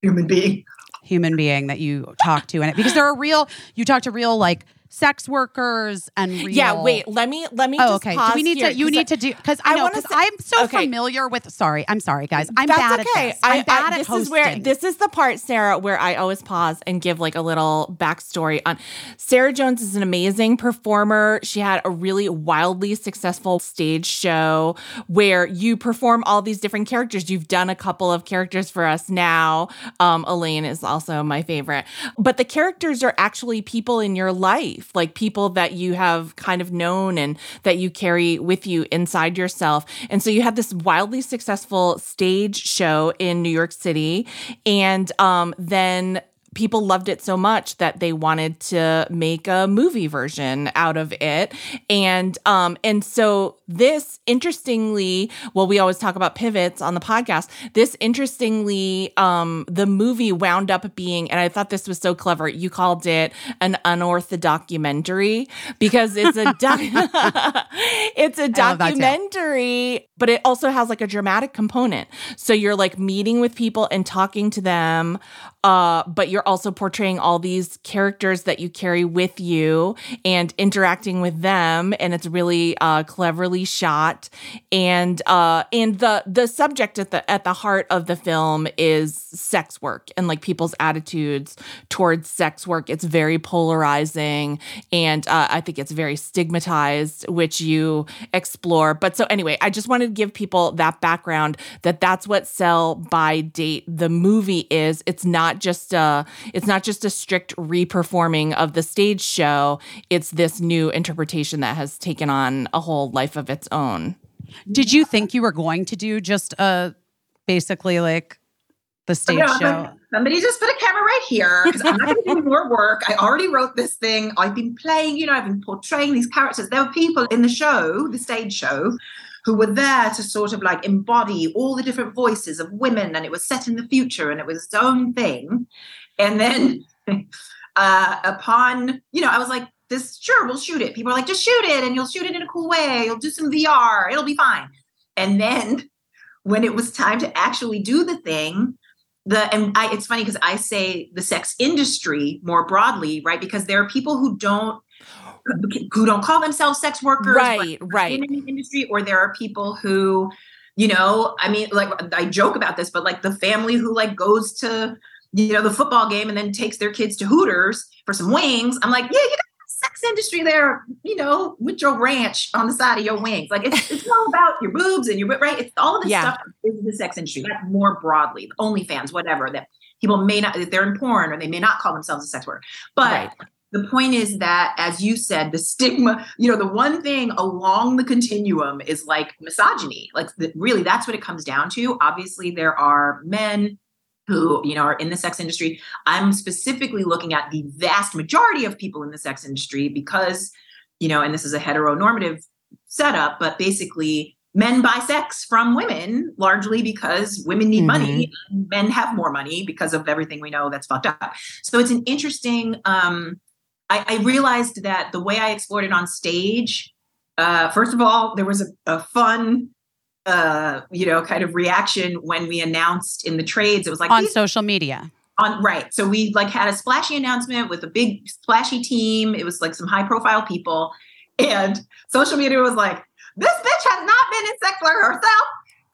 Human being. human being that you talk to and it because there are real you talk to real like sex workers and real Yeah, wait. Let me let me. Oh, okay. Do we need here, to? You need I- to do because I, I want to. I'm so okay. familiar with. Sorry, I'm sorry, guys. I'm That's bad okay. at this. I'm I, bad at this hosting. is where this is the part, Sarah, where I always pause and give like a little backstory on. Sarah Jones is an amazing performer. She had a really wildly successful stage show where you perform all these different characters. You've done a couple of characters for us now. Um, Elaine is also my favorite, but the characters are actually people in your life, like people that you have kind of known and that you carry with you inside yourself. And so you had this wildly successful stage show in New York City. And um, then people loved it so much that they wanted to make a movie version out of it. And um and so this interestingly well we always talk about pivots on the podcast. This interestingly um the movie wound up being and i thought this was so clever you called it an unorthodox documentary because it's a doc- it's a I love that too. documentary but it also has like a dramatic component. So you're like meeting with people and talking to them uh, but you're also portraying all these characters that you carry with you and interacting with them, and it's really uh, cleverly shot. And uh, and the the subject at the at the heart of the film is sex work and like people's attitudes towards sex work. It's very polarizing, and uh, I think it's very stigmatized, which you explore. But so anyway, I just wanted to give people that background that that's what Sell/Buy/Date the movie is. It's not just a it's not just a strict reperforming of the stage show. It's this new interpretation that has taken on a whole life of its own. Did you think you were going to do just a basically like the oh stage Yeah, show? like, Somebody just put a camera right here because I'm not going to do more work. I already wrote this thing. I've been playing, you know, I've been portraying these characters. There were people in the show, the stage show, who were there to sort of like embody all the different voices of women, and it was set in the future and it was its own thing. And then uh, upon, you know, I was like, this, sure, we'll shoot it. People are like, just shoot it and you'll shoot it in a cool way. You'll do some VR, it'll be fine. And then when it was time to actually do the thing, the and I it's funny because I say the sex industry more broadly, right? Because there are people who don't who don't call themselves sex workers, Right, right. in the industry, or there are people who, you know, I mean, like I joke about this, but like the family who like goes to you know the football game and then takes their kids to Hooters for some wings. I'm like, yeah, you got the sex industry there, you know, with your ranch on the side of your wings. Like it's it's all about your boobs and your right. It's all of this Yeah. stuff is the sex industry. Like more broadly, OnlyFans, whatever that people may not they're in porn or they may not call themselves a sex worker. But Right. The point is that as you said the stigma you know the one thing along the continuum is like misogyny. Like the, really that's what it comes down to. Obviously there are men who you know are in the sex industry. I'm specifically looking at the vast majority of people in the sex industry because you know and this is a heteronormative setup but basically men buy sex from women largely because women need money. And men have more money because of everything we know that's fucked up. So it's an interesting um I, I realized that the way I explored it on stage, uh, first of all, there was a, a fun, uh, you know, kind of reaction when we announced in the trades. It was like on social media. on right. So we like had a splashy announcement with a big splashy team. It was like some high profile people, and social media was like, "This bitch has not been in sex work herself."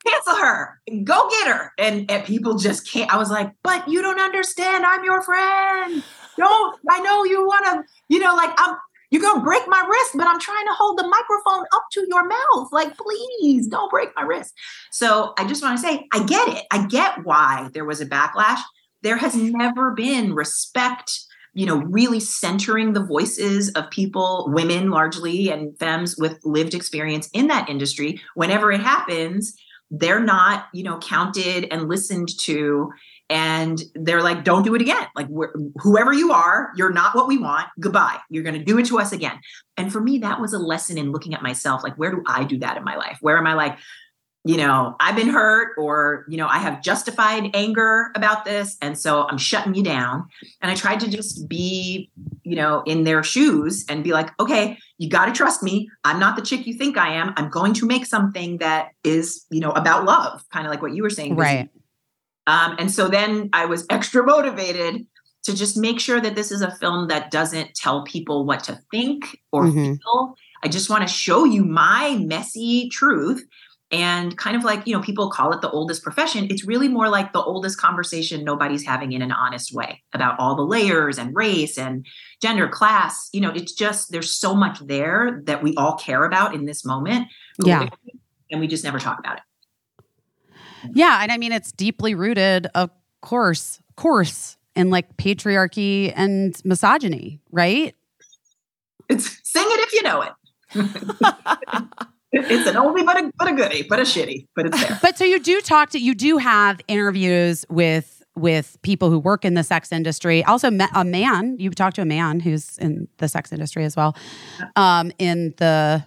Cancel her. Go get her. And, and people just can't. I was like, but you don't understand. I'm your friend. Don't. I know you want to, you know, like I'm you're gonna break my wrist, but I'm trying to hold the microphone up to your mouth. Like, please don't break my wrist. So I just want to say, I get it. I get why there was a backlash. There has never been respect, you know, really centering the voices of people, women largely, and femmes with lived experience in that industry. Whenever it happens, they're not, you know, counted and listened to and they're like don't do it again. Like whoever you are you're not what we want. Goodbye. You're going to do it to us again. And for me that was a lesson in looking at myself like where do i do that in my life? Where am i like you know i've been hurt or you know i have justified anger about this and so i'm shutting you down. And i tried to just be you know in their shoes and be like okay you got to trust me. I'm not the chick you think i am. I'm going to make something that is you know about love kind of like what you were saying Right. Um, and so then I was extra motivated to just make sure that this is a film that doesn't tell people what to think or Mhm. feel. I just want to show you my messy truth. And kind of like, you know, people call it the oldest profession. It's really more like the oldest conversation nobody's having in an honest way about all the layers and race and gender, class. You know, it's just, there's so much there that we all care about in this moment. Yeah. And we just never talk about it. Yeah, and I mean it's deeply rooted, of course, course, in like patriarchy and misogyny, right? It's sing it if you know it. it's an oldie but a but a goodie, but a shitty, but it's there. But so you do talk to you do have interviews with with people who work in the sex industry. Also, a man you talked to a man who's in the sex industry as well, um, in the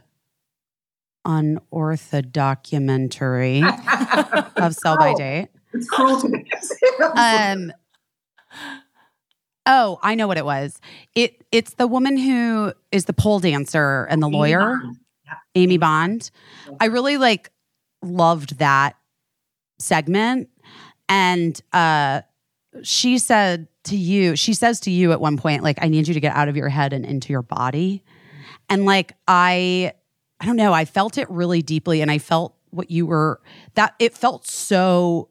unorthodox documentary of Sell by Oh. Date. It's cruel. Um. Oh, I know what it was. It it's the woman who is the pole dancer and the Amy lawyer, Bond. Yeah. Amy Bond. I really like loved that segment, and uh, she said to you, she says to you at one point, like, "I need you to get out of your head and into your body," and like I, I don't know, I felt it really deeply, and I felt what you were that it felt so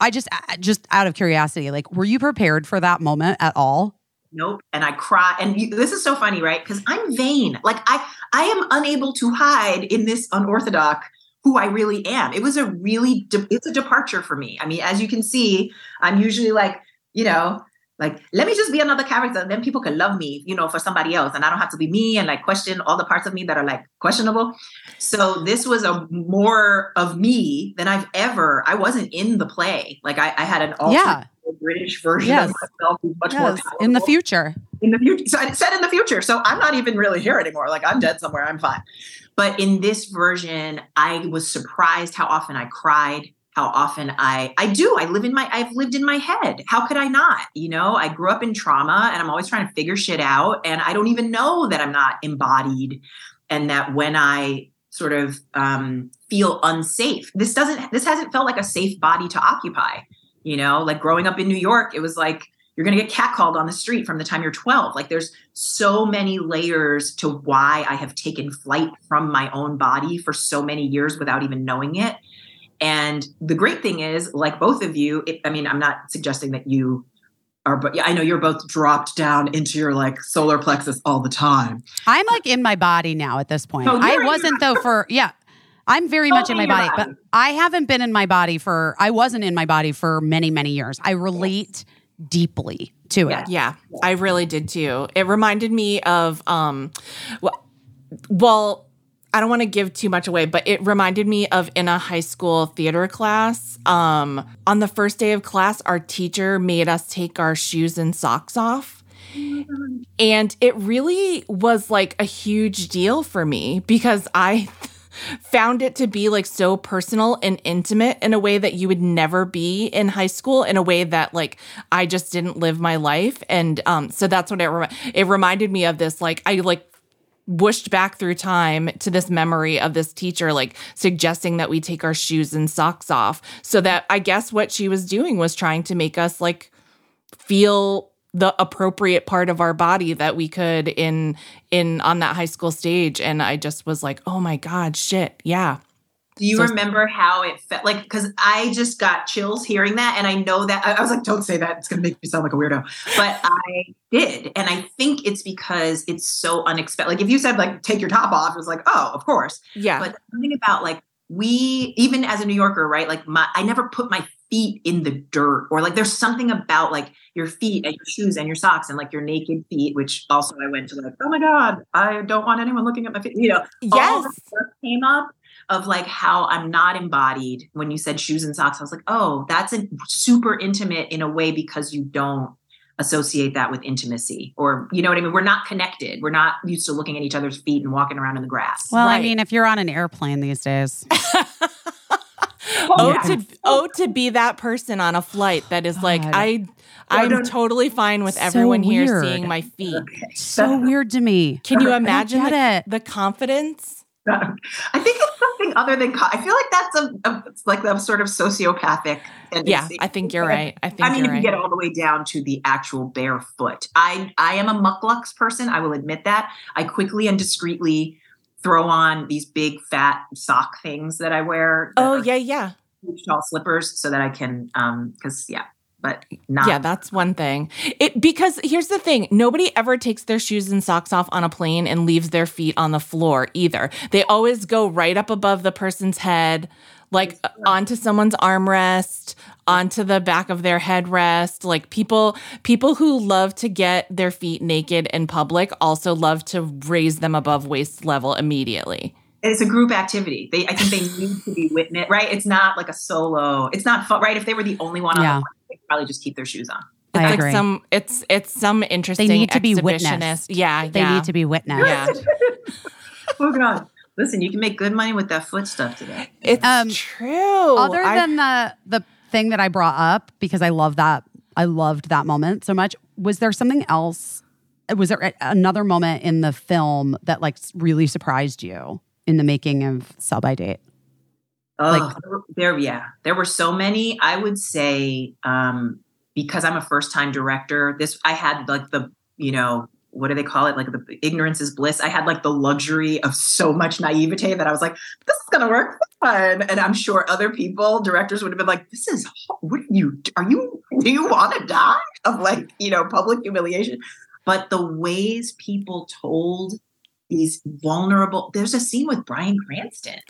I just just out of curiosity, like, were you prepared for that moment at all? Nope. And I cry. And you, this is so funny, right? Because I'm vain. Like I, I am unable to hide in this unorthodox who I really am. It was a really, de- it's a departure for me. I mean, as you can see, I'm usually like, you know, like let me just be another character, then people can love me, you know, for somebody else, and I don't have to be me and like question all the parts of me that are like questionable. So this was a more of me than I've ever. I wasn't in the play. Like I, I had an all yeah. British version Yes. of myself who's much more Yes, in the future. in the future. So I said in the future. So I'm not even really here anymore. Like I'm dead somewhere. I'm fine. But in this version, I was surprised how often I cried, how often I I do. I live in my I've lived in my head. How could I not? You know, I grew up in trauma and I'm always trying to figure shit out. And I don't even know that I'm not embodied. And that when I sort of um, feel unsafe, this doesn't this hasn't felt like a safe body to occupy You know, like growing up in New York, it was like you're going to get catcalled on the street from the time you're 12. Like there's so many layers to why I have taken flight from my own body for so many years without even knowing it. And the great thing is, like both of you, it, I mean, I'm not suggesting that you are, but yeah, I know you're both dropped down into your like solar plexus all the time. I'm like in my body now at this point. Oh, I wasn't though for yeah. I'm very much in my Totally body, but. I haven't been in my body for I wasn't in my body for many, many years. I relate deeply to Yeah. it. Yeah, I really did too. It reminded me of um well, well I don't want to give too much away, but it reminded me of in a high school theater class. Um on the first day of class, our teacher made us take our shoes and socks off. And it really was like a huge deal for me because I found it to be like so personal and intimate in a way that you would never be in high school in a way that like I just didn't live my life and um so that's what it it reminded me of this like I like whooshed back through time to this memory of this teacher like suggesting that we take our shoes and socks off so that I guess what she was doing was trying to make us like feel the appropriate part of our body that we could in in on that high school stage and I just was like, "Oh my god, shit. Yeah." Do you So- remember how it felt? Like, because I just got chills hearing that, and I know that I, I was like, "Don't say that; it's going to make me sound like a weirdo." But I did, and I think it's because it's so unexpected. Like, if you said like, "Take your top off," it was like, "Oh, of course." Yeah. But something about like we, even as a New Yorker, right? Like, my I never put my feet in the dirt, or like, there's something about like your feet and your shoes and your socks and like your naked feet, which also I went to like, "Oh my god, I don't want anyone looking at my feet," you know all yes. stuff came up of like how I'm not embodied when you said shoes and socks. I was like, oh, that's a super intimate in a way because you don't associate that with intimacy or you know what I mean? We're not connected. We're not used to looking at each other's feet and walking around in the grass. Well, I mean, if you're on an airplane these days, Oh Yeah. to oh to be that person on a flight that is like God. I I'm no, no. totally fine with So everyone here seeing my feet. so weird to me. Can you imagine the, the confidence? I think it's something other than co- I feel like that's a, a it's like a sort of sociopathic tendency. Yeah, I think you're right. I think I mean, if you right. get all the way down to the actual barefoot. I I am a Muk Luks person. I will admit that. I quickly and discreetly throw on these big fat sock things that I wear. that oh yeah, yeah. huge, tall slippers, so that I can um because yeah, but not Yeah, that's one thing. It because here's the thing, nobody ever takes their shoes and socks off on a plane and leaves their feet on the floor either. They always go right up above the person's head, like onto someone's armrest, onto the back of their headrest. Like people people who love to get their feet naked in public also love to raise them above waist level immediately. it's a group activity. They I think they need to be witnessed, right? It's not like a solo. It's not fun, right? If they were the only one on Yeah. the plane, they'd probably just keep their shoes on. It's I like agree. some it's it's some interesting They need to be exhibitionist. witnessed. Yeah, They yeah. need to be witnessed. Yeah. Oh god. Listen, you can make good money with that foot stuff today. It's Um, true. Other I- than the the thing that I brought up because I love that I loved that moment so much. Was there something else? Was there another moment in the film that like really surprised you in the making of Sell/Buy/Date? Oh, Like- there, yeah, there were so many. I would say, um, because I'm a first time director, this I had like the, you know, what do they call it? Like the ignorance is bliss. I had like the luxury of so much naivete that I was like, this is gonna work fine. And I'm sure other people, directors, would have been like, this is what are you are you do you want to die of like you know public humiliation? But the ways people told these vulnerable. There's a scene with Bryan Cranston.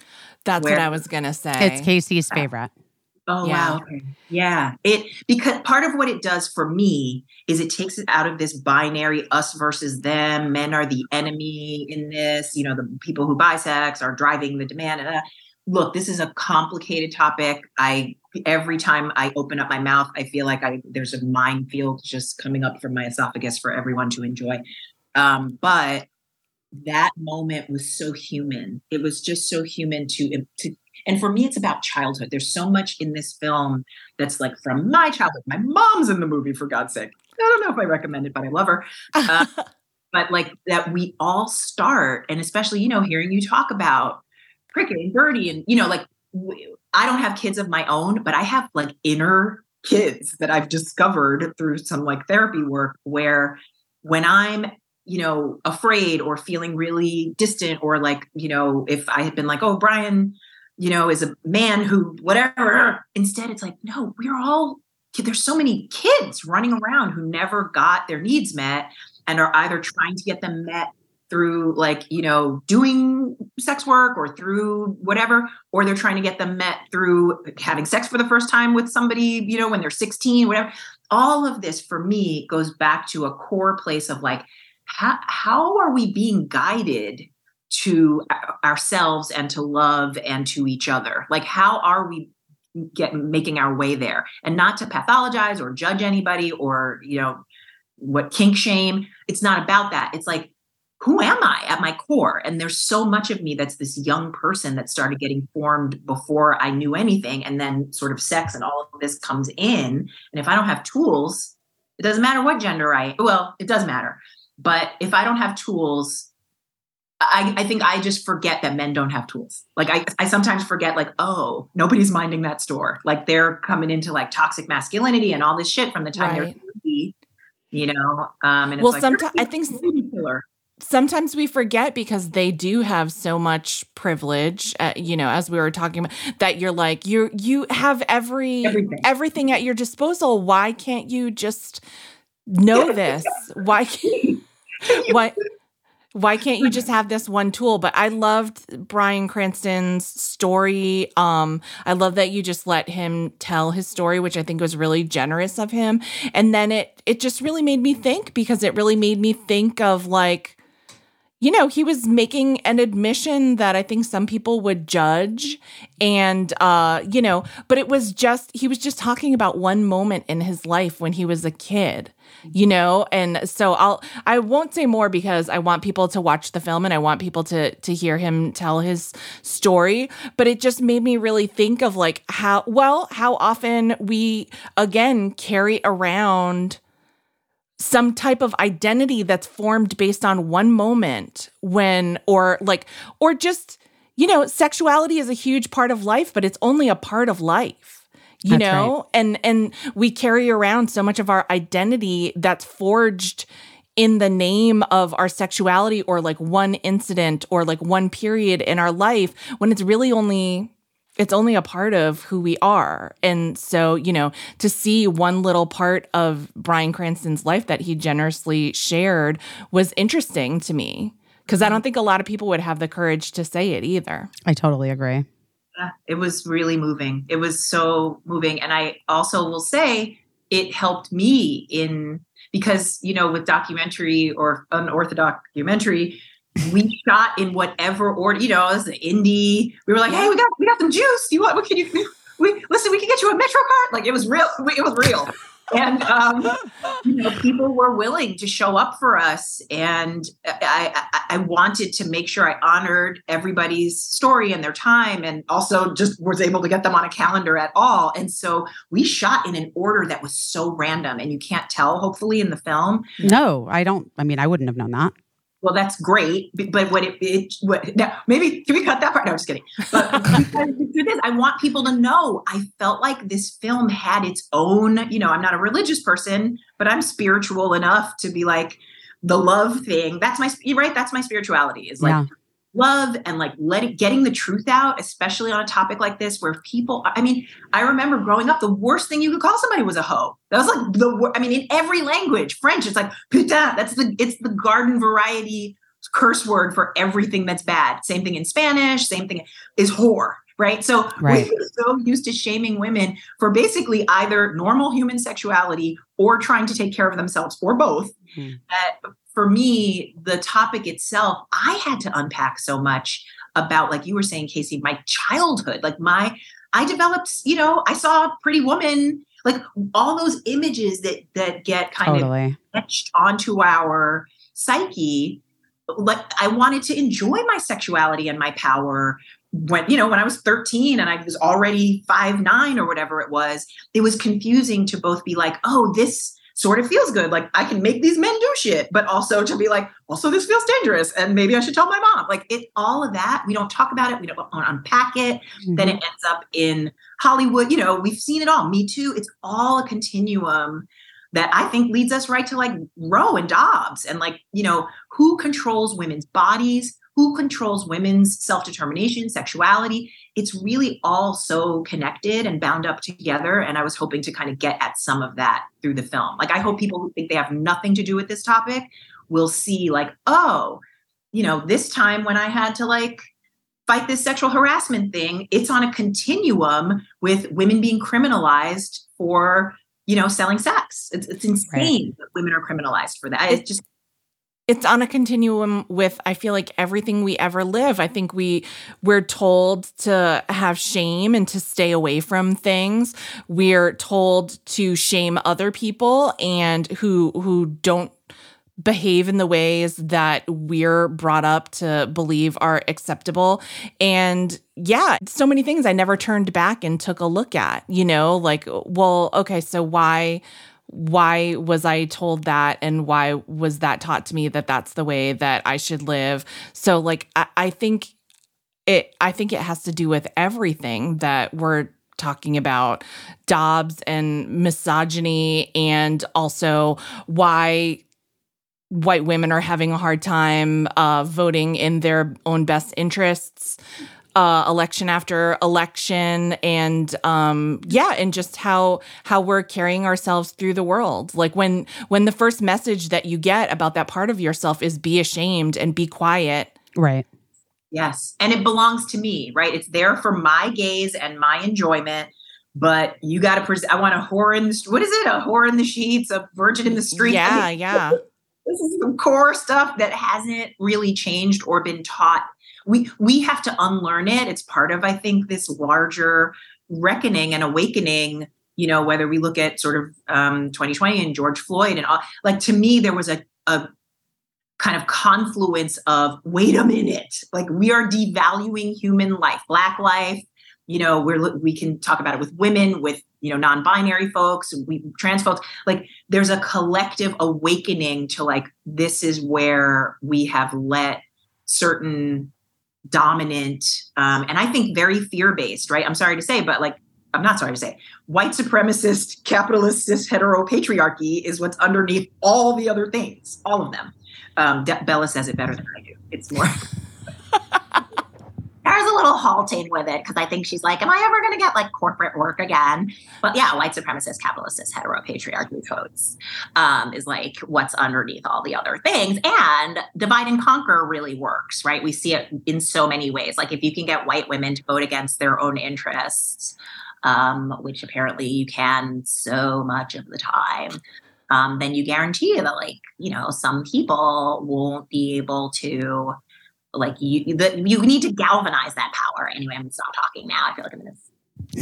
That's Where- what I was gonna say. It's Casey's favorite. Oh Yeah. wow. Okay. Yeah. It because part of what it does for me is it takes it out of this binary us versus them. Men are the enemy in this. You know, the people who buy sex are driving the demand. Uh, look, this is a complicated topic. I every time I open up my mouth, I feel like I there's a minefield just coming up from my esophagus for everyone to enjoy. Um, but that moment was so human. It was just so human to to and for me, it's about childhood. There's so much in this film that's like from my childhood. My mom's in the movie, for God's sake. I don't know if I recommend it, but I love her. Uh, but like that, we all start, and especially, you know, hearing you talk about Cricket and Birdie, and, you know, like I don't have kids of my own, but I have like inner kids that I've discovered through some like therapy work where when I'm, you know, afraid or feeling really distant or like, you know, if I had been like, oh, Bryan, you know, is a man who whatever, instead it's like, no, we're all there's so many kids running around who never got their needs met and are either trying to get them met through like you know doing sex work or through whatever or they're trying to get them met through having sex for the first time with somebody you know when they're 16 whatever. All of this for me goes back to a core place of like how, how are we being guided to ourselves and to love and to each other like how are we get making our way there and not to pathologize or judge anybody or you know what kink shame it's not about that it's like who am I at my core? And there's so much of me that's this young person that started getting formed before I knew anything. And then sort of sex and all of this comes in. And if I don't have tools, it doesn't matter what gender I, well, it does matter. But if I don't have tools, I, I think I just forget that men don't have tools. Like I, I sometimes forget, like, oh, nobody's minding that store. Like they're coming into like toxic masculinity and all this shit from the time Right. they're you know. Um, and Well, like, someti- you're I think- sometimes we forget because they do have so much privilege uh, you know as we were talking about that you're like you you have every Everything. everything at your disposal why can't you just know this. Why can't why why can't you just have this one tool? But i loved Bryan Cranston's story. Um i love that you just let him tell his story which i think was really generous of him. And then it it just really made me think because it really made me think of like you know, he was making an admission that I think some people would judge. And, uh, you know, but it was just, he was just talking about one moment in his life when he was a kid, you know? And so I'll, I won't say more because I want people to watch the film and I want people to, to hear him tell his story. But it just made me really think of like how, well, how often we, again, carry around some type of identity that's formed based on one moment when or like or just you know sexuality is a huge part of life but it's only a part of life you That's know and and we carry around so much of our identity that's forged in the name of our sexuality or like one incident or like one period in our life when it's really only it's only a part of who we are. And so, you know, to see one little part of Bryan Cranston's life that he generously shared was interesting to me because I don't think a lot of people would have the courage to say it either. I totally agree. It was really moving. It was so moving. And I also will say it helped me in because, you know, with documentary or unorthodox documentary, we shot in whatever order, you know, as the indie. We were like, hey, we got we got some juice. You want what can you we listen, we can get you a metro card. Like it was real, it was real. And um, you know, people were willing to show up for us, and I, I, I wanted to make sure I honored everybody's story and their time, and also just was able to get them on a calendar at all. And so we shot in an order that was so random, and you can't tell, hopefully, in the film. No, I don't. I mean, I wouldn't have known that. Well, that's great, but what it, it what, now, maybe can we cut that part? No, I'm just kidding. But the I want people to know. I felt like this film had its own. You know, I'm not a religious person, but I'm spiritual enough to be like the love thing. That's my right. That's my spirituality. Is like Yeah. Love and like letting getting the truth out, especially on a topic like this, where people. I mean, I remember growing up, the worst thing you could call somebody was a hoe. That was like the. I mean, in every language, French, it's like putain. That's the. It's the garden variety curse word for everything that's bad. Same thing in Spanish. Same thing is whore. Right. So Right. we're so used to shaming women for basically either normal human sexuality or trying to take care of themselves or both. Mhm. That for me, the topic itself, I had to unpack so much about, like you were saying, Casey, my childhood. Like my, I developed, you know, I saw a pretty woman, like all those images that that get kind of etched onto our psyche like i wanted to enjoy my sexuality and my power when you know when i was 13 and i was already five nine or whatever it was it was confusing to both be like oh this sort of feels good like i can make these men do shit but also to be like also this feels dangerous and maybe i should tell my mom like it all of that we don't talk about it we don't unpack it mm-hmm. then it ends up in Hollywood, you know, we've seen it all. Me too. It's all a continuum that I think leads us right to like Roe and Dobbs and like, you know, who controls women's bodies, who controls women's self determination, sexuality. It's really all so connected and bound up together. And I was hoping to kind of get at some of that through the film. Like, I hope people who think they have nothing to do with this topic will see, like, oh, you know, this time when I had to like fight this sexual harassment thing, it's on a continuum with women being criminalized for, you know, selling sex. It's, it's insane that women are criminalized for that. It's just it's on a continuum with i feel like everything we ever live. I think we we're told to have shame and to stay away from things. We're told to shame other people and who who don't behave in the ways that we're brought up to believe are acceptable. And yeah so many things i never turned back and took a look at you know like well okay so why why was I told that and why was that taught to me that that's the way that I should live? So like I, I think it I think it has to do with everything that we're talking about Dobbs and misogyny and also why white women are having a hard time uh, voting in their own best interests uh, election after election and um, yeah and just how how we're carrying ourselves through the world like when when the first message that you get about that part of yourself is be ashamed and be quiet Right. Yes. And it belongs to me, right? It's there for my gaze and my enjoyment. But you got to present. I want a whore in the st- what is it? A whore in the sheets, a virgin in the street. yeah I mean, yeah This is some core stuff that hasn't really changed or been taught. We we have to unlearn it. It's part of, I think, this larger reckoning and awakening. You know, whether we look at sort of um, 2020 and George Floyd and all, like to me, there was a a kind of confluence of wait a minute like we are devaluing human life black life you know we're we can talk about it with women with you know non-binary folks we trans folks like there's a collective awakening to like this is where we have let certain dominant um and i think very fear-based right i'm sorry to say but like i'm not sorry to say white supremacist capitalist cis hetero patriarchy is what's underneath all the other things all of them um, De- Bella says it better than I do. It's more. There's a little halting with it because I think she's like, "Am I ever going to get like corporate work again?" But yeah, white supremacist, capitalist, cis, hetero, patriarchy codes um, is like what's underneath all the other things. And divide and conquer really works, right? We see it in so many ways. Like if you can get white women to vote against their own interests, um, which apparently you can so much of the time, um, then you guarantee that like you know some people won't be able to like you the, you need to galvanize that power anyway i'm gonna stop talking now i feel like i'm gonna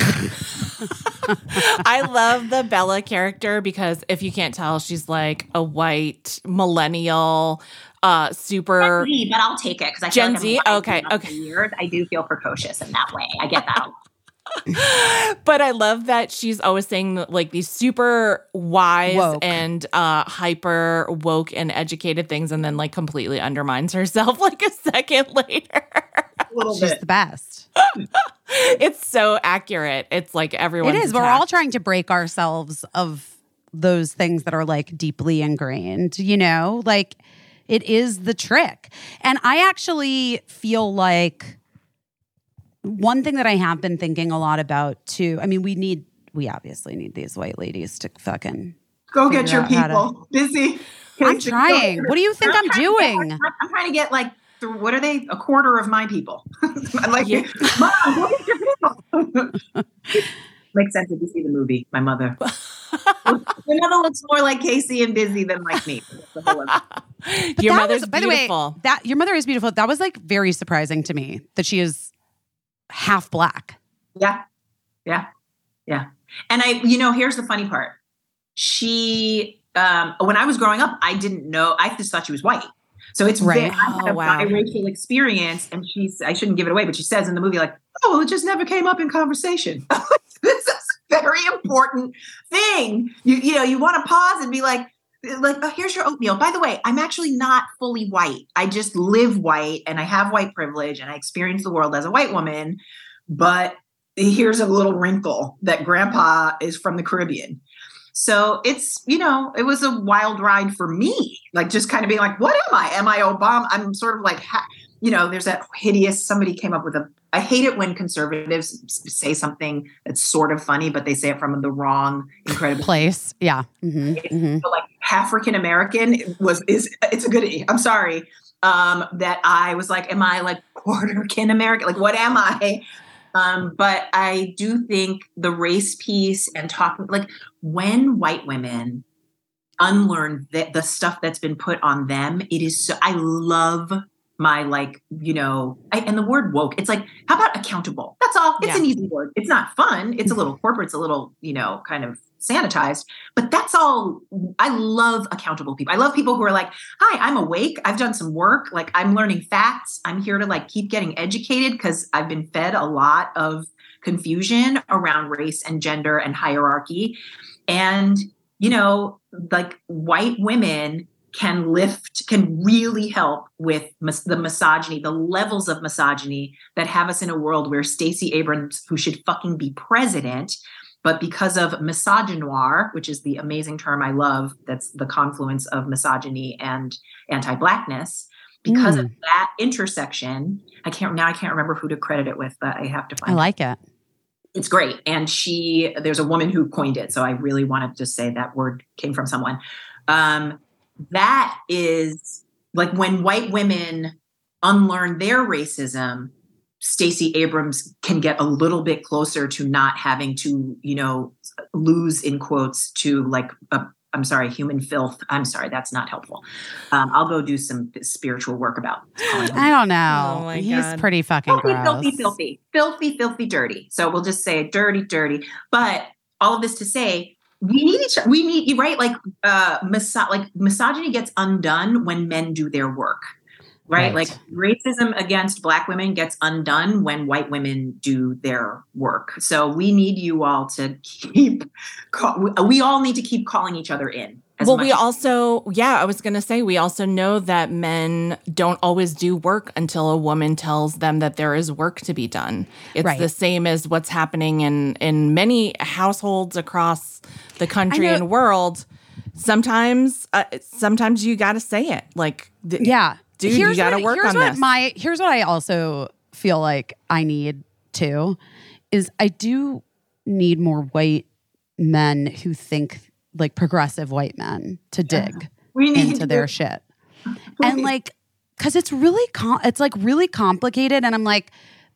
I love the Bella character because if you can't tell, she's like a white millennial, uh, super. Gen Z, but i'll take it because i Gen feel like Z? Okay, okay years i do feel precocious in that way i get that. But I love that she's always saying like these super wise Woke. and uh hyper woke and educated things and then like completely undermines herself like a second later. a little She's bit the best. it's so accurate. It's like everyone it is. We're all trying to break ourselves of those things that are like deeply ingrained, you know? Like it is the trick. And I actually feel like one thing that I have been thinking a lot about too. I mean, we need we obviously need these white ladies to fucking go get your out how to- people busy I'm trying. What do you think I'm trying to get- doing? i'm trying to get like what are they a quarter of my people i'm like Yeah. mom go get your people makes sense if you see the movie my mother My mother looks more like Caissie and busy than like me. That's the whole other- But Your that mother's was, by the way, beautiful. that your mother is beautiful. That was like very surprising to me that she is half black. Yeah, yeah, yeah. And I, you know, here's the funny part. She, um, when I was growing up, I didn't know. I just thought she was white. So it's Right. right. I had Oh, a wow. biracial experience, and she's. I shouldn't give it away, but she says in the movie, like, "Oh, well, it just never came up in conversation." this is a very important thing. You, you know, you want to pause and be like, like, oh, here's your oatmeal. By the way, I'm actually not fully white. I just live white and I have white privilege and I experience the world as a white woman. But here's a little wrinkle that grandpa is from the Caribbean. So it's, you know, it was a wild ride for me. Like just kind of being like, what am I? Am I Obama? I'm sort of like, you know, there's that hideous, somebody came up with a, I hate it when conservatives say something that's sort of funny, but they say it from the wrong, incredible Place. Yeah. hmm hmm but like African American was is it's a goodie. I'm sorry. Um, that I was like, am I like quarter kin American? Like, what am I? Um, but I do think the race piece and talking like when white women unlearn the, the stuff that's been put on them, it is so I love my like, you know, I, and the word woke, it's like, how about accountable? That's all. It's Yeah. an easy word. It's not fun. It's a mm-hmm. little corporate, it's a little, you know, kind of sanitized, but that's all. I love accountable people. I love people who are like, hi, I'm awake. I've done some work. Like I'm learning facts. I'm here to like keep getting educated because I've been fed a lot of confusion around race and gender and hierarchy. And, you know, like white women can lift, can really help with mis- the misogyny, the levels of misogyny that have us in a world where Stacey Abrams, who should fucking be president, but because of misogynoir, which is the amazing term I love, that's the confluence of misogyny and anti-blackness, because of that intersection, I can't now I can't remember who to credit it with, but I have to find I it. like it. it's great. And she there's a woman who coined it so i really wanted to say that word came from someone. Um, that is like when white women unlearn their racism stacey abrams can get a little bit closer to not having to you know lose in quotes to like a I'm sorry, human filth. I'm sorry, that's not helpful. Um, I'll go do some spiritual work about calling I don't know. Oh He's God. pretty fucking filthy, gross. filthy, filthy, filthy, filthy, dirty. So we'll just say dirty, dirty. But all of this to say, we need each. We need you right. Like uh, miso- like misogyny gets undone when men do their work. Right? Right. like racism against black women gets undone when white women do their work. So we need you all to keep. Call, we, we all need to keep calling each other in. Well, much we also, yeah, I was going to say, we also know that men don't always do work until a woman tells them that there is work to be done. It's Right. the same as what's happening in, in many households across the country and world. Sometimes, uh, sometimes you got to say it. Like, th- Yeah. Dude, you gotta work here's on what this. My here's what I also feel like I need to is I do need more white men who think like progressive white men to dig need into to- their shit. And like cuz it's really com- it's like really complicated and I'm like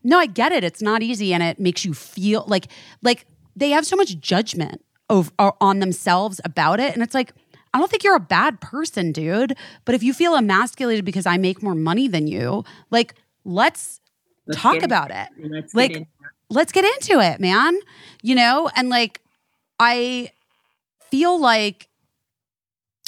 no, I get it. It's not easy and it makes you feel like like they have so much judgment over, uh, on themselves about it and it's like I don't think you're a bad person, dude. But if you feel emasculated because I make more money than you, like let's, Let's talk about it. Let's Like let's get into it, man. You know, and like I feel like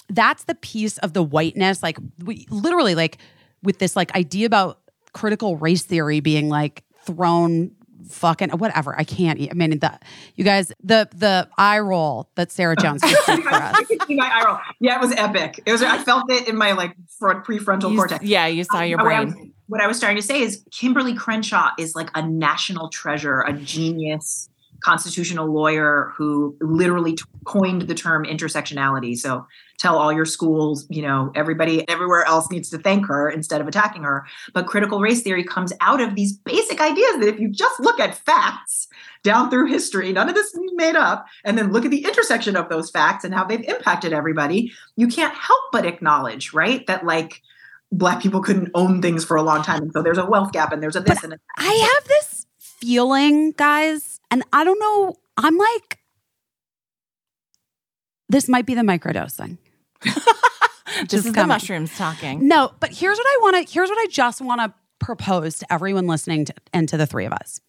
that's the piece of the whiteness like we literally like with this like idea about critical race theory being like thrown fucking whatever i can't I mean the you guys the the eye roll that sarah jones did for us I could see my eye roll. Yeah, it was epic. It was. I felt it in my like front prefrontal you- cortex. yeah, you saw your Uh, what I was- brain. what I was starting to say is Kimberlé Crenshaw is like a national treasure, a genius constitutional lawyer who literally t- coined the term intersectionality. So tell all your schools, you know, everybody everywhere else needs to thank her instead of attacking her. But critical race theory comes out of these basic ideas that if you just look at facts down through history, none of this is made up, and then look at the intersection of those facts and how they've impacted everybody, you can't help but acknowledge, right? That like black people couldn't own things for a long time. And so there's a wealth gap and there's a this and a I have this feeling, guys, and I don't know. I'm like, this might be the microdosing. This is the mushrooms talking. No, but here's what I want to. Here's what I just want to propose to everyone listening to, and to the three of us.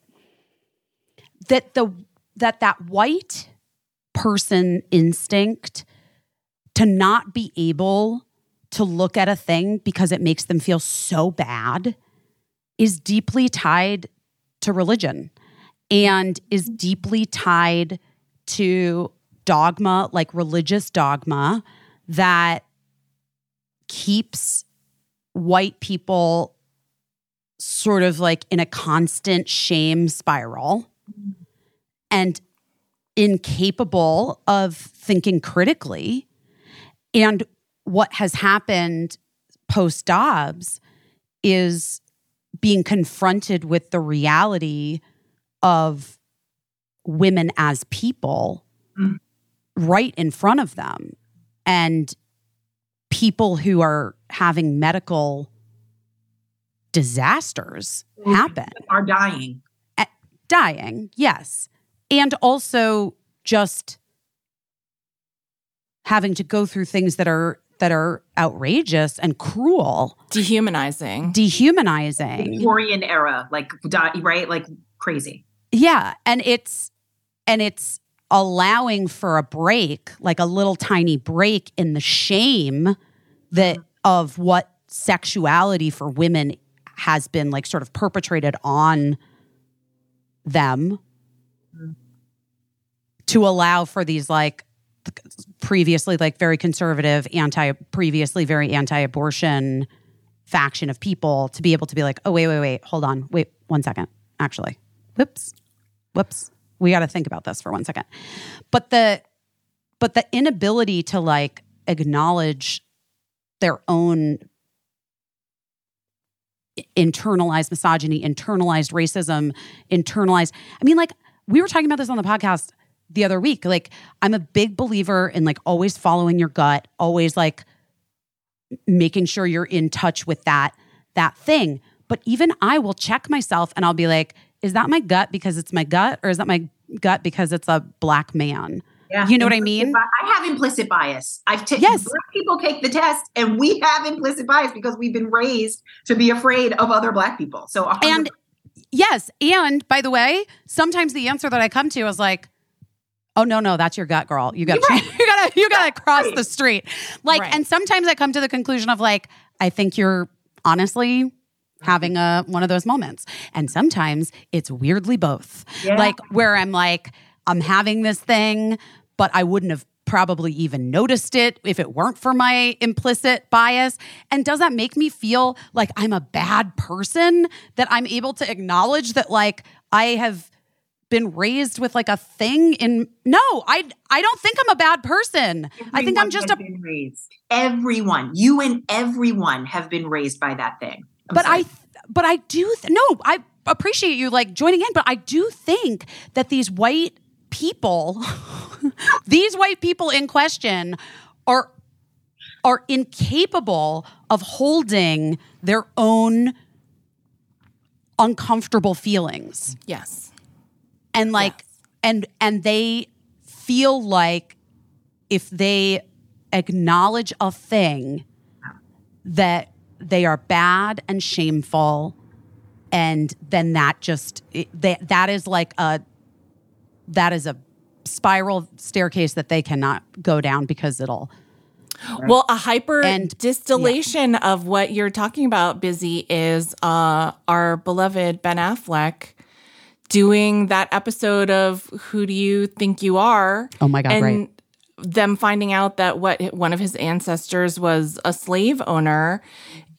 That the that that white person instinct to not be able to look at a thing because it makes them feel so bad is deeply tied to religion and is deeply tied to dogma, like religious dogma that keeps white people sort of like in a constant shame spiral and incapable of thinking critically. And what has happened post Dobbs is being confronted with the reality of women as people Mm. right in front of them and people who are having medical disasters happen Are dying. dying yes and also just having to go through things that are that are outrageous and cruel Dehumanizing. dehumanizing Victorian era, like die, right? Like crazy. Yeah and it's and it's allowing for a break like a little tiny break in the shame that of what sexuality for women has been like sort of perpetrated on them. Mm-hmm. To allow for these like previously like very conservative anti previously very anti-abortion faction of people to be able to be like oh wait wait wait hold on wait one second actually. Whoops whoops. We got to think about this for one second. But the but the inability to like acknowledge their own internalized misogyny internalized racism internalized i mean like we were talking about this on the podcast the other week. Like i'm a big believer in like always following your gut always like making sure you're in touch with that that thing. But even i will check myself and i'll be like is that my gut because it's my gut or is that my gut because it's a black man Yeah. You know what I mean? bi- I have implicit bias. I've taken Yes. black people take the test and we have implicit bias because we've been raised to be afraid of other black people. So hundred- And yes, and by the way, sometimes the answer that I come to is like, "Oh no, no, that's your gut, girl. You got Right. you got to you got to cross Right. the street." Like, Right. and sometimes I come to the conclusion of like, I think you're honestly Mm-hmm. having a one of those moments, and sometimes it's weirdly both. Yeah. Like where I'm like, I'm having this thing, but I wouldn't have probably even noticed it if it weren't for my implicit bias. And does that make me feel like I'm a bad person that I'm able to acknowledge that like I have been raised with like a thing in no, I I don't think I'm a bad person. I think I'm just a raised. Everyone, you and everyone have been raised by that thing. I'm but sorry. I but I do th- no, I appreciate you like joining in, but I do think that these white people, these white people in question are are incapable of holding their own uncomfortable feelings Yes. and like Yes. and and they feel like if they acknowledge a thing that they are bad and shameful and then that just it, that that is like a that is a spiral staircase that they cannot go down because it'll Well, a hyper And- distillation of what you're talking about, Busy, is uh, our beloved Ben Affleck doing that episode of Who Do You Think You Are? Oh my God, and right. them finding out that what one of his ancestors was a slave owner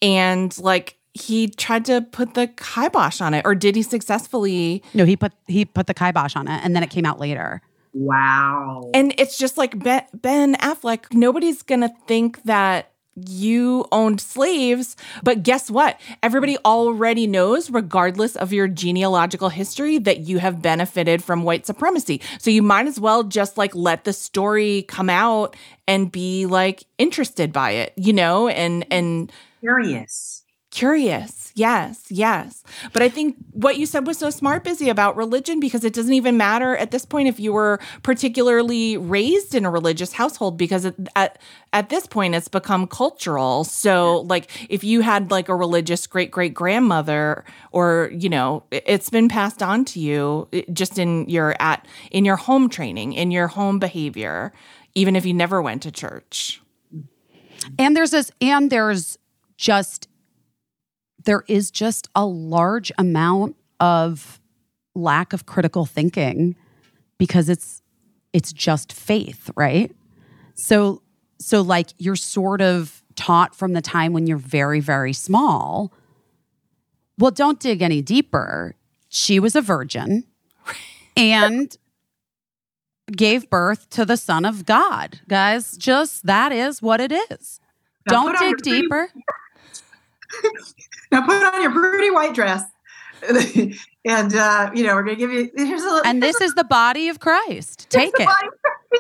and like he tried to put the kibosh on it or did he successfully no he put he put the kibosh on it and then it came out later wow. And it's just like Ben, ben Affleck, nobody's going to think that you owned slaves. But guess what? Everybody already knows, regardless of your genealogical history, that you have benefited from white supremacy. So you might as well just like let the story come out and be like interested by it, you know, and, and, Curious. Curious. Yes, yes. But I think what you said was so smart, Busy, about religion, because it doesn't even matter at this point if you were particularly raised in a religious household, because at, at, at this point it's become cultural. So, like, if you had like a religious great great grandmother, or you know, it- it's been passed on to you just in your at in your home training, in your home behavior, even if you never went to church. And there's this, and there's just, there is just a large amount of lack of critical thinking because it's, it's just faith, right? So, so like you're sort of taught from the time when you're very, very small. Well, don't dig any deeper. She was a virgin. and gave birth to the Son of God. Guys, just that is what it is. Don't dig deeper. Now put on your pretty white dress. and uh, you know, we're gonna give you here's a And this is the body of Christ. Take it.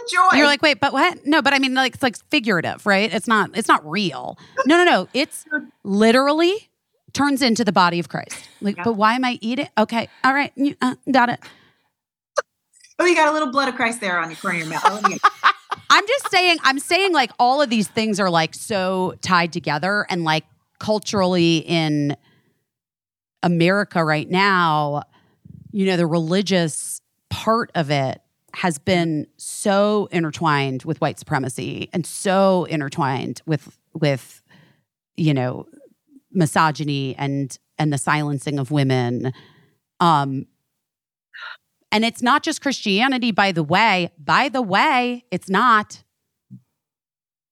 Enjoy. You're like, wait, but what? No, but I mean, like, it's like figurative, right? It's not. It's not real. No, no, no. It's literally turns into the body of Christ. Like, Yeah. but why am I eating? Okay, all right, you, uh, got it. oh, you got a little blood of Christ there on your corner of your mouth. Let me get- I'm just saying. I'm saying like all of these things are like so tied together, and like culturally in America right now, you know, the religious part of it has been so intertwined with white supremacy and so intertwined with with you know misogyny and and the silencing of women. Um and it's not just christianity by the way. By the way it's not.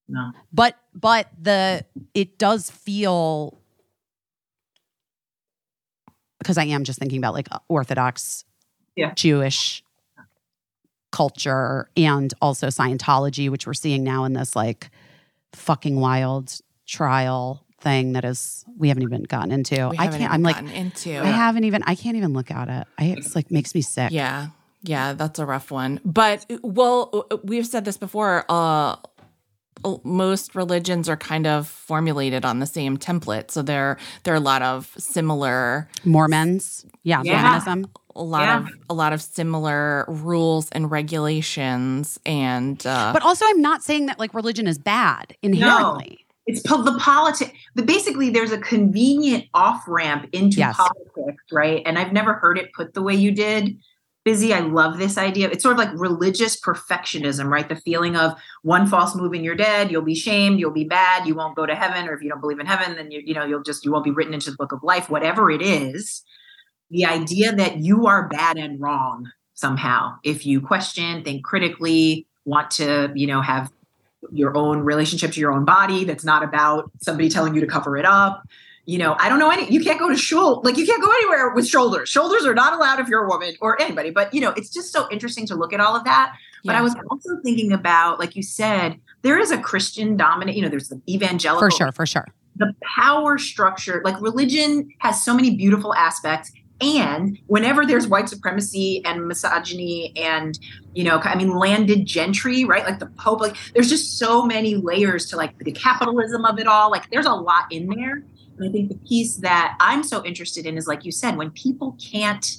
No. but but the it does feel because I am just thinking about like Orthodox Yeah. Jewish culture and also Scientology, which we're seeing now in this like fucking wild trial thing that is we haven't even gotten into. We I can't. even I'm like into. I haven't even. I can't even look at it. I, it's like makes me sick. Yeah. Yeah, that's a rough one. But well, we've said this before. Uh, most religions are kind of formulated on the same template, so there there are a lot of similar, Mormons. Yeah, Yeah. Mormonism. a lot Yeah. of a lot of similar rules and regulations, and uh, But also, I'm not saying that like religion is bad inherently. It's po- the politics. But basically, there's a convenient off ramp into Yes. politics, right? And I've never heard it put the way you did. Busy, I love this idea. It's sort of like religious perfectionism, right? The feeling of one false move and you're dead. You'll be shamed. You'll be bad. You won't go to heaven, or if you don't believe in heaven, then you you know you'll just you won't be written into the book of life. Whatever it is, the idea that you are bad and wrong somehow if you question, think critically, want to you know have your own relationship to your own body that's not about somebody telling you to cover it up. You know, I don't know any, you can't go to shul, like you can't go anywhere with shoulders. Shoulders are not allowed if you're a woman or anybody, but you know, it's just so interesting to look at all of that. But yeah. I was also thinking about, like you said, there is a Christian dominant, you know, there's the evangelical For sure, for sure. the power structure, like religion has so many beautiful aspects. And whenever there's white supremacy and misogyny and, you know, I mean, landed gentry, right? Like the Pope, like there's just so many layers to like the capitalism of it all. Like there's a lot in there. I think the piece that I'm so interested in is, like you said, when people can't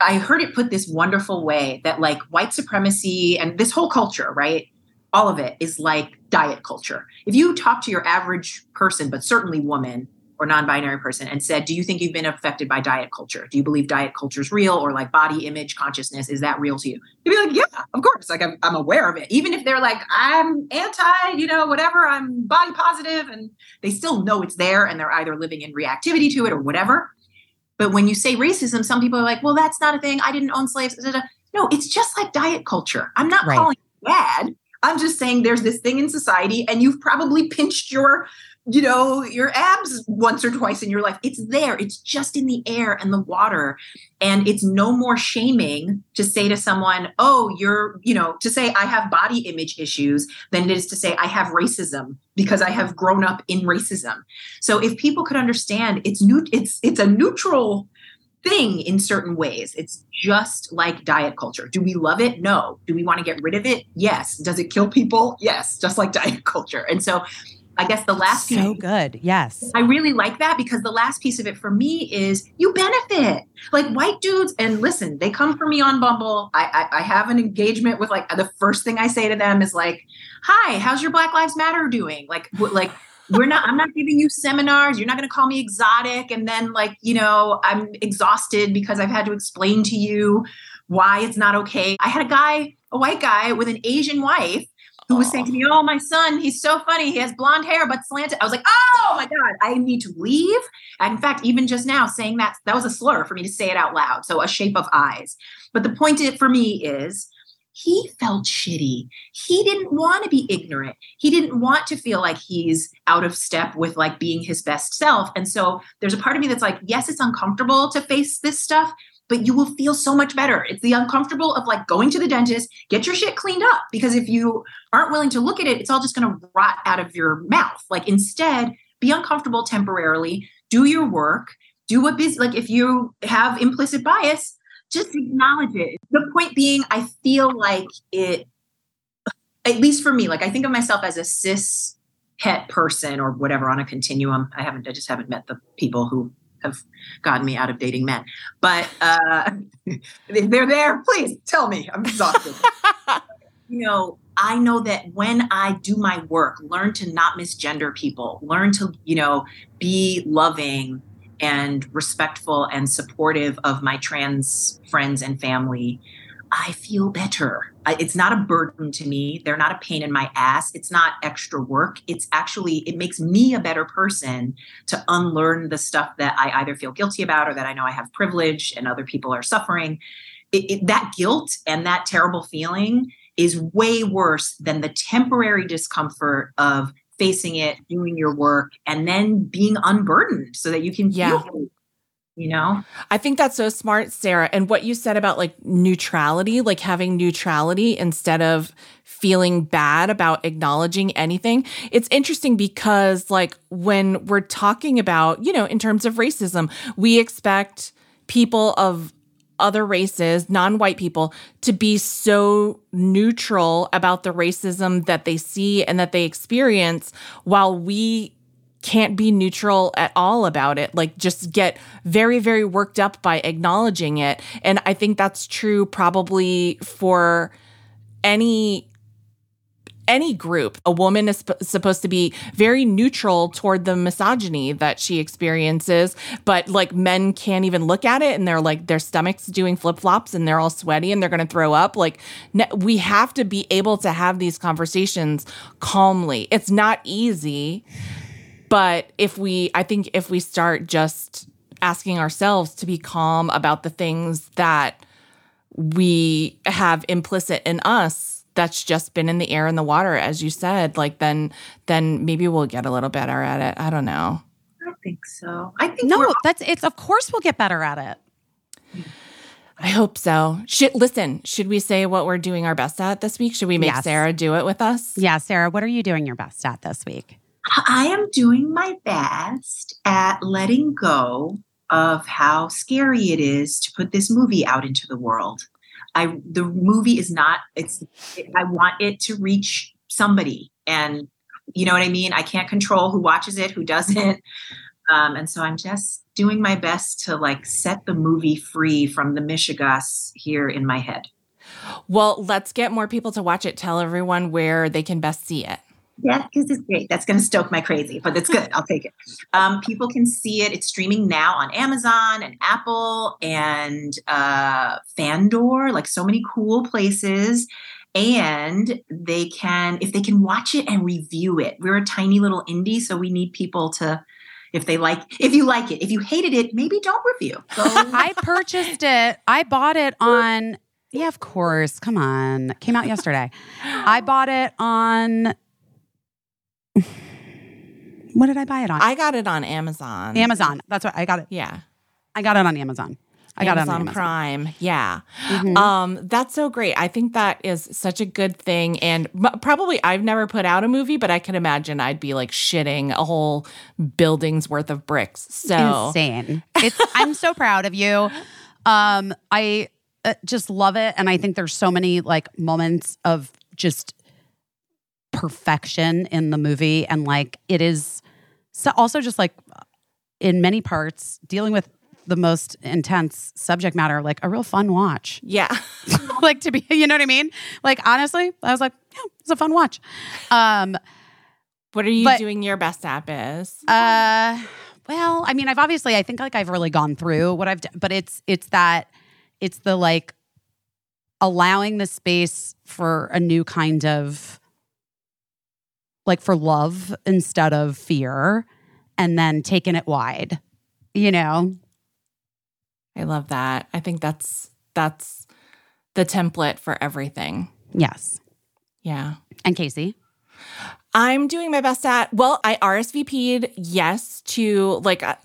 I heard it put this wonderful way that like white supremacy and this whole culture, right? All of it is like diet culture. If you talk to your average person, but certainly woman or non-binary person and said, "Do you think you've been affected by diet culture? Do you believe diet culture is real or like body image consciousness is that real to you?" You'd be like, "Yeah, of course. Like I'm, I'm aware of it. Even if they're like, I'm anti, you know, whatever. I'm body positive, and they still know it's there, and they're either living in reactivity to it or whatever." But when you say racism, some people are like, well, that's not a thing. I didn't own slaves. da, da, da." No, it's just like diet culture. I'm not Right. calling it bad. I'm just saying there's this thing in society, and you've probably pinched your, you know, your abs once or twice in your life. It's there. It's just in the air and the water. And it's no more shaming to say to someone, oh, you're, you know, to say I have body image issues than it is to say I have racism because I have grown up in racism. So if people could understand it's new it's it's a neutral thing in certain ways. It's just like diet culture. Do we love it? No. Do we want to get rid of it? Yes. Does it kill people? Yes, just like diet culture. And so I guess the last So piece good. Yes. I really like that because the last piece of it for me is you benefit. Like white dudes, and listen, they come for me on Bumble. I, I I have an engagement with like the first thing I say to them is like, "Hi, how's your Black Lives Matter doing?" Like like we're not. I'm not giving you seminars. You're not going to call me exotic, and then like you know I'm exhausted because I've had to explain to you why it's not okay. I had a guy, a white guy with an Asian wife who was oh. saying to me, "Oh, my son, he's so funny. He has blonde hair but slanted." I was like, "Oh my god, I need to leave." And in fact, even just now saying that that was a slur for me to say it out loud. So a shape of eyes. But the point for me is he felt shitty. He didn't want to be ignorant. He didn't want to feel like he's out of step with like being his best self. And so there's a part of me that's like, yes, it's uncomfortable to face this stuff, but you will feel so much better. It's the uncomfortable of like going to the dentist, get your shit cleaned up because if you aren't willing to look at it, it's all just going to rot out of your mouth. Like instead, be uncomfortable temporarily, do your work, do what busy like if you have implicit bias, just acknowledge it. The point being, I feel like it at least for me, like I think of myself as a cis het person or whatever on a continuum. I haven't, I just haven't met the people who have gotten me out of dating men. But uh, they're there, please tell me. I'm exhausted. you know, I know that when I do my work, learn to not misgender people, learn to, you know, be loving and respectful and supportive of my trans friends and family, I feel better. I, it's not a burden to me. They're not a pain in my ass. It's not extra work. It's actually, it makes me a better person to unlearn the stuff that I either feel guilty about or that I know I have privilege and other people are suffering. It, it, that guilt and that terrible feeling is way worse than the temporary discomfort of facing it, doing your work, and then being unburdened so that you can Yeah. feel you know? I think that's so smart, Sarah. And what you said about like neutrality, like having neutrality instead of feeling bad about acknowledging anything. It's interesting because, like, when we're talking about, you know, in terms of racism, we expect people of other races, non white people, to be so neutral about the racism that they see and that they experience while we can't be neutral at all about it. Like just get very very worked up by acknowledging it. And i think that's true probably for any any group. A woman is sp- supposed to be very neutral toward the misogyny that she experiences but like men can't even look at it and they're like their stomachs doing flip-flops and they're all sweaty and they're going to throw up. Like ne- we have to be able to have these conversations calmly. It's not easy but if we, I think if we start just asking ourselves to be calm about the things that we have implicit in us, that's just been in the air and the water, as you said, like then, then maybe we'll get a little better at it. I don't know. I don't think so. I think No, we're that's it's of course we'll get better at it. I hope so. Should listen, should we say what we're doing our best at this week? Should we make Yes. Sarah do it with us? Yeah, Sarah, what are you doing your best at this week? I am doing my best at letting go of how scary it is to put this movie out into the world. I the movie is not it's I want it to reach somebody and you know what I mean? I can't control who watches it, who doesn't. Um, and so I'm just doing my best to like set the movie free from the mishegas here in my head. Well, let's get more people to watch it. Tell everyone where they can best see it. Yeah, because it's great. That's going to stoke my crazy, but it's good. I'll take it. Um, people can see it. It's streaming now on Amazon and Apple and uh, Fandor, like so many cool places. And they can, if they can watch it and review it. We're a tiny little indie, so we need people to, if they like, if you like it, if you hated it, maybe don't review. Go, I purchased it. I bought it on Yeah, of course. Come on. Came out yesterday. I bought it on What did I buy it on? I got it on Amazon. Amazon. That's what I got it. Yeah. I got it on Amazon. I got it on Amazon. Prime. Yeah. Mhm. Um, that's so great. I think that is such a good thing. And probably I've never put out a movie, but I can imagine I'd be like shitting a whole building's worth of bricks. So insane. It's I'm so proud of you. Um, I uh, just love it, and I think there's so many like moments of just perfection in the movie, and like it is so also just like in many parts dealing with the most intense subject matter, like a real fun watch. yeah. like to be, you know what I mean? Like honestly, I was like, yeah, it's a fun watch. Um, What are you But- doing your best app is? Uh, well, I mean, I've obviously, I think like I've really gone through what I've done, but it's it's that it's the like allowing the space for a new kind of like for love instead of fear, and then taking it wide. You know, I love that. I think that's that's the template for everything. yes. Yeah. And Caissie, I'm doing my best at, well, I RSVP'd yes to like uh,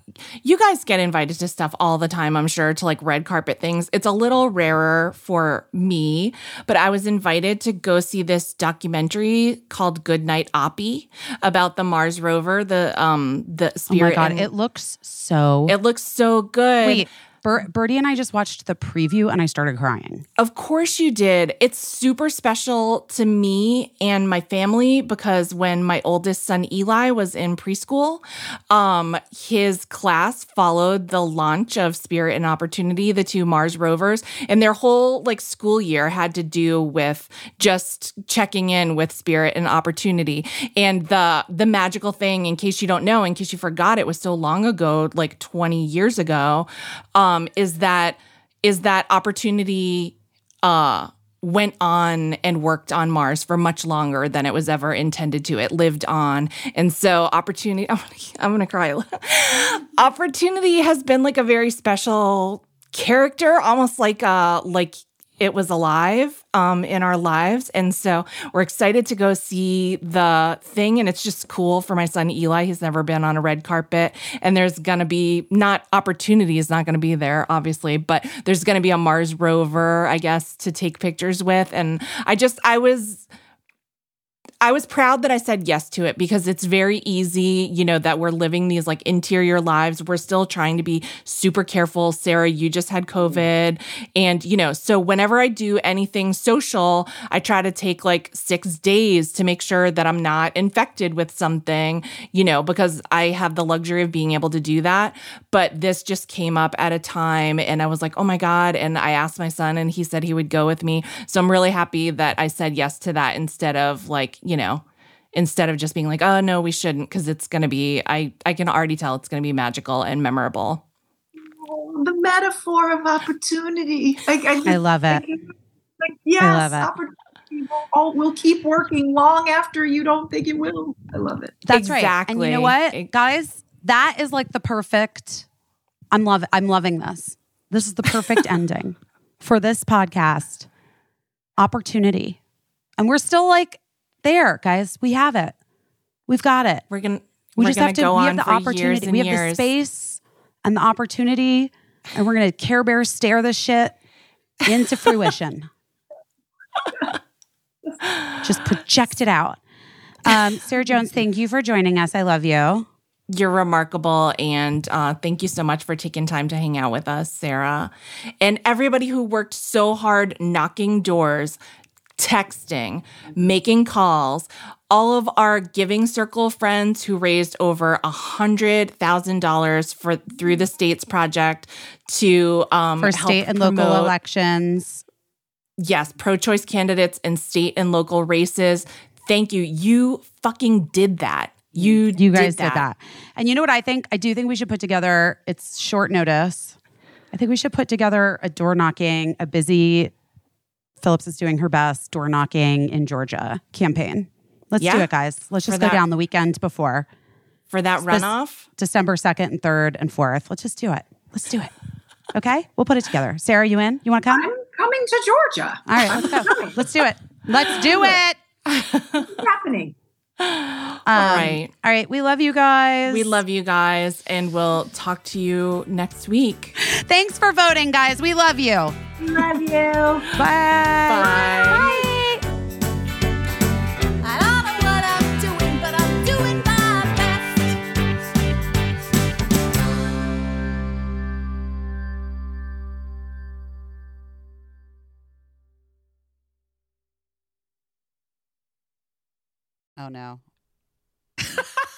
you guys get invited to stuff all the time, I'm sure, to like red carpet things. It's a little rarer for me, but I was invited to go see this documentary called Good Night Oppy about the Mars rover, the um the spirit. Oh my god, and- it looks so. it looks so good. Wait, Ber- Birdie and I just watched the preview and I started crying. Of course you did. It's super special to me and my family because when my oldest son Eli was in preschool, um, his class followed the launch of Spirit and Opportunity, the two Mars rovers, and their whole like school year had to do with just checking in with Spirit and Opportunity. And the the magical thing, in case you don't know, in case you forgot, it was so long ago, like 20 years ago, um, is that is that opportunity uh went on and worked on Mars for much longer than it was ever intended to. It lived on. And so opportunity I'm gonna, I'm gonna cry. opportunity has been like a very special character, almost like uh like it was alive um, in our lives. And so we're excited to go see the thing. And it's just cool for my son Eli. He's never been on a red carpet. And there's going to be not opportunity is not going to be there, obviously, but there's going to be a Mars rover, I guess, to take pictures with. And I just, I was. I was proud that I said yes to it because it's very easy, you know, that we're living these like interior lives. We're still trying to be super careful. Sarah, you just had COVID. And, you know, so whenever I do anything social, I try to take like six days to make sure that I'm not infected with something, you know, because I have the luxury of being able to do that. But this just came up at a time and I was like, oh my God. And I asked my son and he said he would go with me. So I'm really happy that I said yes to that instead of like, you know, instead of just being like, oh no, we shouldn't, because it's gonna be I I can already tell it's gonna be magical and memorable. the metaphor of opportunity. Like, I, I love it. Like, yes, love it. opportunity will, will keep working long after you don't think it will. I love it. That's right. And you know what, guys? That is like the perfect. I'm love. I'm loving this. This is the perfect ending for this podcast. Opportunity, and we're still like there, guys. We have it. We've got it. We're gonna We we're just gonna have to. go We have the opportunity. We have years. the space and the opportunity, and we're gonna Care Bear stare this shit into fruition. just project it out. Um, Sarah Jones, thank you for joining us. I love you. You're remarkable. And uh, thank you so much for taking time to hang out with us, Sarah. And everybody who worked so hard knocking doors, texting, making calls, all of our giving circle friends who raised over a hundred thousand dollars for through the states project to um, For help state and local elections. yes, pro choice candidates in state and local races. Thank you. You fucking did that. You You guys did did that. And you know what I think? I do think we should put together, it's short notice. I think we should put together a door knocking, a busy, Philipps is doing her best door knocking in Georgia campaign. Let's do it, guys. Let's For just go that- down the weekend before for that This- runoff. December 2nd and 3rd and 4th. Let's just do it. Let's do it. Okay? We'll put it together. Sarah, you in? You want to come? I'm coming to Georgia. All right, let's go. Let's do it. Let's do it. It's happening. All Um, right. All right. We love you guys. We love you guys, and we'll talk to you next week. Thanks for voting, guys. We love you. Love you. Bye. Bye. I Oh no.